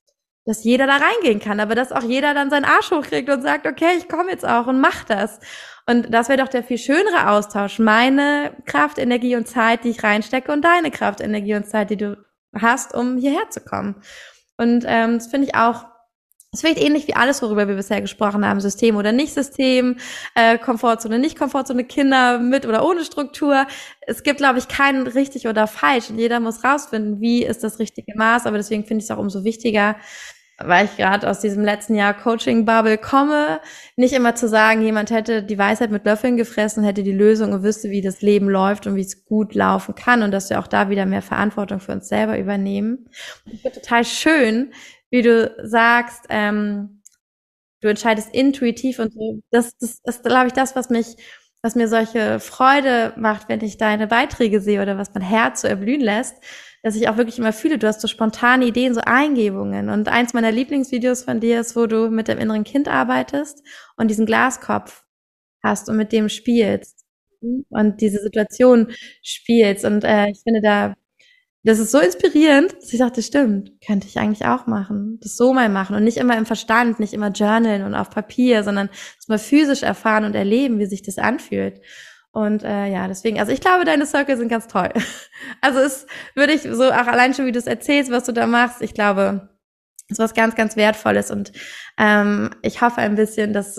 dass jeder da reingehen kann, aber dass auch jeder dann seinen Arsch hochkriegt und sagt, okay, ich komme jetzt auch und mach das. Und das wäre doch der viel schönere Austausch. Meine Kraft, Energie und Zeit, die ich reinstecke und deine Kraft, Energie und Zeit, die du hast, um hierher zu kommen. Und ähm, das finde ich auch es wird ähnlich wie alles, worüber wir bisher gesprochen haben, System oder nicht System, äh, Komfortzone, nicht Komfortzone, Kinder mit oder ohne Struktur. Es gibt, glaube ich, keinen richtig oder falsch. Und jeder muss rausfinden, wie ist das richtige Maß. Aber deswegen finde ich es auch umso wichtiger, weil ich gerade aus diesem letzten Jahr Coaching-Bubble komme, nicht immer zu sagen, jemand hätte die Weisheit mit Löffeln gefressen, hätte die Lösung und wüsste, wie das Leben läuft und wie es gut laufen kann und dass wir auch da wieder mehr Verantwortung für uns selber übernehmen. Ich finde total schön, wie du sagst, ähm, du entscheidest intuitiv und so. Das, das ist, glaube ich, das, was mich, was mir solche Freude macht, wenn ich deine Beiträge sehe oder was mein Herz so erblühen lässt dass ich auch wirklich immer fühle, du hast so spontane Ideen, so Eingebungen. Und eins meiner Lieblingsvideos von dir ist, wo du mit dem inneren Kind arbeitest und diesen Glaskopf hast und mit dem spielst und diese Situation spielst. Und äh, ich finde da, das ist so inspirierend, dass ich dachte, stimmt, könnte ich eigentlich auch machen. Das so mal machen und nicht immer im Verstand, nicht immer journalen und auf Papier, sondern es mal physisch erfahren und erleben, wie sich das anfühlt. Und äh, ja, deswegen, also ich glaube, deine Circle sind ganz toll. Also es würde ich so auch allein schon, wie du es erzählst, was du da machst, ich glaube, es ist was ganz, ganz Wertvolles. Und ähm, ich hoffe ein bisschen, dass,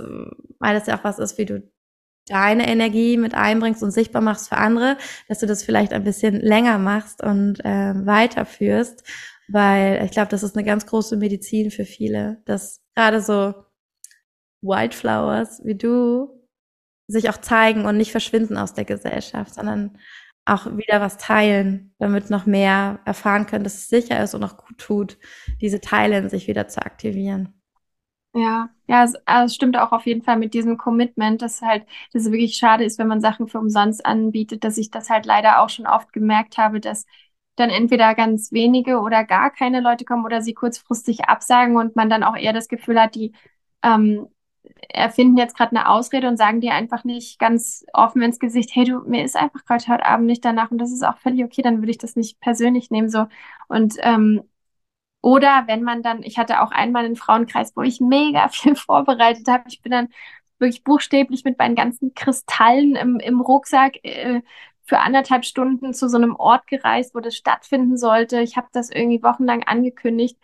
weil das ja auch was ist, wie du deine Energie mit einbringst und sichtbar machst für andere, dass du das vielleicht ein bisschen länger machst und äh, weiterführst, weil ich glaube, das ist eine ganz große Medizin für viele, dass gerade so Wildflowers wie du sich auch zeigen und nicht verschwinden aus der Gesellschaft, sondern auch wieder was teilen, damit noch mehr erfahren können, dass es sicher ist und auch gut tut, diese Teile in sich wieder zu aktivieren. Ja, ja, es, also es stimmt auch auf jeden Fall mit diesem Commitment, dass halt, dass es wirklich schade ist, wenn man Sachen für umsonst anbietet, dass ich das halt leider auch schon oft gemerkt habe, dass dann entweder ganz wenige oder gar keine Leute kommen oder sie kurzfristig absagen und man dann auch eher das Gefühl hat, die ähm, erfinden jetzt gerade eine Ausrede und sagen dir einfach nicht ganz offen ins Gesicht, hey du, mir ist einfach gerade heute Abend nicht danach und das ist auch völlig okay, dann würde ich das nicht persönlich nehmen so und ähm, oder wenn man dann, ich hatte auch einmal einen Frauenkreis, wo ich mega viel vorbereitet habe. Ich bin dann wirklich buchstäblich mit meinen ganzen Kristallen im, im Rucksack äh, für anderthalb Stunden zu so einem Ort gereist, wo das stattfinden sollte. Ich habe das irgendwie wochenlang angekündigt.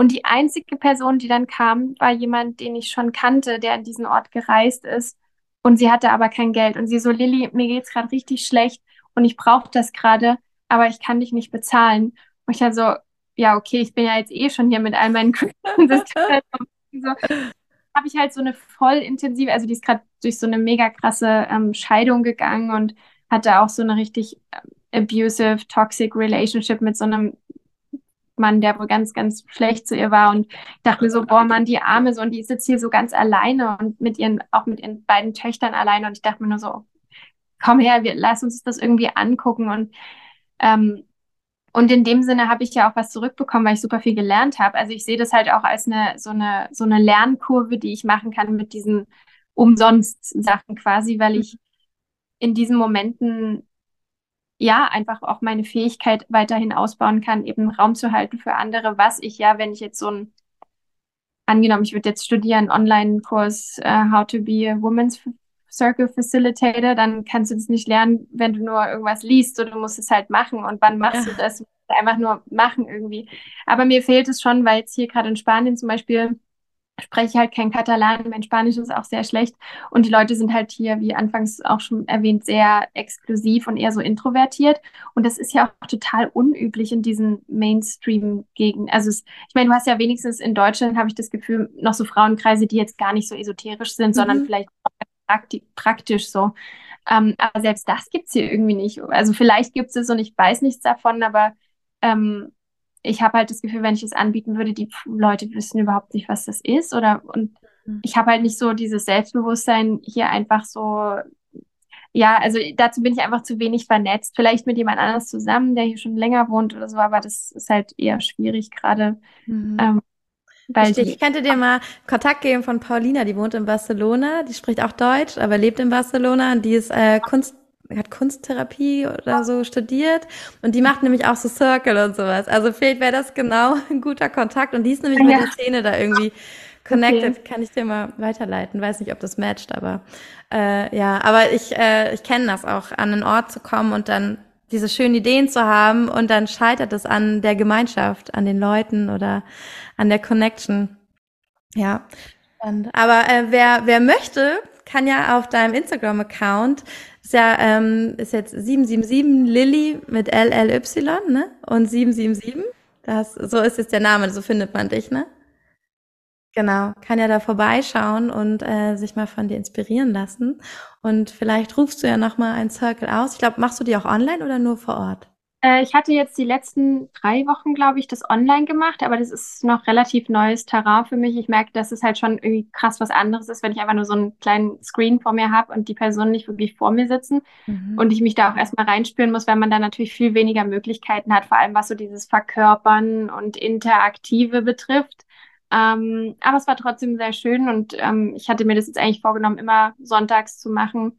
Und die einzige Person, die dann kam, war jemand, den ich schon kannte, der an diesen Ort gereist ist. Und sie hatte aber kein Geld. Und sie so, Lilly, mir geht's gerade richtig schlecht und ich brauche das gerade, aber ich kann dich nicht bezahlen. Und ich dann so, ja, okay, ich bin ja jetzt eh schon hier mit all meinen das halt so, habe ich halt so eine voll intensive, also die ist gerade durch so eine mega krasse ähm, Scheidung gegangen und hatte auch so eine richtig ähm, abusive, toxic Relationship mit so einem Mann, der wohl ganz, ganz schlecht zu ihr war. Und dachte mir so, boah, Mann, die Arme so und die ist jetzt hier so ganz alleine und mit ihren, auch mit ihren beiden Töchtern alleine. Und ich dachte mir nur so, komm her, wir, lass uns das irgendwie angucken. Und ähm, und in dem Sinne habe ich ja auch was zurückbekommen, weil ich super viel gelernt habe. Also ich sehe das halt auch als eine so eine so eine Lernkurve, die ich machen kann mit diesen umsonst Sachen quasi, weil ich in diesen Momenten ja einfach auch meine Fähigkeit weiterhin ausbauen kann, eben Raum zu halten für andere, was ich ja, wenn ich jetzt so ein angenommen, ich würde jetzt studieren, Online-Kurs uh, How to be a Women's Circle Facilitator, dann kannst du das nicht lernen, wenn du nur irgendwas liest, so du musst es halt machen. Und wann machst ja. du das? Einfach nur machen irgendwie. Aber mir fehlt es schon, weil jetzt hier gerade in Spanien zum Beispiel spreche halt kein Katalan, mein Spanisch ist auch sehr schlecht und die Leute sind halt hier, wie anfangs auch schon erwähnt, sehr exklusiv und eher so introvertiert und das ist ja auch total unüblich in diesen Mainstream-Gegenden. Also es, ich meine, du hast ja wenigstens in Deutschland, habe ich das Gefühl, noch so Frauenkreise, die jetzt gar nicht so esoterisch sind, mhm. sondern vielleicht prakti praktisch so. Ähm, aber selbst das gibt es hier irgendwie nicht. Also vielleicht gibt es und ich weiß nichts davon, aber ähm, ich habe halt das Gefühl, wenn ich es anbieten würde, die Leute wissen überhaupt nicht, was das ist. Oder und mhm. ich habe halt nicht so dieses Selbstbewusstsein hier einfach so. Ja, also dazu bin ich einfach zu wenig vernetzt. Vielleicht mit jemand anders zusammen, der hier schon länger wohnt oder so, aber das ist halt eher schwierig gerade. Mhm. Ähm, ich, könnte dir mal Kontakt geben von Paulina, die wohnt in Barcelona, die spricht auch Deutsch, aber lebt in Barcelona und die ist äh, Kunst, hat Kunsttherapie oder so studiert und die macht nämlich auch so Circle und sowas. Also vielleicht wäre das genau ein guter Kontakt und die ist nämlich ja. mit der Szene da irgendwie connected. Okay. Kann ich dir mal weiterleiten. Weiß nicht, ob das matcht, aber äh, ja, aber ich, äh, ich kenne das auch, an einen Ort zu kommen und dann diese schönen Ideen zu haben und dann scheitert es an der Gemeinschaft, an den Leuten oder an der Connection. Ja. Und, aber äh, wer, wer möchte, kann ja auf deinem Instagram-Account, ist ja, ähm, ist jetzt 777 Lilly mit LLY, ne? Und 777. Das, so ist jetzt der Name, so findet man dich, ne? Genau, kann ja da vorbeischauen und äh, sich mal von dir inspirieren lassen. Und vielleicht rufst du ja nochmal ein Circle aus. Ich glaube, machst du die auch online oder nur vor Ort? Äh, ich hatte jetzt die letzten drei Wochen, glaube ich, das online gemacht, aber das ist noch relativ neues Terrain für mich. Ich merke, dass es halt schon irgendwie krass was anderes ist, wenn ich einfach nur so einen kleinen Screen vor mir habe und die Personen nicht wirklich vor mir sitzen mhm. und ich mich da auch erstmal reinspüren muss, weil man da natürlich viel weniger Möglichkeiten hat, vor allem was so dieses Verkörpern und Interaktive betrifft. Ähm, aber es war trotzdem sehr schön und ähm, ich hatte mir das jetzt eigentlich vorgenommen, immer sonntags zu machen.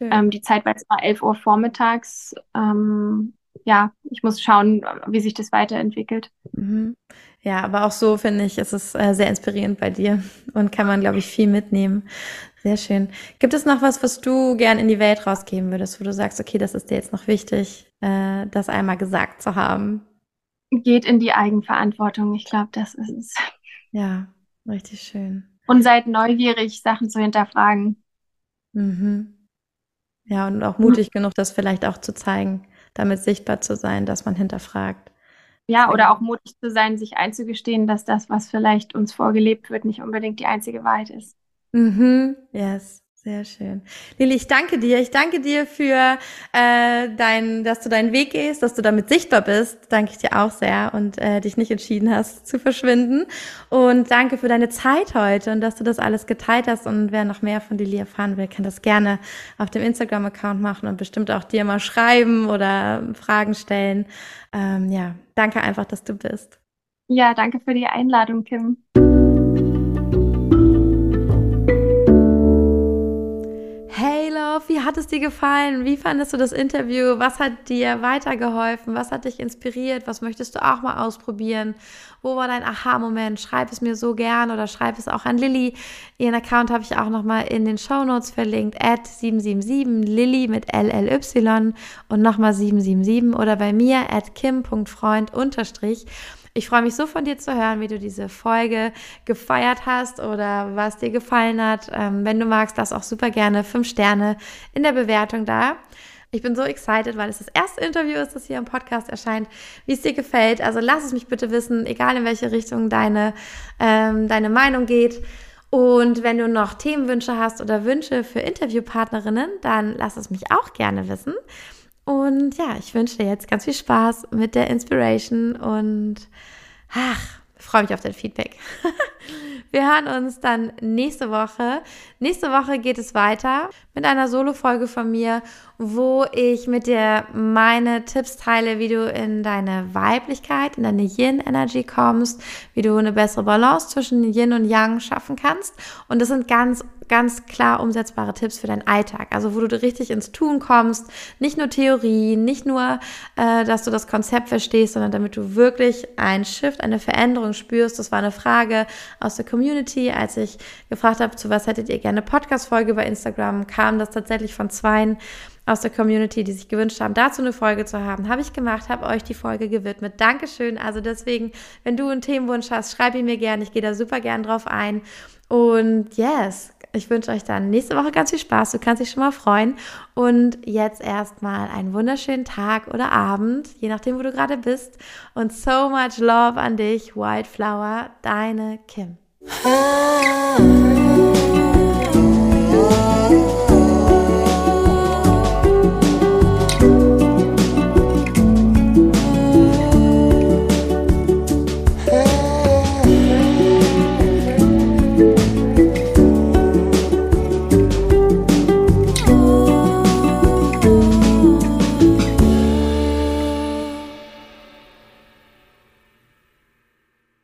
Ähm, die Zeit war jetzt mal 11 Uhr vormittags. Ähm, ja, ich muss schauen, wie sich das weiterentwickelt. Mhm. Ja, aber auch so finde ich, ist es äh, sehr inspirierend bei dir und kann man, glaube ich, viel mitnehmen. Sehr schön. Gibt es noch was, was du gern in die Welt rausgeben würdest, wo du sagst, okay, das ist dir jetzt noch wichtig, äh, das einmal gesagt zu haben? Geht in die Eigenverantwortung. Ich glaube, das ist es. Ja, richtig schön. Und seid neugierig, Sachen zu hinterfragen. Mhm. Ja, und auch mutig genug, das vielleicht auch zu zeigen, damit sichtbar zu sein, dass man hinterfragt. Ja, oder auch mutig zu sein, sich einzugestehen, dass das, was vielleicht uns vorgelebt wird, nicht unbedingt die einzige Wahrheit ist. Mhm, yes. Sehr schön. Lili, ich danke dir. Ich danke dir für äh, dein, dass du deinen Weg gehst, dass du damit sichtbar bist. Danke ich dir auch sehr und äh, dich nicht entschieden hast zu verschwinden. Und danke für deine Zeit heute und dass du das alles geteilt hast. Und wer noch mehr von Lili erfahren will, kann das gerne auf dem Instagram-Account machen und bestimmt auch dir mal schreiben oder Fragen stellen. Ähm, ja, danke einfach, dass du bist. Ja, danke für die Einladung, Kim. Love, wie hat es dir gefallen? Wie fandest du das Interview? Was hat dir weitergeholfen? Was hat dich inspiriert? Was möchtest du auch mal ausprobieren? Wo war dein Aha-Moment? Schreib es mir so gern oder schreib es auch an Lilly. Ihren Account habe ich auch nochmal in den Show Notes verlinkt. At 777 Lilly mit LLY und nochmal 777 oder bei mir at kim.freund unterstrich. Ich freue mich so von dir zu hören, wie du diese Folge gefeiert hast oder was dir gefallen hat. Ähm, wenn du magst, lass auch super gerne fünf Sterne in der Bewertung da. Ich bin so excited, weil es das erste Interview ist, das hier im Podcast erscheint, wie es dir gefällt. Also lass es mich bitte wissen, egal in welche Richtung deine, ähm, deine Meinung geht. Und wenn du noch Themenwünsche hast oder Wünsche für Interviewpartnerinnen, dann lass es mich auch gerne wissen. Und ja, ich wünsche dir jetzt ganz viel Spaß mit der Inspiration und ach, freue mich auf dein Feedback. Wir hören uns dann nächste Woche. Nächste Woche geht es weiter mit einer Solo-Folge von mir, wo ich mit dir meine Tipps teile, wie du in deine Weiblichkeit, in deine Yin-Energy kommst, wie du eine bessere Balance zwischen Yin und Yang schaffen kannst. Und das sind ganz ganz klar umsetzbare Tipps für deinen Alltag. Also wo du richtig ins Tun kommst, nicht nur Theorie, nicht nur, äh, dass du das Konzept verstehst, sondern damit du wirklich ein Shift, eine Veränderung spürst. Das war eine Frage aus der Community, als ich gefragt habe, zu was hättet ihr gerne Podcast-Folge bei Instagram, kam das tatsächlich von zweien aus der Community, die sich gewünscht haben, dazu eine Folge zu haben. Habe ich gemacht, habe euch die Folge gewidmet. Dankeschön. Also deswegen, wenn du einen Themenwunsch hast, schreib ihn mir gerne. Ich gehe da super gern drauf ein. Und yes, ich wünsche euch dann nächste Woche ganz viel Spaß. Du kannst dich schon mal freuen. Und jetzt erstmal einen wunderschönen Tag oder Abend, je nachdem, wo du gerade bist. Und so much love an dich, Wildflower, deine Kim. Ah.